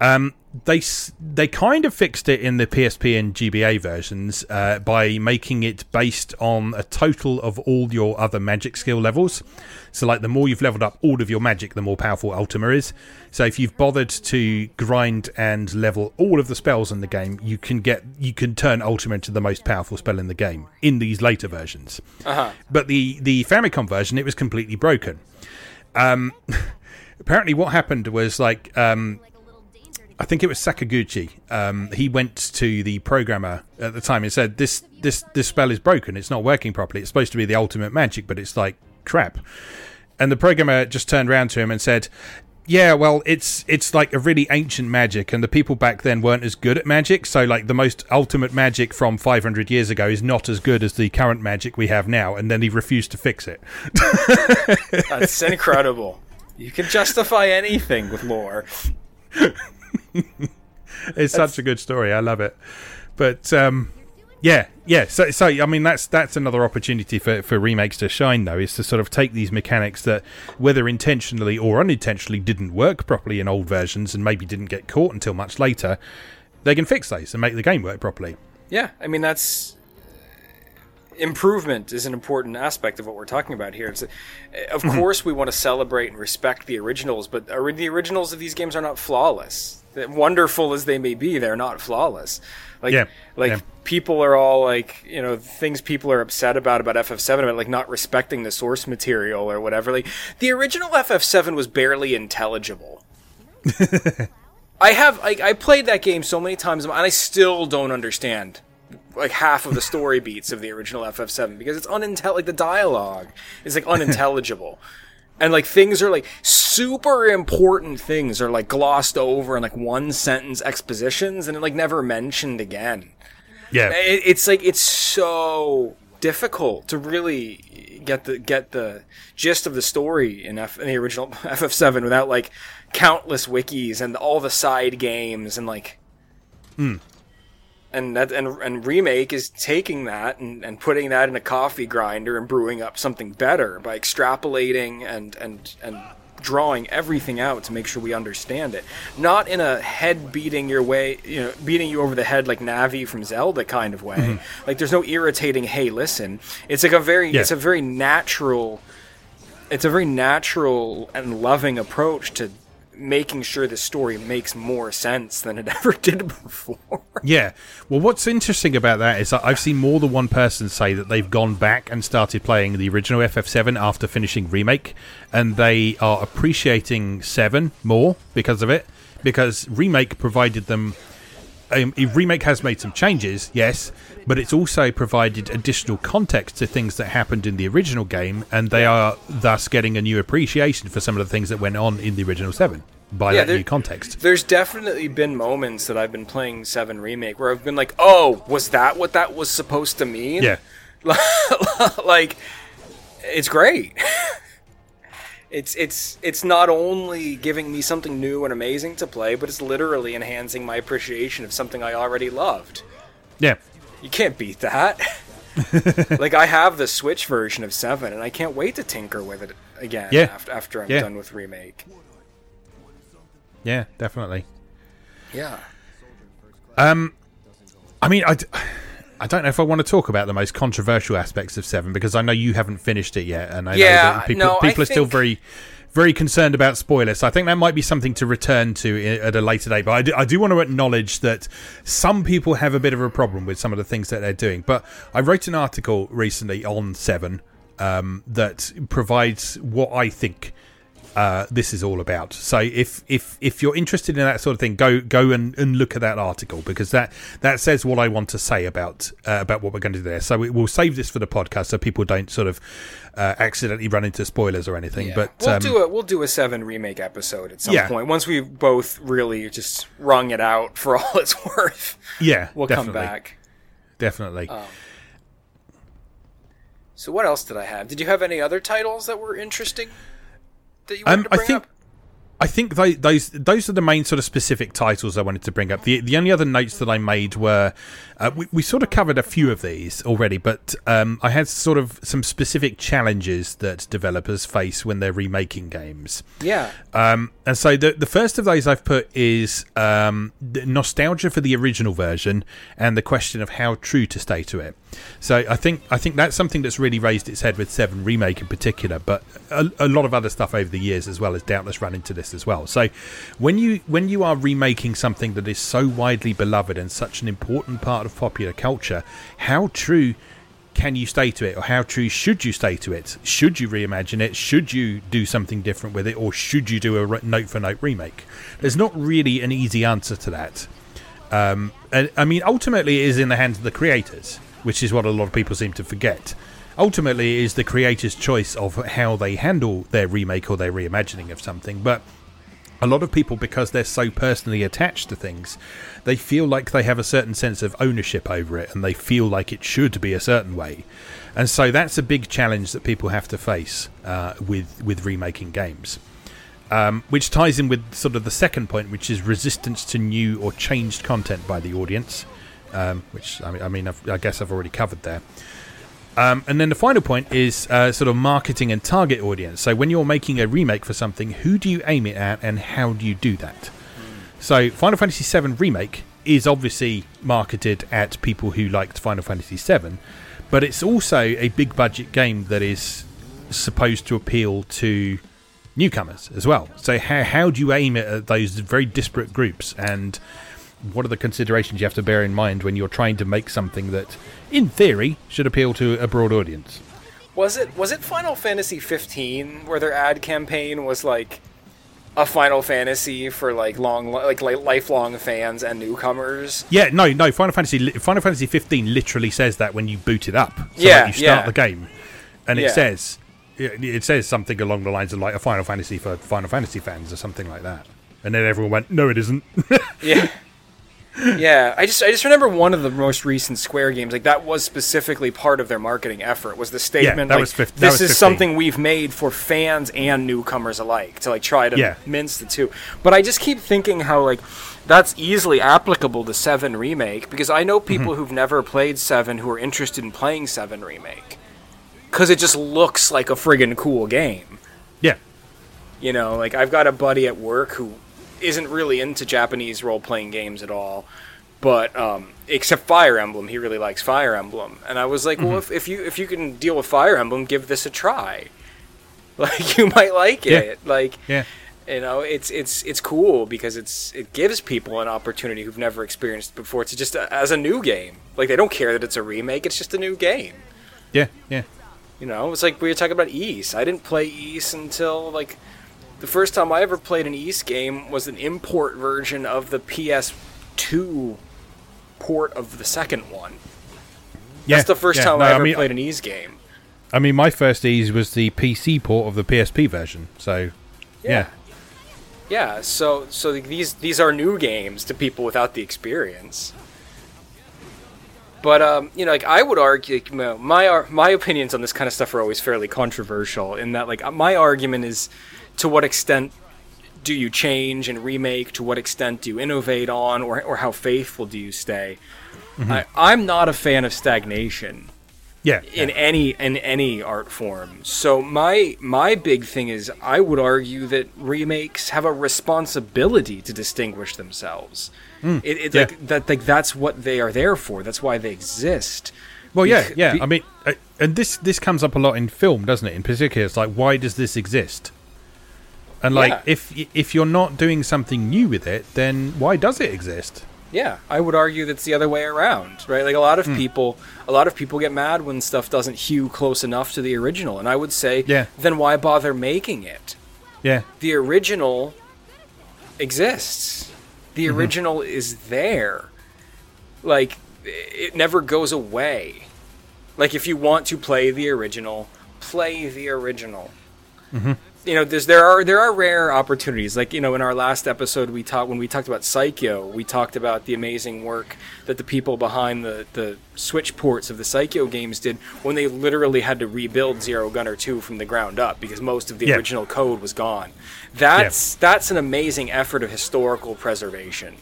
Speaker 1: Um, they they kind of fixed it in the PSP and GBA versions uh, by making it based on a total of all your other magic skill levels. So, like, the more you've leveled up all of your magic, the more powerful Ultima is. So, if you've bothered to grind and level all of the spells in the game, you can get you can turn Ultima into the most powerful spell in the game in these later versions.
Speaker 2: uh-huh.
Speaker 1: But the the Famicom version, it was completely broken. Um, apparently, what happened was like um, I think it was Sakaguchi. Um, he went to the programmer at the time and said, "This this this spell is broken. It's not working properly. It's supposed to be the ultimate magic, but it's like crap." And the programmer just turned around to him and said, Yeah, well, it's it's like a really ancient magic, and the people back then weren't as good at magic. So, like the most ultimate magic from 500 years ago is not as good as the current magic we have now. And then he refused to fix it.
Speaker 2: That's incredible. You can justify anything with lore.
Speaker 1: it's such a good story. I love it. But um, yeah, yeah. So, so I mean, that's that's another opportunity for, for remakes to shine, though, is to sort of take these mechanics that, whether intentionally or unintentionally, didn't work properly in old versions and maybe didn't get caught until much later. They can fix those and make the game work properly.
Speaker 2: Yeah, I mean that's improvement is an important aspect of what we're talking about here. It's, of course, we want to celebrate and respect the originals, but the originals of these games are not flawless. Wonderful as they may be, they're not flawless. Like,
Speaker 1: Yeah,
Speaker 2: like
Speaker 1: yeah.
Speaker 2: people are all like, you know, things people are upset about about FF7 about like not respecting the source material or whatever. Like the original FF7 was barely intelligible. I have like I played that game so many times and I still don't understand like half of the story beats of the original FF7 because it's unintel like the dialogue is like unintelligible. And like things are like super important things are like glossed over in like one sentence expositions and like never mentioned again.
Speaker 1: Yeah,
Speaker 2: It, it's like it's so difficult to really get the get the gist of the story in, F, in the original FF7 without like countless wikis and all the side games and like. Hmm. And that and and remake is taking that and, and putting that in a coffee grinder and brewing up something better by extrapolating and and and drawing everything out to make sure we understand it. Not in a head beating your way, you know, beating you over the head like Navi from Zelda kind of way. Mm-hmm. Like there's no irritating, hey, listen. It's like a very
Speaker 1: Yeah.
Speaker 2: it's a very natural it's a very natural and loving approach to making sure the story makes more sense than it ever did before.
Speaker 1: Yeah. Well, what's interesting about that is that I've seen more than one person say that they've gone back and started playing the original FF7 after finishing remake, and they are appreciating seven more because of it. Because remake provided them. Um, remake has made some changes, yes, but it's also provided additional context to things that happened in the original game, and they are thus getting a new appreciation for some of the things that went on in the original seven by
Speaker 2: Yeah,
Speaker 1: that
Speaker 2: there-
Speaker 1: new context.
Speaker 2: There's definitely been moments that I've been playing 7 Remake where I've been like, oh, was that what that was supposed to mean?
Speaker 1: Yeah.
Speaker 2: like, it's great. It's it's it's not only giving me something new and amazing to play, but it's literally enhancing my appreciation of something I already loved.
Speaker 1: Yeah.
Speaker 2: You can't beat that. like I have the Switch version of Seven, and I can't wait to tinker with it again
Speaker 1: Yeah.
Speaker 2: after, after I'm
Speaker 1: Yeah.
Speaker 2: done with remake.
Speaker 1: Yeah, definitely.
Speaker 2: Yeah.
Speaker 1: Um I mean, I, d- I don't know if I want to talk about the most controversial aspects of Seven because I know you haven't finished it yet, and I know
Speaker 2: Yeah,
Speaker 1: that people,
Speaker 2: no, I
Speaker 1: people are still very, very concerned about spoilers. So I think that might be something to return to at a later date. But I do, I do want to acknowledge that some people have a bit of a problem with some of the things that they're doing. But I wrote an article recently on Seven um, that provides what I think uh, this is all about. So if if if you're interested in that sort of thing, go go and, and look at that article because that that says what I want to say about uh, about what we're going to do there. So we, we'll save this for the podcast so people don't sort of uh, accidentally run into spoilers or anything.
Speaker 2: Yeah.
Speaker 1: But
Speaker 2: we'll
Speaker 1: um,
Speaker 2: do a we'll do a seven remake episode at some
Speaker 1: Yeah.
Speaker 2: point once we both really just wrung it out for all it's worth.
Speaker 1: yeah,
Speaker 2: We'll
Speaker 1: definitely,
Speaker 2: come back.
Speaker 1: Definitely.
Speaker 2: So what else did I have? Did you have any other titles that were interesting that you wanted to
Speaker 1: I think
Speaker 2: up?
Speaker 1: I think tho- those those are the main sort of specific titles I wanted to bring up. The the only other notes that I made were uh, we we sort of covered a few of these already, but um, I had sort of some specific challenges that developers face when they're remaking games.
Speaker 2: Yeah.
Speaker 1: Um, and so the the first of those I've put is um, the nostalgia for the original version and the question of how true to stay to it. So I think I think that's something that's really raised its head with Seven remake in particular, but a, a lot of other stuff over the years as well has doubtless run into this as well. So when you when you are remaking something that is so widely beloved and such an important part of popular culture, how true can you stay to it? Or how true should you stay to it? Should you reimagine it? Should you do something different with it? Or should you do a note for note remake? There's not really an easy answer to that. Um, and, i mean ultimately it is in the hands of the creators which is what a lot of people seem to forget ultimately it is the creators choice of how they handle their remake or their reimagining of something but a lot of people, because they're so personally attached to things, they feel like they have a certain sense of ownership over it and they feel like it should be a certain way. And so that's a big challenge that people have to face uh, with, with remaking games. Um, which ties in with sort of the second point, which is resistance to new or changed content by the audience, um, which I mean, I, mean i guess I've already covered there. Um, and then the final point is uh, sort of marketing and target audience. So when you're making a remake for something, who do you aim it at, and how do you do that? So Final Fantasy VII Remake is obviously marketed at people who liked Final Fantasy VII, but it's also a big budget game that is supposed to appeal to newcomers as well. So how how do you aim it at those very disparate groups, and what are the considerations you have to bear in mind when you're trying to make something that in theory, should appeal to a broad audience.
Speaker 2: Was it was it Final Fantasy 15 where their ad campaign was like a Final Fantasy for like long like, like lifelong fans and newcomers?
Speaker 1: Yeah, no, no. Final Fantasy Final Fantasy 15 literally says that when you boot it up. So
Speaker 2: yeah,
Speaker 1: like you
Speaker 2: yeah.
Speaker 1: start the game, and it
Speaker 2: Yeah.
Speaker 1: says it says something along the lines of like a Final Fantasy for Final Fantasy fans or something like that. And then everyone went, "No, it isn't."
Speaker 2: Yeah. Yeah, I just I just remember one of the most recent Square games like that was specifically part of their marketing effort was the statement
Speaker 1: that
Speaker 2: like
Speaker 1: was
Speaker 2: this
Speaker 1: was
Speaker 2: is
Speaker 1: 15.
Speaker 2: something we've made for fans and newcomers alike to like try to
Speaker 1: Yeah.
Speaker 2: mince the two. But I just keep thinking how like that's easily applicable to 7 remake because I know people
Speaker 1: Mm-hmm.
Speaker 2: who've never played 7 who are interested in playing 7 remake cuz it just looks like a friggin' cool game.
Speaker 1: yeah,
Speaker 2: You know, like I've got a buddy at work who isn't really into Japanese role playing games at all, but um, except Fire Emblem, he really likes Fire Emblem. And I was like, well, if, if you if you can deal with Fire Emblem, give this a try. Like you might like
Speaker 1: Yeah.
Speaker 2: it. Like
Speaker 1: yeah,
Speaker 2: you know, it's it's it's cool because it's it gives people an opportunity who've never experienced it before. It's just a, as a new game. Like they don't care that it's a remake. It's just a new game.
Speaker 1: yeah, yeah.
Speaker 2: You know, it's like we were talking about Ys. I didn't play Ys until like the first time I ever played an Ys game was an import version of the PS2 port of the second one.
Speaker 1: Yeah,
Speaker 2: That's the first
Speaker 1: yeah.
Speaker 2: time
Speaker 1: No,
Speaker 2: I ever
Speaker 1: mean,
Speaker 2: played an East game.
Speaker 1: I mean, my first Ys was the PC port of the PSP version. So, yeah,
Speaker 2: Yeah, so so these these are new games to people without the experience. But um, you know, like I would argue, you know, my my opinions on this kind of stuff are always fairly controversial. In that, like, my argument is, to what extent do you change and remake? To what extent do you innovate on, or or how faithful do you stay? I, I'm not a fan of stagnation
Speaker 1: yeah,
Speaker 2: in
Speaker 1: yeah.
Speaker 2: any in any art form. So my my big thing is I would argue that remakes have a responsibility to distinguish themselves. it, it
Speaker 1: Hmm. yeah.
Speaker 2: like that like that's what they are there for. That's why they exist.
Speaker 1: Well, yeah, yeah. I mean, and this this comes up a lot in film, doesn't it? In particular, it's like, why does this exist? And like,
Speaker 2: Yeah.
Speaker 1: if if you're not doing something new with it, then why does it exist?
Speaker 2: Yeah, I would argue that's the other way around, right? Like a lot of
Speaker 1: Hmm.
Speaker 2: people, a lot of people get mad when stuff doesn't hew close enough to the original, and I would say,
Speaker 1: Yeah.
Speaker 2: then why bother making it?
Speaker 1: Yeah,
Speaker 2: the original exists. The
Speaker 1: Mm-hmm.
Speaker 2: original is there. Like it never goes away. Like if you want to play the original, play the original.
Speaker 1: Mm-hmm.
Speaker 2: You know, there's there are there are rare opportunities. Like you know, in our last episode, we talked when we talked about Psikyo, we talked about the amazing work that the people behind the the Switch ports of the Psikyo games did when they literally had to rebuild Zero Gunner 2 from the ground up because most of the
Speaker 1: Yeah.
Speaker 2: original code was gone. That's that's an amazing effort of historical preservation.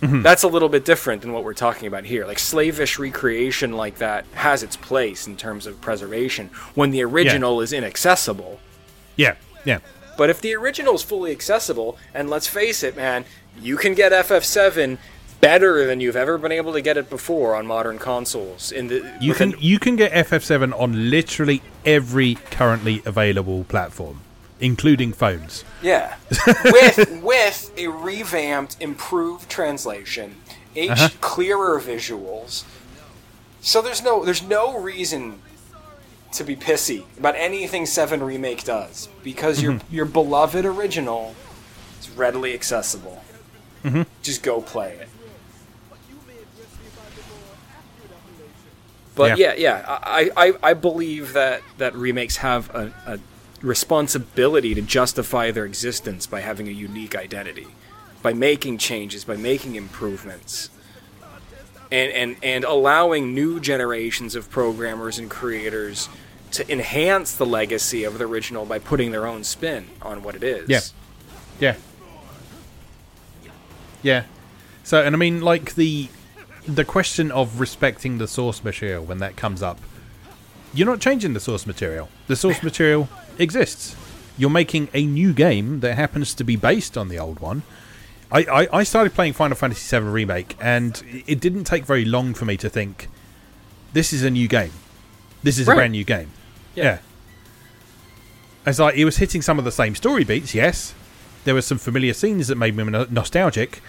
Speaker 2: Mm-hmm. That's a little bit different than what we're talking about here. Like slavish recreation like that has its place in terms of preservation when the original is inaccessible.
Speaker 1: yeah, yeah,
Speaker 2: But if the original is fully accessible, and let's face it, man, you can get FF7 better than you've ever been able to get it before on modern consoles. In the
Speaker 1: you can you can get FF7 on literally every currently available platform, including phones.
Speaker 2: Yeah, with with a revamped, improved translation, H
Speaker 1: Uh-huh.
Speaker 2: clearer visuals. So there's no there's no reason to be pissy about anything Seven Remake does because your
Speaker 1: Mm-hmm.
Speaker 2: your beloved original is readily accessible.
Speaker 1: Mm-hmm.
Speaker 2: Just go play it. But
Speaker 1: Yeah.
Speaker 2: yeah, yeah, I, I, I believe that, that remakes have a, a responsibility to justify their existence by having a unique identity, by making changes, by making improvements. And, and, and allowing new generations of programmers and creators to enhance the legacy of the original by putting their own spin on what it is.
Speaker 1: Yeah. Yeah. Yeah. So, and I mean, like the the question of respecting the source material when that comes up, you're not changing the source material. The source material exists. You're making a new game that happens to be based on the old one. I, I, I started playing Final Fantasy VII Remake, and it didn't take very long for me to think, this is a new game. This is
Speaker 2: Right.
Speaker 1: a brand new game. Yeah. It's like it was hitting some of the same story beats, yes. There were some familiar scenes that made me no- nostalgic,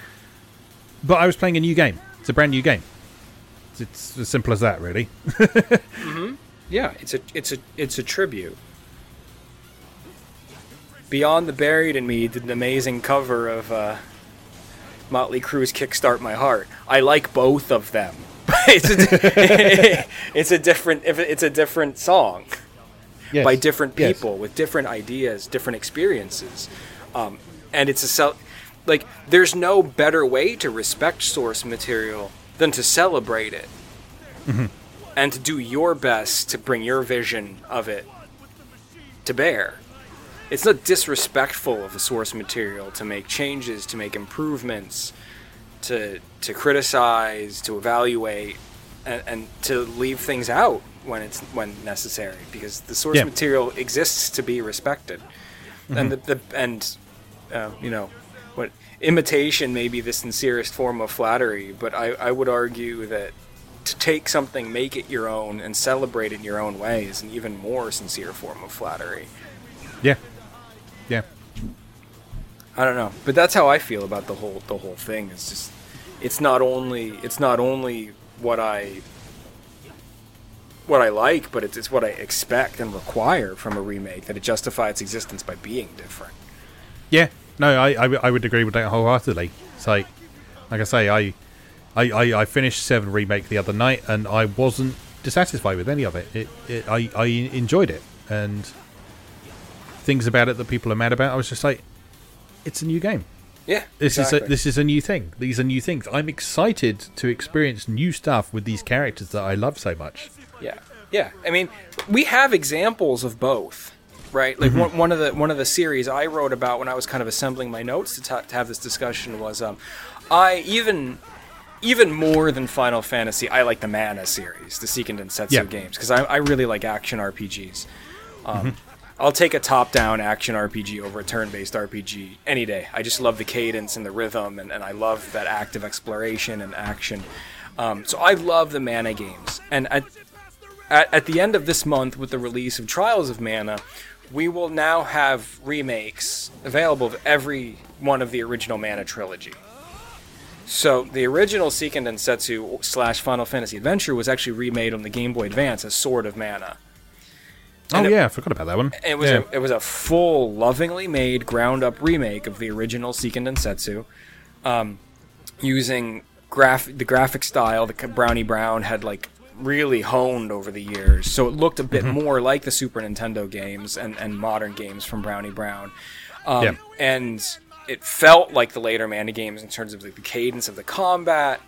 Speaker 1: but I was playing a new game. It's a brand new game. It's, it's as simple as that, really.
Speaker 2: Yeah, it's a it's a it's a tribute. Between the Buried and Me did an amazing cover of uh, Motley Crue's "Kickstart My Heart." I like both of them. it's a it's a different it's a different song
Speaker 1: Yes.
Speaker 2: by different
Speaker 1: Yes.
Speaker 2: people with different ideas, different experiences, um, and it's a cel- like there's no better way to respect source material than to celebrate it and to do your best to bring your vision of it to bear. It's not disrespectful of the source material to make changes, to make improvements, to to criticize, to evaluate, and, and to leave things out when it's when necessary, because the source
Speaker 1: Yeah.
Speaker 2: material exists to be respected, and the, the and uh, you know what imitation may be the sincerest form of flattery, but I, I would argue that to take something, make it your own, and celebrate it in your own way is an even more sincere form of flattery.
Speaker 1: Yeah.
Speaker 2: I don't know, but that's how I feel about the whole the whole thing. It's just it's not only it's not only what I what I like, but it's, it's what I expect and require from a remake that it justify its existence by being different.
Speaker 1: Yeah. No, I I would agree with that wholeheartedly. It's like, like I say, I, I, I, I finished Seven Remake the other night, and I wasn't dissatisfied with any of it. It, it I, I enjoyed it, and things about it that people are mad about, I was just like, it's a new game.
Speaker 2: Yeah,
Speaker 1: This is a, this is a new thing. These are new things. I'm excited to experience new stuff with these characters that I love so much.
Speaker 2: Yeah, yeah. I mean, we have examples of both, right? Like one, one of the one of the series I wrote about when I was kind of assembling my notes to, ta to have this discussion was, um, I even even more than Final Fantasy, I like the Mana series, the Seiken Densetsu
Speaker 1: Yeah.
Speaker 2: games, because I, I really like action RPGs. Um, I'll take a top-down action RPG over a turn-based RPG any day. I just love the cadence and the rhythm, and, and I love that active exploration and action. Um, so I love the Mana games, and at, at at the end of this month, with the release of Trials of Mana, we will now have remakes available of every one of the original Mana trilogy. So the original Seiken Densetsu slash Final Fantasy Adventure was actually remade on the Game Boy Advance as Sword of Mana.
Speaker 1: Oh
Speaker 2: it-
Speaker 1: yeah, I forgot about that one.
Speaker 2: It was
Speaker 1: yeah.
Speaker 2: a, it was a full, lovingly made, ground up remake of the original Seiken Densetsu, um, using graph the graphic style that Brownie Brown had like really honed over the years. So it looked a bit more like the Super Nintendo games and, and modern games from Brownie Brown. Um,
Speaker 1: Yeah.
Speaker 2: And it felt like the later Mana games in terms of like, the cadence of the combat.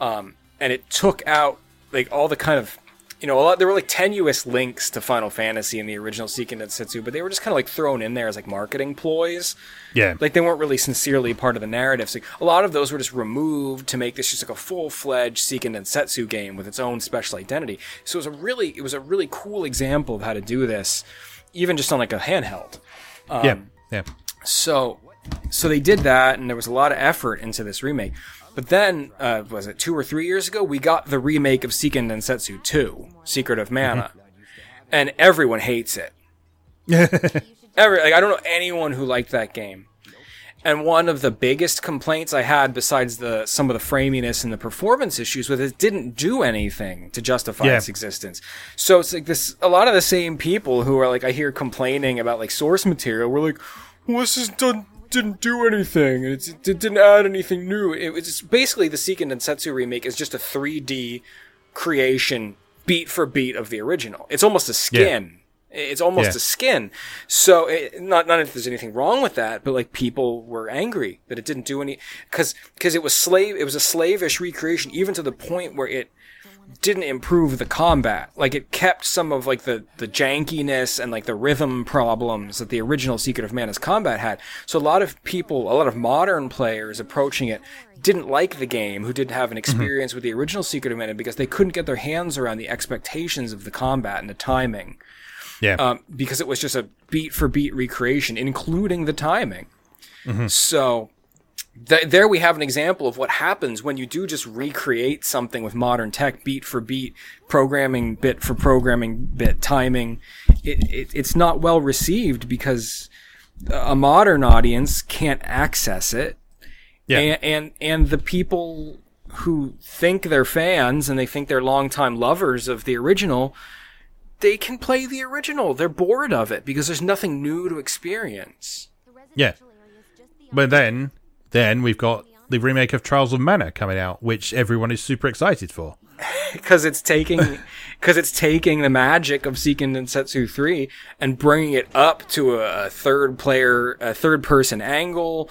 Speaker 2: Um, and it took out like all the kind of you know a lot there were like tenuous links to Final Fantasy in the original Seiken Densetsu, but they were just kind of like thrown in there as like marketing ploys.
Speaker 1: yeah.
Speaker 2: Like they weren't really sincerely part of the narrative. So a lot of those were just removed to make this just like a full fledged Seiken Densetsu game with its own special identity. So it was a really it was a really cool example of how to do this, even just on like a handheld.
Speaker 1: yeah. Um, yeah.
Speaker 2: So, so they did that, and there was a lot of effort into this remake. But then, uh, was it two or three years ago? We got the remake of Seiken Densetsu 2, Secret of Mana, and everyone hates it. Every like I don't know anyone who liked that game. And one of the biggest complaints I had, besides the some of the framiness and the performance issues, was it didn't do anything to justify
Speaker 1: Yeah.
Speaker 2: its existence. So it's like this. A lot of the same people who are like I hear complaining about like source material. We're like, well, this is done didn't do anything. and it didn't add anything new. It was basically the Seiken Densetsu remake is just a 3D creation, beat for beat of the original. It's almost a skin It's almost
Speaker 1: Yeah.
Speaker 2: a skin. So it, not not if there's anything wrong with that, but like people were angry that it didn't do any because because it was slave. It was a slavish recreation, even to the point where it didn't improve the combat. Like it kept some of like the the jankiness and like the rhythm problems that the original Secret of Mana's combat had. So a lot of people, a lot of modern players approaching it didn't like the game who didn't have an experience with the original Secret of Mana because they couldn't get their hands around the expectations of the combat and the timing.
Speaker 1: Yeah.
Speaker 2: Um, because it was just a beat for beat recreation, including the timing. So th- there we have an example of what happens when you do just recreate something with modern tech, beat for beat, programming bit for programming bit, timing. It, it, it's not well received because a modern audience can't access it.
Speaker 1: Yeah.
Speaker 2: And, and, and the people who think they're fans and they think they're longtime lovers of the original, they can play the original. They're bored of it because there's nothing new to experience.
Speaker 1: Yeah. But then, then we've got the remake of Trials of Mana coming out, which everyone is super excited for.
Speaker 2: because it's taking because it's taking the magic of Seiken Densetsu 3 and bringing it up to a, third player a third person angle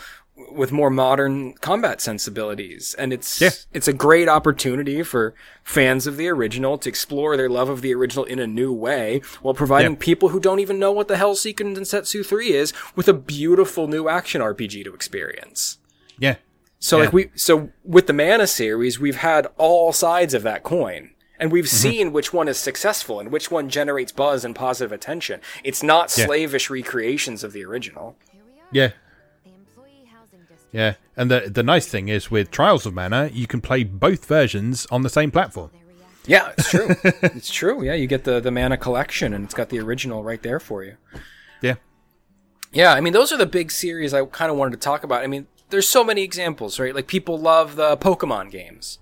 Speaker 2: with more modern combat sensibilities and it's
Speaker 1: Yeah.
Speaker 2: it's a great opportunity for fans of the original to explore their love of the original in a new way while providing
Speaker 1: Yeah.
Speaker 2: people who don't even know what the hell Seiken Densetsu 3 is with a beautiful new action RPG to experience.
Speaker 1: Yeah.
Speaker 2: So
Speaker 1: Yeah.
Speaker 2: like we so with the Mana series, we've had all sides of that coin. And we've
Speaker 1: Mm-hmm.
Speaker 2: seen which one is successful and which one generates buzz and positive attention. It's not
Speaker 1: Yeah.
Speaker 2: slavish recreations of the original.
Speaker 1: Yeah. Yeah. And the the nice thing is with Trials of Mana, you can play both versions on the same platform.
Speaker 2: Yeah, it's true. it's true. Yeah, you get the the Mana collection and it's got the original right there for you.
Speaker 1: Yeah.
Speaker 2: Yeah, I mean those are the big series I kind of wanted to talk about. I mean, there's so many examples, right? Like people love the Pokemon games.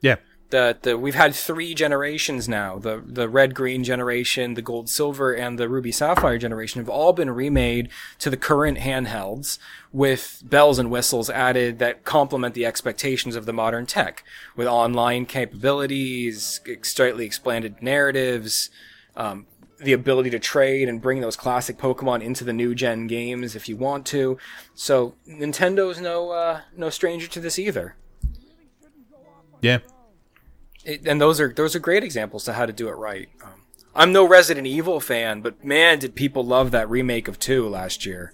Speaker 1: Yeah.
Speaker 2: the the we've had three generations now. The the red green generation, the gold silver, and the ruby sapphire generation have all been remade to the current handhelds with bells and whistles added that complement the expectations of the modern tech with online capabilities, slightly expanded narratives. Um, the ability to trade and bring those classic Pokemon into the new gen games if you want to. So Nintendo's no uh, no stranger to this either.
Speaker 1: Yeah.
Speaker 2: it, and those are those are great examples to how to do it right. Um, I'm no Resident Evil fan, but man, did people love that remake of two last year?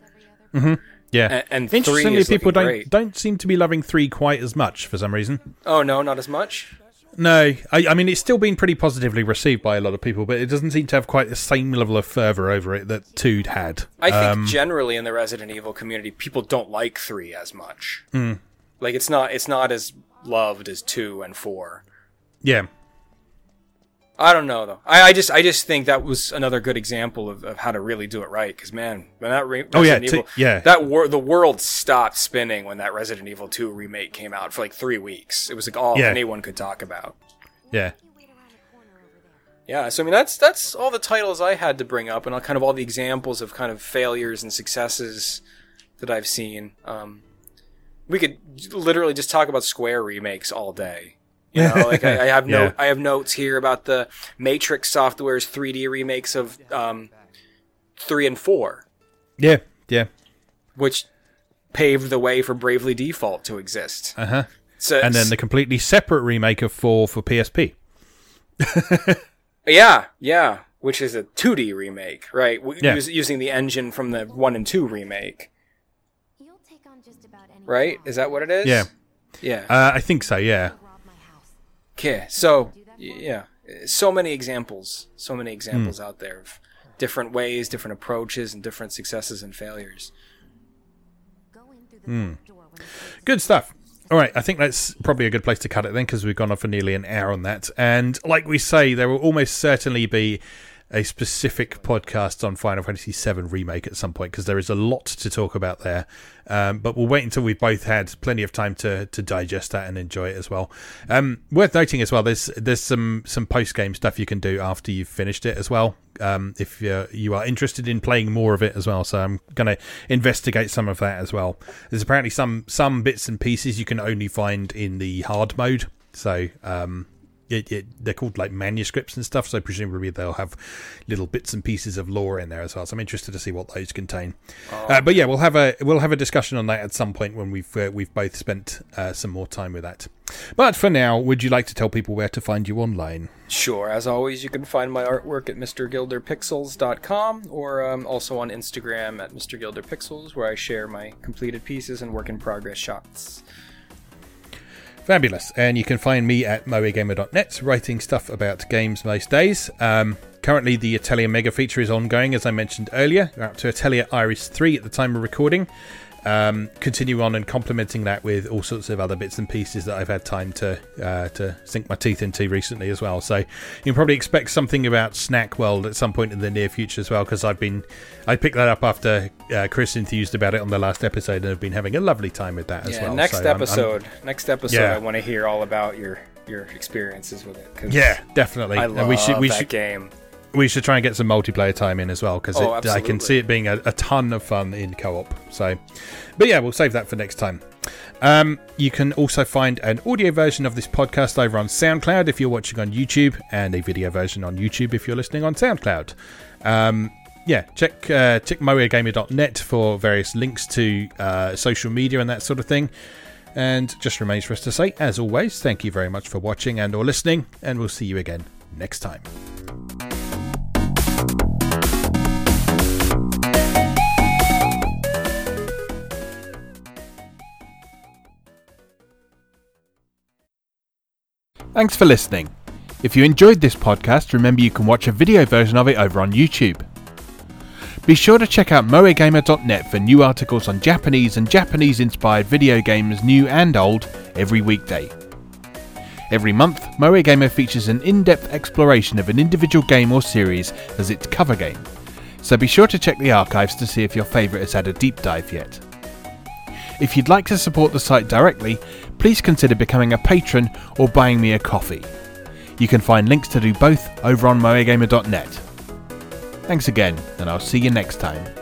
Speaker 2: Mm-hmm.
Speaker 1: Yeah.
Speaker 2: A- and three
Speaker 1: Interestingly,
Speaker 2: is
Speaker 1: people don't
Speaker 2: great.
Speaker 1: don't seem to be loving three quite as much for some reason.
Speaker 2: Oh no, not as much.
Speaker 1: No, I, I mean it's still been pretty positively received by a lot of people, but it doesn't seem to have quite the same level of fervor over it that two had.
Speaker 2: I think
Speaker 1: Um,
Speaker 2: generally in the Resident Evil community, people don't like three as much.
Speaker 1: Hmm.
Speaker 2: Like it's not it's not as loved as two and four.
Speaker 1: yeah,
Speaker 2: I don't know though. I, I just I just think that was another good example of, of how to really do it right. Because man, when that re-
Speaker 1: Oh, yeah,
Speaker 2: Resident
Speaker 1: t- yeah.
Speaker 2: that the world stopped spinning when that Resident Evil Two remake came out for like three weeks. It was like all
Speaker 1: Yeah.
Speaker 2: anyone could talk about.
Speaker 1: yeah,
Speaker 2: Yeah, so I mean that's that's all the titles I had to bring up, and all, kind of all the examples of kind of failures and successes that I've seen. Um, we could literally just talk about Square remakes all day. You know, like I, I have no,
Speaker 1: Yeah.
Speaker 2: I have notes here about the Matrix Software's 3D remakes of um, three and four,
Speaker 1: yeah, yeah.
Speaker 2: which paved the way for Bravely Default to exist.
Speaker 1: Uh huh.
Speaker 2: So,
Speaker 1: And then the completely separate remake of four for PSP.
Speaker 2: Yeah, yeah, which is a 2D remake, right?
Speaker 1: Yeah.
Speaker 2: us- using the engine from the 1 and 2 remake, right? Is that what it is?
Speaker 1: Yeah,
Speaker 2: Yeah.
Speaker 1: uh, I think so. Yeah,
Speaker 2: Okay. So, yeah, so many examples, so many examples
Speaker 1: Hmm.
Speaker 2: out there of different ways, different approaches, and different successes and failures.
Speaker 1: good stuff. All right, I think that's probably a good place to cut it then because we've gone on for nearly an hour on that. And like we say, there will almost certainly be a specific podcast on Final Fantasy VII Remake at some point because there is a lot to talk about there. Um, but we'll wait until we've both had plenty of time to, to digest that and enjoy it as well. Um, worth noting as well, there's there's some some post game stuff you can do after you've finished it as well. Um, if you're, you are interested in playing more of it as well, so I'm going to investigate some of that as well. There's apparently some some bits and pieces you can only find in the hard mode, so um, it, it, they're called like manuscripts and stuff, so presumably they'll have little bits and pieces of lore in there as well. So I'm interested to see what those contain.
Speaker 2: Oh.
Speaker 1: Uh, but yeah, we'll have a we'll have a discussion on that at some point when we've uh, we've both spent uh, some more time with that. But for now, would you like to tell people where to find you online?
Speaker 2: Sure. As always, you can find my artwork at mrgilderpixels.com or um, also on Instagram at mrgilderpixels, where I share my completed pieces and work in progress shots.
Speaker 1: Fabulous. And you can find me at moegamer.net writing stuff about games most days. Um, currently, the Atelier Mega feature is ongoing, as I mentioned earlier. We're up to Atelier Iris 3 at the time of recording. Um, continue on and complementing that with all sorts of other bits and pieces that I've had time to uh, to sink my teeth into recently as well. So you can probably expect something about Snack World at some point in the near future as well, because I've been I picked that up after uh, Chris enthused about it on the last episode, and I've been having a lovely time with that as well.
Speaker 2: next
Speaker 1: So I'm- I'm-
Speaker 2: episode. next episode,
Speaker 1: Yeah.
Speaker 2: I want to hear all about your your experiences with it.
Speaker 1: yeah, definitely.
Speaker 2: I
Speaker 1: And
Speaker 2: love
Speaker 1: we should we
Speaker 2: that
Speaker 1: should
Speaker 2: game.
Speaker 1: We should try and get some multiplayer time in as well because
Speaker 2: Oh,
Speaker 1: I can see it being a, a ton of fun in co-op. So, but yeah, we'll save that for next time. Um, you can also find an audio version of this podcast over on SoundCloud if you're watching on YouTube, and a video version on YouTube if you're listening on SoundCloud. Um, yeah, check uh, check moegamer.net for various links to uh, social media and that sort of thing. And just remains for us to say, as always, thank you very much for watching and or listening, and we'll see you again next time. Thanks for listening. If you enjoyed this podcast, remember you can watch a video version of it over on YouTube. Be sure to check out moegamer.net for new articles on Japanese and Japanese inspired video games, new and old, every weekday. Every month, MoeGamer features an in depth exploration of an individual game or series as its cover game, so be sure to check the archives to see if your favourite has had a deep dive yet. If you'd like to support the site directly, please consider becoming a patron or buying me a coffee. You can find links to do both over on moegamer.net. Thanks again, and I'll see you next time.